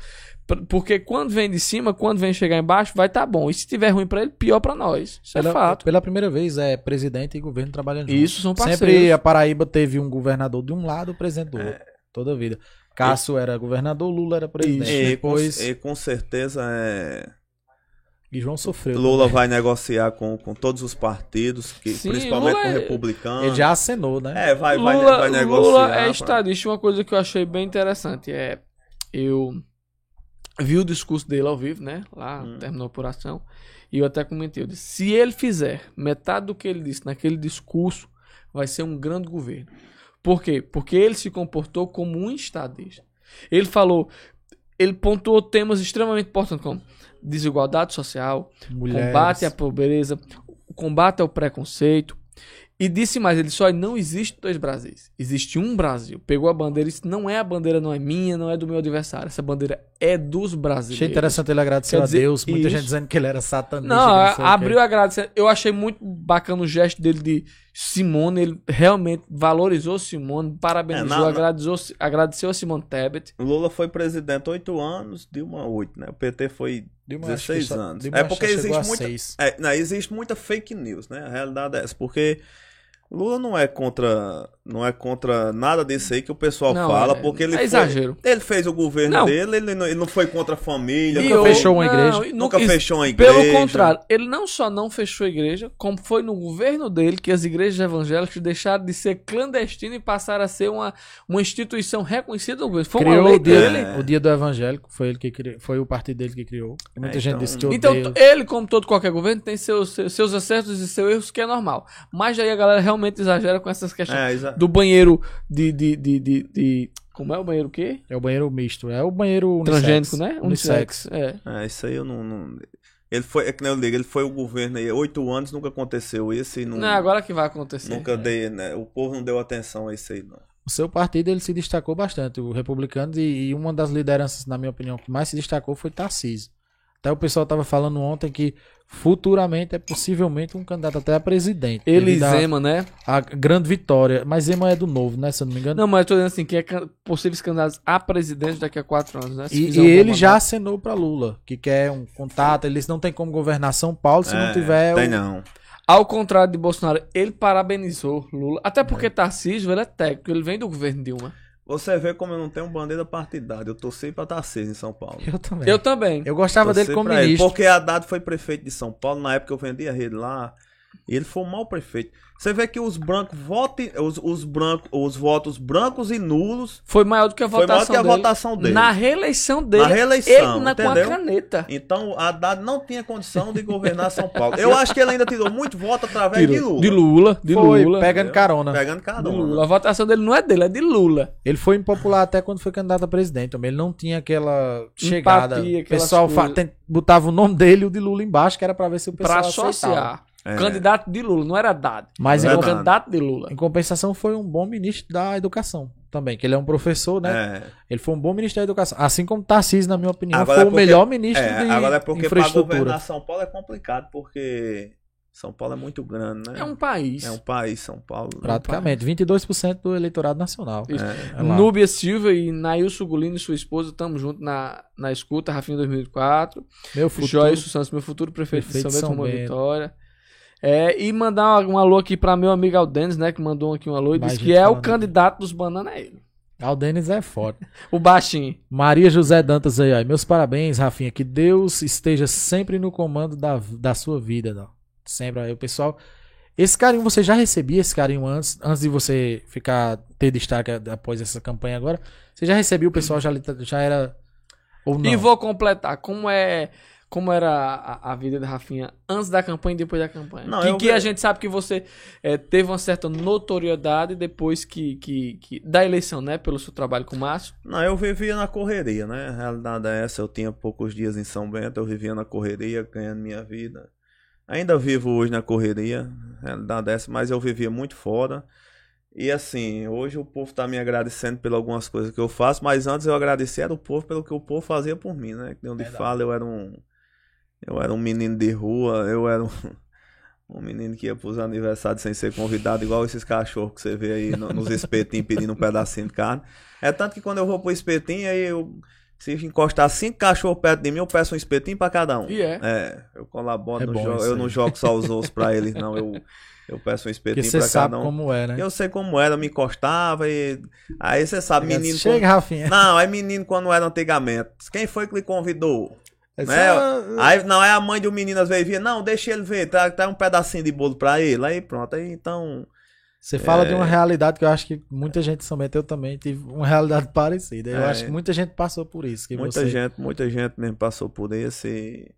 Porque quando vem de cima, quando vem chegar embaixo, vai estar bom. E se tiver ruim pra ele, pior pra nós. Isso é Pela, fato. pela primeira vez, é presidente e governo trabalhando junto. Isso são parceiros. Sempre a Paraíba teve um governador de um lado e o presidente do É. outro. Toda a vida. Cássio era governador, Lula era presidente. E, Depois, com, e com certeza é, e João sofreu. Lula vai negociar com, com todos os partidos, que, Sim, principalmente Lula com é- o republicano. Ele já acenou, né? É, vai, vai, Lula, vai negociar. Lula é pra- estadista. Uma coisa que eu achei bem interessante é. Eu vi o discurso dele ao vivo, né? Lá, Hum. terminou a apuração. E eu até comentei. Eu disse: se ele fizer metade do que ele disse naquele discurso, vai ser um grande governo. Por quê? Porque ele se comportou como um estadista. Ele falou. Ele pontuou temas extremamente importantes como desigualdade social, Mulheres. combate à pobreza, o combate ao preconceito. E disse mais, ele só não existe dois Brasis. Existe um Brasil. Pegou a bandeira e disse, não é a bandeira, não é minha, não é do meu adversário. Essa bandeira é dos brasileiros. Achei interessante ele agradecer Quer a dizer, Deus. Muita isso. gente dizendo que ele era satanista. Não, que sei o quê. abriu agradecer. Eu achei muito bacana o gesto dele de Simone, ele realmente valorizou Simone, parabenizou, É, na- agradeceu, agradeceu a Simone Tebet. Lula foi presidente oito anos, Dilma oito, né? O PT foi Dilma, 16 acho que só- anos. Dilma É porque existe a muita- seis. É, não, existe muita fake news, né? A realidade é essa, porque Lula não é contra, não é contra nada disso aí que o pessoal Não, fala, é- porque ele é foi- exagero. ele fez o governo Não. dele, ele não, ele não foi contra a família, Nunca nunca, fechou uma não, igreja. nunca fechou uma igreja. Pelo contrário, ele não só não fechou a igreja, como foi no governo dele que as igrejas evangélicas deixaram de ser clandestinas e passaram a ser uma, uma instituição reconhecida no governo. Foi uma Criou lei o dia, dele. É. o dia do evangélico, foi ele que criou, foi o partido dele que criou. Muita É, gente então- disse que Então, ele, como todo qualquer governo, tem seus, seus, acertos e seus erros, que é normal. Mas aí a galera realmente exagera com essas questões É, do banheiro de, de, de, de, de- Como é o banheiro o quê? É o banheiro misto, é o banheiro unissex. Transgênico, né? Unissex. É. é, isso aí eu não, não- Ele foi, é que nem eu digo, ele foi o governo aí, oito anos nunca aconteceu isso e não, Não é agora que vai acontecer. nunca dei, né? O povo não deu atenção a isso aí, não. O seu partido ele se destacou bastante, o Republicanos, e, e uma das lideranças, na minha opinião, que mais se destacou foi Tarcísio. Até o pessoal estava falando ontem que futuramente é possivelmente um candidato até a presidente. Ele e Zema, né? A grande vitória. Mas Zema é do novo, né? Se eu não me engano. Não, mas eu tô dizendo assim, que é can- possíveis candidatos a presidente daqui a quatro anos, né? Se E, e um ele já acenou para Lula, que quer um contato. Eles não tem como governar São Paulo se não É, tiver. Tem o- não. Ao contrário de Bolsonaro, ele parabenizou Lula. Até porque Tarcísio, ele é técnico, ele vem do governo Dilma. Você vê como eu não tenho bandeira partidária. Eu torci pra Tarcísio em São Paulo. Eu também. Eu Eu, também. gostava Torci dele como pra ele, ministro. Porque Haddad foi prefeito de São Paulo, na época eu vendia rede lá, ele foi um mau prefeito. Você vê que os brancos votem, os, os brancos, os votos brancos e nulos Foi maior do que a foi maior votação que a dele. votação dele. Na reeleição dele. Na reeleição, ele na, com a caneta. Então Haddad não tinha condição de governar São Paulo. Eu acho que ele ainda tirou muito voto através de Lula. De Lula. De foi Lula. pegando carona. Pegando De cada Lula. A votação dele não é dele, é de Lula. Ele foi impopular até quando foi candidato a presidente. Também ele não tinha aquela chegada. Empatia, o pessoal fa- botava o nome dele e o de Lula embaixo, que era pra ver se o pessoal Pra aceitava. É. Candidato de Lula, não era dado. Mas Não era é o nada. candidato de Lula. em compensação foi um bom ministro da educação também, que ele é um professor, né? É. Ele foi um bom ministro da educação. Assim como Tarcísio, na minha opinião, Agora foi é o porque- melhor ministro É, de agora é porque para infraestrutura. governar São Paulo é complicado, porque São Paulo é muito grande, né? É um país. É um país, São Paulo. Praticamente, 22% do eleitorado nacional. É lá. Núbia Silva e Nailson Gulino e sua esposa, estamos juntos na, na escuta, Rafinha 2004. Meu futuro. Joyce Santos, meu futuro prefeito, Prefeito de de São Bento, São uma Bento. vitória. É, e mandar um, alô aqui pra meu amigo Aldenis, né? Que mandou aqui um alô e disse que é o candidato dos bananas, é ele. Aldenis é forte. O baixinho. Maria José Dantas aí, ó. Meus parabéns, Rafinha. Que Deus esteja sempre no comando da, da sua vida, não. Sempre aí, o pessoal. Esse carinho, você já recebia esse carinho antes, antes de você ficar ter destaque após essa campanha agora? Você já recebia, o pessoal já, já era. Ou não? E vou completar. Como é. Como era a, a vida da Rafinha antes da campanha e depois da campanha? Não, que eu que ve- a gente sabe que você é, teve uma certa notoriedade depois que, que, que- da eleição, né? Pelo seu trabalho com o Márcio. Não, eu vivia na correria, né? A realidade é essa. Eu tinha poucos dias em São Bento, eu vivia na correria, ganhando minha vida. Ainda vivo hoje na correria, a realidade é essa, mas eu vivia muito fora. E assim, hoje o povo tá me agradecendo pelas algumas coisas que eu faço, mas antes eu agradecia o povo pelo que o povo fazia por mim, né? Que onde fala, eu era um. Eu era um menino de rua, eu era um. Um menino que ia pros aniversários sem ser convidado, igual esses cachorros que você vê aí no- nos espetinhos pedindo um pedacinho de carne. É tanto que quando eu vou pro espetinho, aí eu. Se encostar cinco cachorros perto de mim, eu peço um espetinho pra cada um. E é. É, eu colaboro, É no jogo, eu não jogo só os ossos pra eles, não. Eu, eu peço um espetinho sabe cada um. como é, né? Eu sei como era, eu me encostava e. Aí você sabe, menino. Chega, quando- Rafinha. Não, é menino quando era antigamente. Quem foi que lhe convidou? É Né? Aí, não, é a mãe do menino às vezes via, não, deixa ele ver, tá, tá um pedacinho de bolo pra ele. Aí pronto, aí então. Você fala É. de uma realidade que eu acho que muita gente somente eu também tive uma realidade parecida. Eu É. acho que muita gente passou por isso. Muita você, gente, muita gente mesmo passou por esse.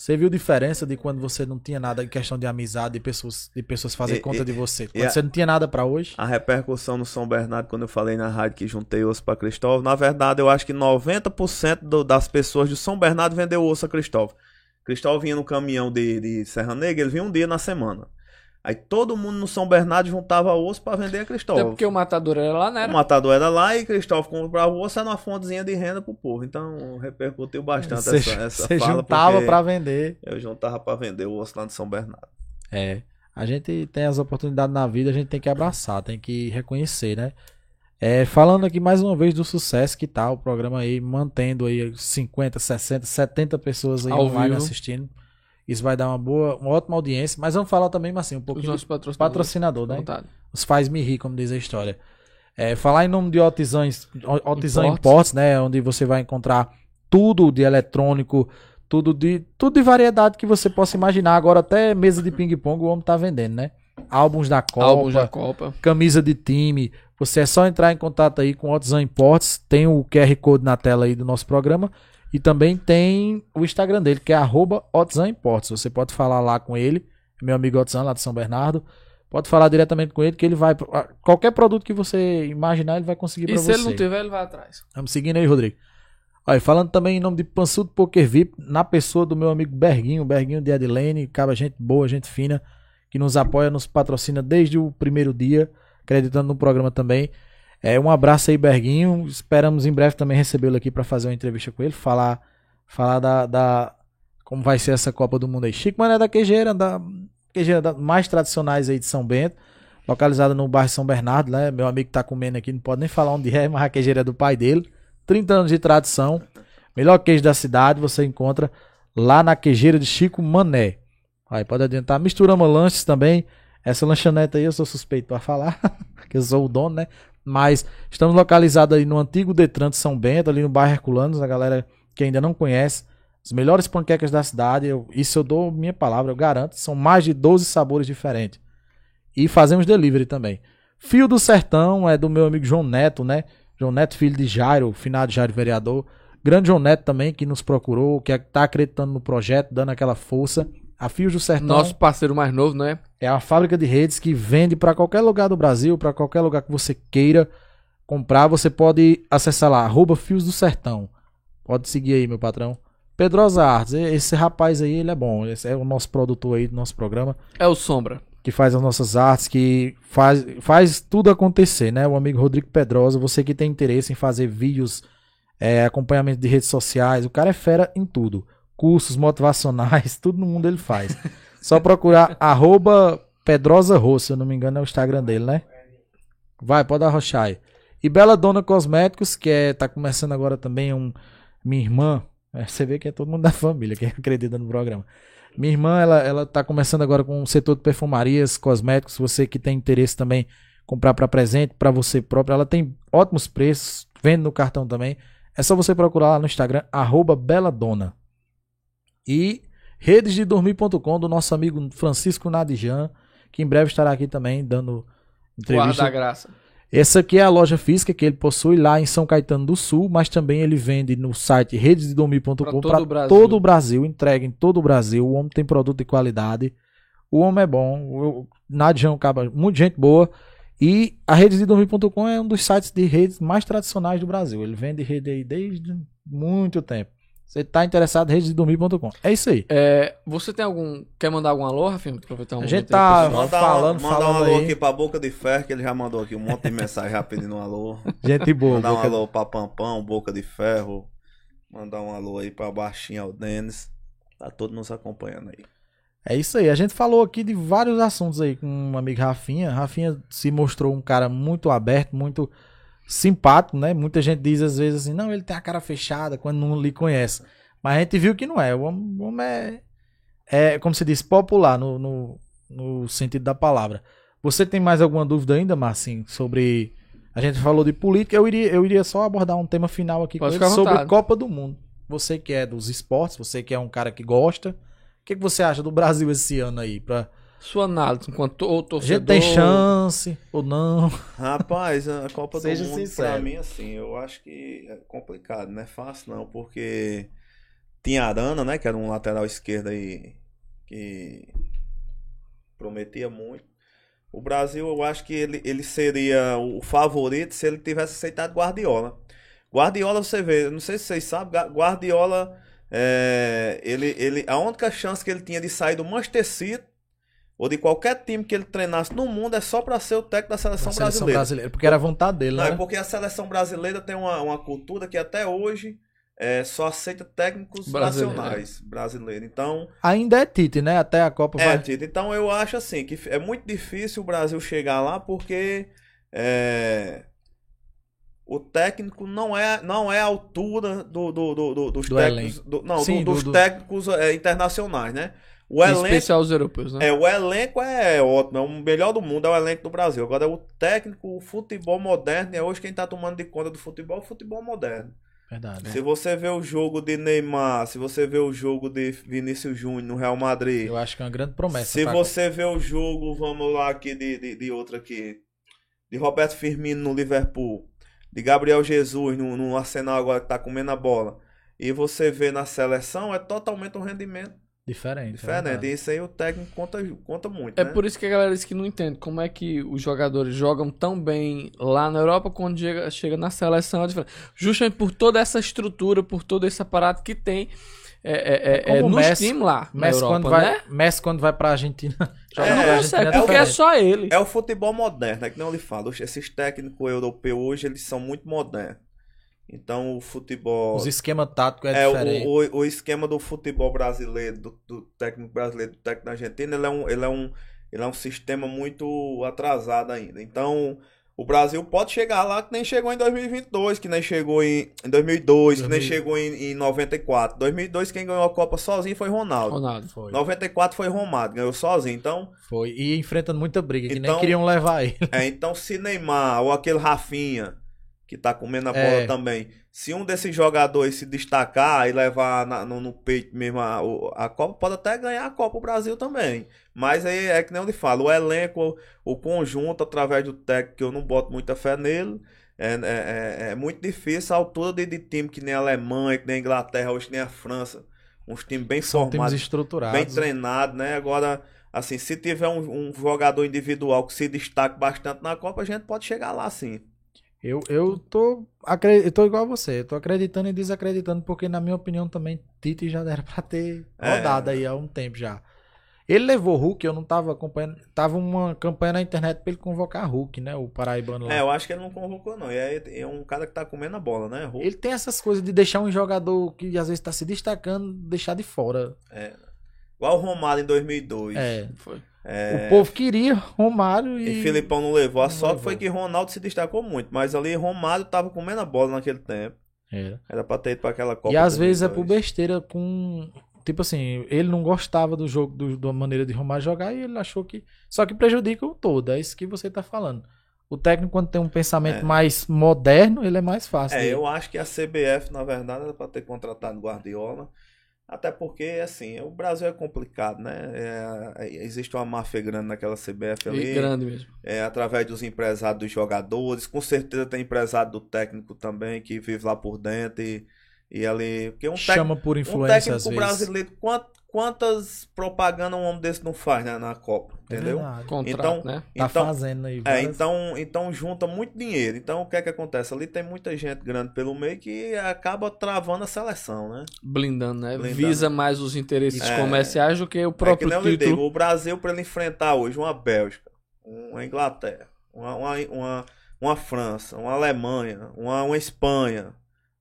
Você viu diferença de quando você não tinha nada em questão de amizade, de pessoas, de pessoas fazer E- conta e- de você. Quando a- você não tinha nada pra hoje. A repercussão no São Bernardo, quando eu falei na rádio que juntei osso pra Cristóvão, na verdade eu acho que 90% do- das pessoas de São Bernardo vendeu osso a Cristóvão. Cristóvão vinha no caminhão de, de Serra Negra, ele vinha um dia na semana. Aí todo mundo no São Bernardo juntava osso pra vender a Até Cristóvão. porque o matador era lá, né? O matador era lá e Cristóvão comprava osso, era uma fontezinha de renda pro povo. Então repercutiu bastante Você, essa, essa você fala. juntava porque pra vender. Eu juntava pra vender o osso lá de São Bernardo. É. A gente tem as oportunidades na vida, a gente tem que abraçar, tem que reconhecer, né? É, falando aqui mais uma vez do sucesso que tá o programa aí, mantendo aí 50, 60, 70 pessoas aí Ao online vivo. assistindo. Isso vai dar uma boa, uma ótima audiência. Mas vamos falar também, assim, um Os nossos do patrocinadores. patrocinador, né? vontade. Os faz-me rir, como diz a história. É, falar em nome de Otizan Imports. Imports, né? Onde você vai encontrar tudo de eletrônico, tudo de, tudo de variedade que você possa imaginar. Agora até mesa de ping-pong o homem tá vendendo, né? Álbuns da Copa, Álbuns da Copa. camisa de time. Você é só entrar em contato aí com Otizan Imports. Tem o QR Code na tela aí do nosso programa. E também tem o Instagram dele, que é Imports. Você pode falar lá com ele, meu amigo Otizan, lá de São Bernardo. Pode falar diretamente com ele, que ele vai. Qualquer produto que você imaginar, ele vai conseguir E pra se você. ele não tiver, ele vai atrás. Vamos seguindo aí, Rodrigo. E falando também em nome de Pansudo Poker VIP, na pessoa do meu amigo Berguinho, Berguinho de Adilene, cara, gente boa, gente fina, que nos apoia, nos patrocina desde o primeiro dia, acreditando no programa também. É, um abraço aí, Berguinho. Esperamos em breve também recebê-lo aqui para fazer uma entrevista com ele, falar, falar da, da- como vai ser essa Copa do Mundo aí. Chico Mané da Quejeira, da Quejeira da- mais tradicionais aí de São Bento, localizada no bairro São Bernardo, né? Meu amigo tá comendo aqui, não pode nem falar onde é, mas a queijeira é do pai dele. 30 anos de tradição. Melhor queijo da cidade, você encontra lá na queijeira de Chico Mané. Aí pode adiantar. Misturama lanches também. Essa lanchonete aí eu sou suspeito para falar, que eu sou o dono, né? Mas estamos localizados aí no antigo Detran de São Bento, ali no bairro Herculanos, a galera que ainda não conhece. As melhores panquecas da cidade, eu- isso eu dou minha palavra, eu garanto. São mais de 12 sabores diferentes. E fazemos delivery também. Fio do Sertão é do meu amigo João Neto, né? João Neto, filho de Jairo, finado Jairo vereador. Grande João Neto também, que nos procurou, que está acreditando no projeto, dando aquela força. A Fios do Sertão Nosso parceiro mais novo, não é? uma fábrica de redes que vende para qualquer lugar do Brasil, para qualquer lugar que você queira comprar. Você pode acessar lá, arroba Fios do Sertão. Pode seguir aí, meu patrão. Pedrosa Artes, esse rapaz aí, ele é bom. Esse é o nosso produtor aí do nosso programa É o Sombra. que faz as nossas artes, que faz, faz tudo acontecer, né? O amigo Rodrigo Pedrosa, você que tem interesse em fazer vídeos, é, acompanhamento de redes sociais, o cara é fera em tudo. Cursos motivacionais, tudo no mundo ele faz. Só procurar arroba Pedrosa se eu não me engano é o Instagram dele, né? Vai, pode arrochar aí. E Bela Dona Cosméticos, que é, tá começando agora também um minha irmã, é, você vê que é todo mundo da família que acredita no programa. Minha irmã, ela, ela tá começando agora com o setor de perfumarias, cosméticos. Você que tem interesse também comprar para presente, para você próprio, ela tem ótimos preços, vende no cartão também. É só você procurar lá no Instagram, arroba Beladona. E redesdedormir.com do nosso amigo Francisco Nadijan, que em breve estará aqui também dando entrevista. Guarda graça. Essa aqui é a loja física que ele possui lá em São Caetano do Sul, mas também ele vende no site redesdedormir.com todo para o Brasil. todo o Brasil, entrega em todo o Brasil. O homem tem produto de qualidade. O homem é bom. O Nadião acaba muita gente boa. E a redesdedormir.com é um dos sites de redes mais tradicionais do Brasil. Ele vende rede aí desde muito tempo. Você está interessado, redesdedormir.com. É isso aí. É, você tem algum. Quer mandar algum alô, Rafinha? Aproveitar um A gente tá-. Mandar, falando, mandar falando um alô aí. aqui pra Boca de Ferro, que ele já mandou aqui um monte de mensagem já pedindo um alô. Gente boa. Mandar um boca- alô pra Pampão, Boca de Ferro. Mandar um alô aí pra Baixinha, o Denis. Tá todo nos acompanhando aí. É isso aí. A gente falou aqui de vários assuntos aí com o amigo Rafinha. Rafinha se mostrou um cara muito aberto, muito simpático, né? Muita gente diz às vezes assim, não, ele tem a cara fechada quando não lhe conhece. Mas a gente viu que não é. O homem, é, é, como se diz, popular no, no, no sentido da palavra. Você tem mais alguma dúvida ainda, Marcinho, sobre... A gente falou de política, eu iria, eu iria só abordar um tema final aqui ele sobre. Copa do Mundo. Você que é dos esportes, você que é um cara que gosta, o que, que você acha do Brasil esse ano aí? Pra... Sua análise enquanto to- A torcedor. gente tem chance ou não? Rapaz, a Copa do Seja Mundo sincero. pra mim, assim, eu acho que é complicado, não é fácil não, porque tinha Arana, né, que era um lateral esquerdo aí que prometia muito. O Brasil, eu acho que ele, ele seria o favorito se ele tivesse aceitado Guardiola. Guardiola, você vê, não sei se vocês sabem, Guardiola, é, ele, ele, a única chance que ele tinha de sair do Manchester City ou de qualquer time que ele treinasse no mundo é só para ser o técnico da seleção, seleção brasileira. brasileira. Porque era a vontade dele, Não, né? é porque a seleção brasileira tem uma, uma cultura que até hoje é, só aceita técnicos Brasileiro, nacionais, brasileiros. Então, Ainda é Tite, né? Até a Copa é, vai. Tito, então eu acho assim que é muito difícil o Brasil chegar lá porque é, o técnico não é não é a altura do, do, do- do- dos Do técnicos não Sim, dos do- do- técnicos é, internacionais, né? O elenco especial os europeus, né? é o elenco é ótimo, é o melhor do mundo é o elenco do Brasil. Agora o técnico, o futebol moderno é hoje quem tá tomando de conta do futebol, é o futebol moderno. Verdade. Se você vê o jogo de Neymar, se você vê o jogo de Vinícius Júnior no Real Madrid, Eu acho que é uma grande promessa. se pra- você vê o jogo, vamos lá aqui de, de, de outro aqui, de Roberto Firmino no Liverpool, de Gabriel Jesus no, no Arsenal agora que tá comendo a bola, e você vê na seleção, é totalmente um rendimento Diferente. é diferente. E isso aí o técnico conta, conta muito, É né? por isso que a galera diz que não entende como é que os jogadores jogam tão bem lá na Europa quando chega, chega na seleção. é diferente. Justamente por toda essa estrutura, por todo esse aparato que tem é, é, é, é o nos Messi- times lá na Messi, Europa, quando vai, né? Messi quando vai pra Argentina. joga É, não consegue, Argentina porque é só ele. É o futebol moderno, é que não eu lhe falo. Esses técnicos europeus hoje, eles são muito modernos. Então o futebol. Os esquemas táticos é, É, diferente. o, o, o esquema do futebol brasileiro, do, do técnico brasileiro, do técnico da Argentina, ele é, um, ele, é um, ele é um sistema muito atrasado ainda. Então, o Brasil pode chegar lá que nem chegou em 2022, que nem chegou em, em 2002, que nem 2000. chegou em, em 94. 2002, quem ganhou a Copa sozinho foi Ronaldo. Ronaldo. Foi. 94 foi Romário, ganhou sozinho. Então, Foi. E enfrentando muita briga, que nem Então- queriam levar ele. é, então se Neymar ou aquele Rafinha, que tá comendo a bola É. também, se um desses jogadores se destacar e levar na- no, no peito mesmo a, a Copa, pode até ganhar a Copa o Brasil também. Mas aí é que nem lhe falo, o elenco, o conjunto, através do técnico, que eu não boto muita fé nele, é, é, é- é muito difícil a altura de, de time que nem a Alemanha, que nem a Inglaterra, hoje nem a França. Uns times bem São times formados, estruturados. bem treinados, né? Agora, assim, se tiver um, um jogador individual que se destaque bastante na Copa, a gente pode chegar lá sim. Eu, eu tô. Eu tô igual a você. Eu tô acreditando e desacreditando, porque, na minha opinião, também Tite já era pra ter É. rodado aí há um tempo já. Ele levou Hulk, eu não tava acompanhando. Tava uma campanha na internet pra ele convocar Hulk, né? O paraibano lá. É, eu acho que ele não convocou, não. E é, é um cara que tá comendo a bola, né? Hulk. Ele tem essas coisas de deixar um jogador que às vezes tá se destacando, deixar de fora. É. Igual o Romário em 2002. É. Foi. É, O povo queria Romário e. E Filipão não levou. A Não sorte levou. foi que Ronaldo se destacou muito. Mas ali Romário tava comendo a bola naquele tempo. Era. Era pra ter ido pra aquela Copa. E às vezes é por 2002. besteira com. Tipo assim, ele não gostava do jogo, do- da maneira de Romário jogar e ele achou que. Só que prejudica o todo, é isso que você tá falando. O técnico, quando tem um pensamento É. mais moderno, ele é mais fácil. É, de- eu acho que a CBF, na verdade, era pra ter contratado Guardiola. Até porque, assim, o Brasil é complicado, né? É, é, existe uma máfia grande naquela CBF ali. E grande mesmo. é, através dos empresários dos jogadores. Com certeza tem empresário do técnico também, que vive lá por dentro e, e ali. Porque um, Chama por um influência às técnico vezes. brasileiro, quant- quantas propaganda um homem desse não faz né, na Copa? É Entendeu? verdade. Contrato, Então- né? Tá então, fazendo aí. é, várias- então, então junta muito dinheiro. Então o que é que acontece? Ali tem muita gente grande pelo meio que acaba travando a seleção, né? Blindando, né? Blindando. Visa mais os interesses É. comerciais do que o É que próprio eu lhe título. digo, o Brasil para ele enfrentar hoje uma Bélgica, uma Inglaterra, uma, uma, uma, uma França, uma Alemanha, uma, uma Espanha,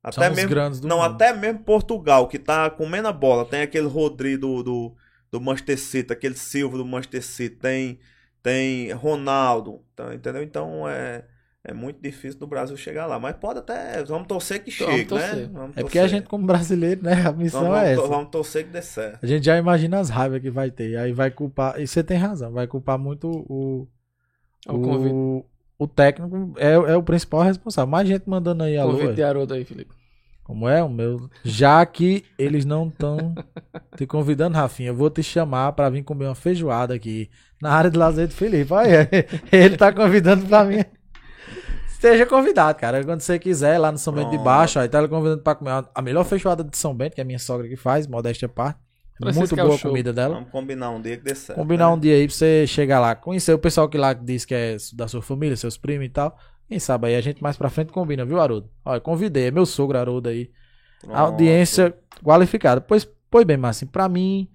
até os mesmo grandes do não, mundo. até mesmo Portugal, que tá comendo a bola. Tem aquele Rodrigo do, do, do Manchester City, aquele Silva do Manchester City, tem, tem Ronaldo, tá, entendeu? Então é, é muito difícil do Brasil chegar lá. Mas pode até. Vamos torcer que Vamos chegue, torcer. né? Vamos É porque a torcer. gente, como brasileiro, né? A missão vamos, é vamos, essa. to- vamos torcer que dê certo. A gente já imagina as raivas que vai ter. Aí vai culpar. E você tem razão, vai culpar muito o. O convite, O, o técnico é, é o principal responsável. Mais gente mandando aí alô. convite é. de Haroldo aí, Felipe. Como é o meu? Já que eles não estão te convidando, Rafinha, eu vou te chamar pra vir comer uma feijoada aqui na área de lazer do Felipe. Olha, ele tá convidando pra mim. Esteja convidado, cara. Quando você quiser, lá no São Bento de. Baixo, aí tá ele convidando pra comer a melhor feijoada de São Bento, que é a minha sogra que faz, modéstia parte. Muito boa a comida dela. Vamos combinar um dia que dê certo. Combinar né? um dia aí pra você chegar lá, conhecer o pessoal que lá diz que é da sua família, seus primos e tal. Quem sabe aí a gente mais pra frente combina, viu, Haroldo? Olha, convidei, é meu sogro Haroldo aí. Pronto. Audiência qualificada. Pois, pois bem, Marcinho, pra mim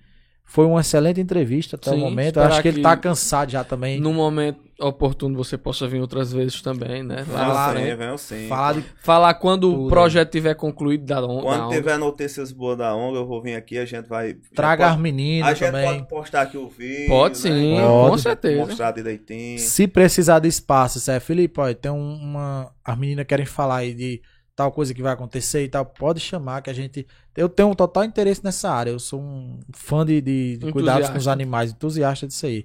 foi uma excelente entrevista até Sim, o momento. Eu acho que ele que- tá cansado já também. No momento, oportuno você possa vir outras vezes também, né? Lá sim, venho sim. Falar de Falar quando Tudo, o projeto tiver concluído da, on, da Quando ONG. tiver notícias boas da ONG, eu vou vir aqui, a gente vai. traga as meninas A gente também. pode postar aqui o vídeo. Pode sim, né? Pode. com certeza. Mostrar direitinho. Se precisar de espaço, se é, Felipe, olha, tem um- uma. As meninas querem falar aí de tal coisa que vai acontecer e tal, pode chamar que a gente. Eu tenho um total interesse nessa área. Eu sou um fã de, de, de cuidados com os animais, entusiasta disso aí.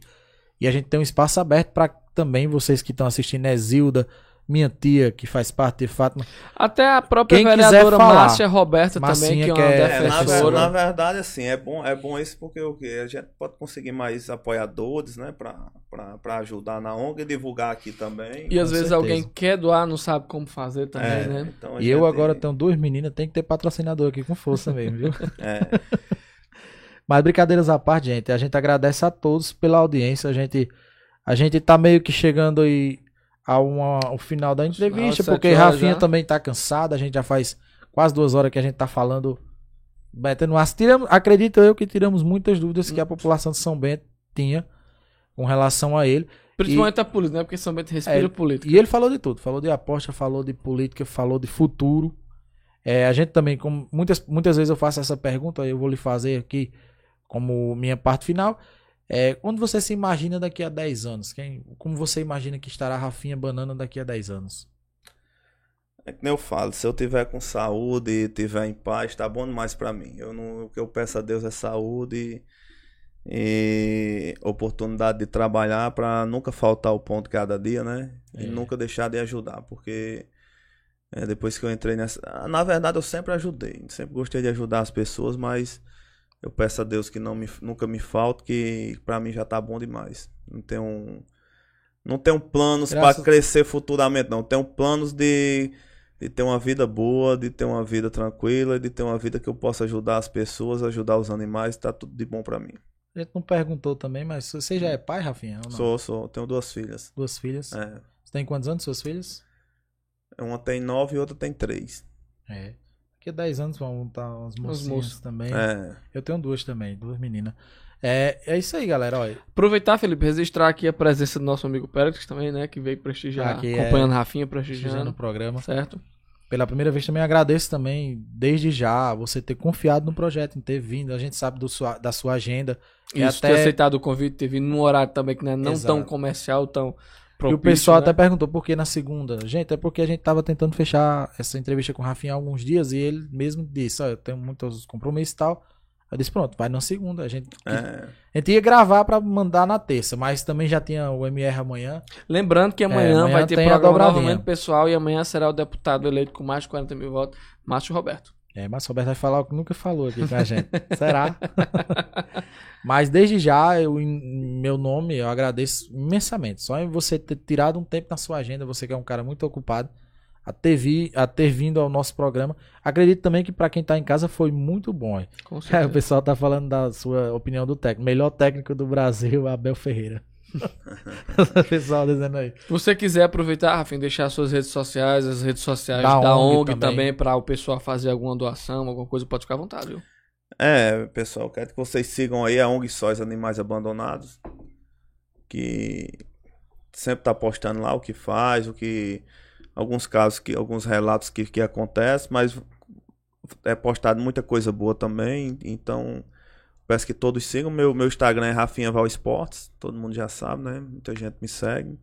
E a gente tem um espaço aberto para também vocês que estão assistindo, é Zilda, minha tia, que faz parte de Fátima. Até a própria Quem vereadora falar. Márcia Roberta também, Massinha, que é que uma é- É, na, ver- defensora. na verdade, assim, é bom, é bom isso porque o quê? A gente pode conseguir mais apoiadores, né? Pra ajudar na ONG e divulgar aqui também. E às Com vezes certeza. alguém quer doar, não sabe como fazer também, É, né? então E eu agora tenho duas meninas, tem que ter patrocinador aqui com força mesmo, viu? É, Mas brincadeiras à parte, gente, a gente agradece a todos pela audiência. A gente, a gente tá meio que chegando aí ao, final da entrevista, sete porque Rafinha já. também tá cansado. A gente já faz quase duas horas que a gente tá falando. Betendo as tiramos, acredito eu que tiramos muitas dúvidas que a população de São Bento tinha com relação a ele. Principalmente a política, né? Porque São Bento respira É, política. E ele falou de tudo, falou de aposta, falou de política, falou de futuro. É, a gente também, como muitas, muitas vezes eu faço essa pergunta, eu vou lhe fazer aqui como minha parte final. É, quando você se imagina daqui a 10 anos? Quem, como você imagina que estará a Rafinha Banana daqui a 10 anos? é que nem eu falo, se eu tiver com saúde tiver em paz, tá bom demais pra mim. Eu não, o que eu peço a Deus é saúde e, e oportunidade de trabalhar pra nunca faltar o ponto cada dia, né? E É. nunca deixar de ajudar, porque é, depois que eu entrei nessa. Na verdade, eu sempre ajudei, sempre gostei de ajudar as pessoas, mas eu peço a Deus que não me, nunca me falte, que pra mim já tá bom demais. Não tenho. Não tenho planos pra Graças- crescer futuramente, não. Tenho planos de, de ter uma vida boa, de ter uma vida tranquila, de ter uma vida que eu possa ajudar as pessoas, ajudar os animais, tá tudo de bom pra mim. A gente não perguntou também, mas você já é pai, Rafinha? Sou, sou, tenho duas filhas. Duas filhas. É. Você tem quantos anos, suas filhas? Uma tem nove e outra tem três. É. Daqui a 10 anos vão estar umas mocinhas moços. também. É. Eu tenho duas também, duas meninas. É, é isso aí, galera. Olha, Aproveitar, Felipe, registrar aqui a presença do nosso amigo Pérez também, né? Que veio prestigiar, Aqui é- acompanhando Rafinha, prestigiando prestigiando. o programa. Certo? Pela primeira vez também agradeço também, desde já, você ter confiado no projeto, em ter vindo. A gente sabe do sua- da sua agenda. E Isso, até- ter aceitado o convite, ter vindo num horário também que não é não Exato. tão comercial, tão e propício, o pessoal né? até perguntou por que na segunda. Gente, é porque a gente tava tentando fechar essa entrevista com o Rafinha há alguns dias e ele mesmo disse, ó, eu tenho muitos compromissos e tal. Eu disse, pronto, vai na segunda. A gente, É. a gente ia gravar pra mandar na terça, mas também já tinha o MR amanhã. Lembrando que amanhã, É, amanhã vai ter programa novamente pessoal e amanhã será o deputado eleito com mais de 40 mil votos, Márcio Roberto. É, mas Roberto vai falar o que nunca falou aqui com a gente. Será? mas desde já, eu, em meu nome, eu agradeço imensamente. Só em você ter tirado um tempo na sua agenda, você que é um cara muito ocupado, a ter, vi, a ter vindo ao nosso programa. Acredito também que para quem tá em casa foi muito bom. É, o pessoal tá falando da sua opinião do técnico. Melhor técnico do Brasil, Abel Ferreira. o pessoal dizendo aí. Se você quiser aproveitar, Rafinha, deixar suas redes sociais, as redes sociais Da da, ONG ONG, também. também, para o pessoal fazer alguma doação, alguma coisa, pode ficar à vontade, viu? É, pessoal, quero que vocês sigam aí a ONG Sóis Animais Abandonados, que sempre tá postando lá o que faz, o que alguns casos que alguns relatos que que acontece, mas é postado muita coisa boa também, então peço que todos sigam. Meu meu Instagram é Rafinha Val Esportes, todo mundo já sabe, né? Muita gente me segue.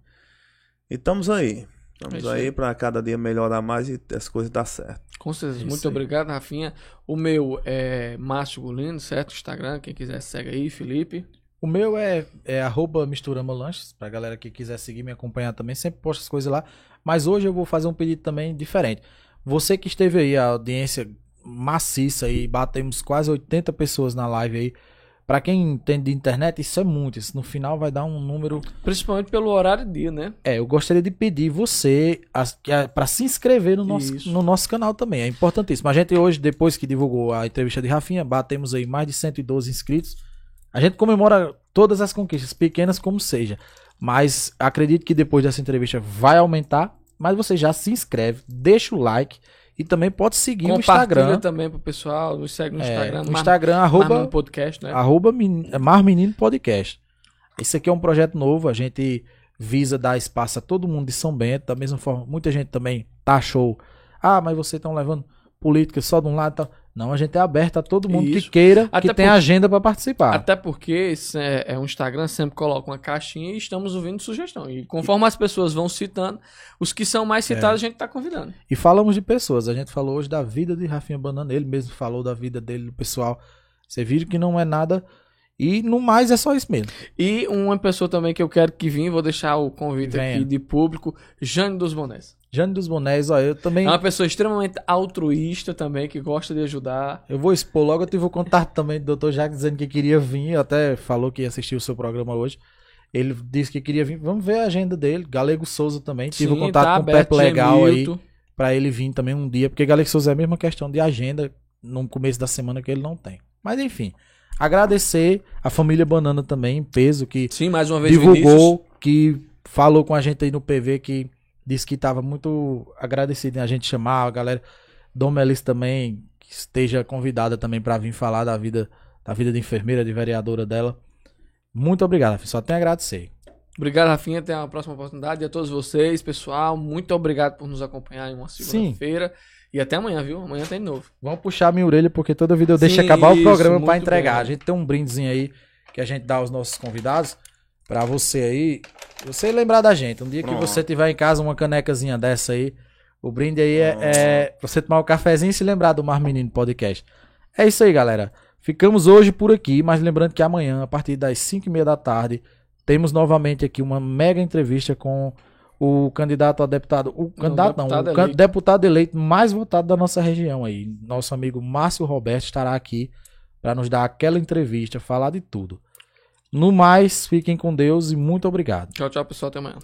E estamos aí. É Estamos aí aí. para cada dia melhorar mais e as coisas dar certo. Com certeza. Isso Muito aí. obrigado, Rafinha. O meu é Márcio Golino, certo? Instagram, quem quiser segue aí, Felipe. O meu é, é arroba Misturama Lanches, pra galera que quiser seguir me acompanhar também, sempre posto as coisas lá. Mas hoje eu vou fazer um pedido também diferente. Você que esteve aí, a audiência maciça aí, batemos quase 80 pessoas na live aí. Pra quem entende de internet, isso é muito. Isso no final vai dar um número. Principalmente pelo horário dia, né? É, eu gostaria de pedir você as- que a- pra se inscrever no nosso, Isso. no nosso canal também. É importantíssimo. A gente hoje, depois que divulgou a entrevista de Rafinha, batemos aí mais de 112 inscritos. A gente comemora todas as conquistas, pequenas como seja. Mas acredito que depois dessa entrevista vai aumentar. Mas você já se inscreve, deixa o like e também pode seguir o Instagram. também pro pessoal, nos segue no É, Instagram. no Mar- Instagram, Marmon arroba, Podcast, né? arroba men- Mar Menino Podcast. Esse aqui é um projeto novo, a gente visa dar espaço a todo mundo de São Bento, da mesma forma, muita gente também taxou. Ah, mas vocês estão levando política só de um lado e tal. Não, a gente é aberto a todo mundo Isso. que queira, Até que tem agenda para participar. Até porque é, é um Instagram, sempre coloca uma caixinha e estamos ouvindo sugestão. E conforme as pessoas vão citando, os que são mais citados a gente tá convidando. E falamos de pessoas. A gente falou hoje da vida de Rafinha Banana. Ele mesmo falou da vida dele, do pessoal. Você viu que não é nada. E no mais é só isso mesmo. E uma pessoa também que eu quero que vinha, vou deixar o convite Venha. aqui de público, Jane dos Bonés. Jane dos Bonés, ó, eu também. É uma pessoa extremamente altruísta também, que gosta de ajudar. Eu vou expor logo, eu tive o contato também do Dr. Jacques dizendo que queria vir, até falou que ia assistir o seu programa hoje. Ele disse que queria vir. Vamos ver a agenda dele. Galego Souza também. Tive o Sim, contato tá com o Pepe Legal aí. Pra ele vir também um dia. Porque Galego Souza é a mesma questão de agenda no começo da semana que ele não tem. Mas enfim. Agradecer a família Banana também, em peso, que Sim, mais uma vez, Vinícius. divulgou, que falou com a gente aí no PV, que disse que estava muito agradecido em a gente chamar, a galera. Dom Melis também, que esteja convidada também para vir falar da vida, da vida de enfermeira, de vereadora dela. Muito obrigado, Rafinha, só tenho a agradecer. Obrigado, Rafinha. Até a próxima oportunidade. E a todos vocês, pessoal, muito obrigado por nos acompanhar em uma segunda-feira. E até amanhã, viu? Amanhã tem de novo. Vamos puxar minha orelha, porque toda vida eu deixo Sim, acabar o isso, programa para entregar. A gente tem um brindezinho aí que a gente dá aos nossos convidados. Pra você aí, você lembrar da gente. Um dia que Pronto. você tiver em casa uma canecazinha dessa aí, o brinde aí é, é você tomar um cafezinho e se lembrar do Mar Menino Podcast. É isso aí, galera. Ficamos hoje por aqui, mas lembrando que amanhã, a partir das 5 e meia da tarde, temos novamente aqui uma mega entrevista com o candidato a deputado. O candidato não, deputado o can- eleito. deputado eleito mais votado da nossa região aí. Nosso amigo Márcio Roberto estará aqui para nos dar aquela entrevista, falar de tudo. No mais, fiquem com Deus e muito obrigado. Tchau, tchau, pessoal. Até amanhã.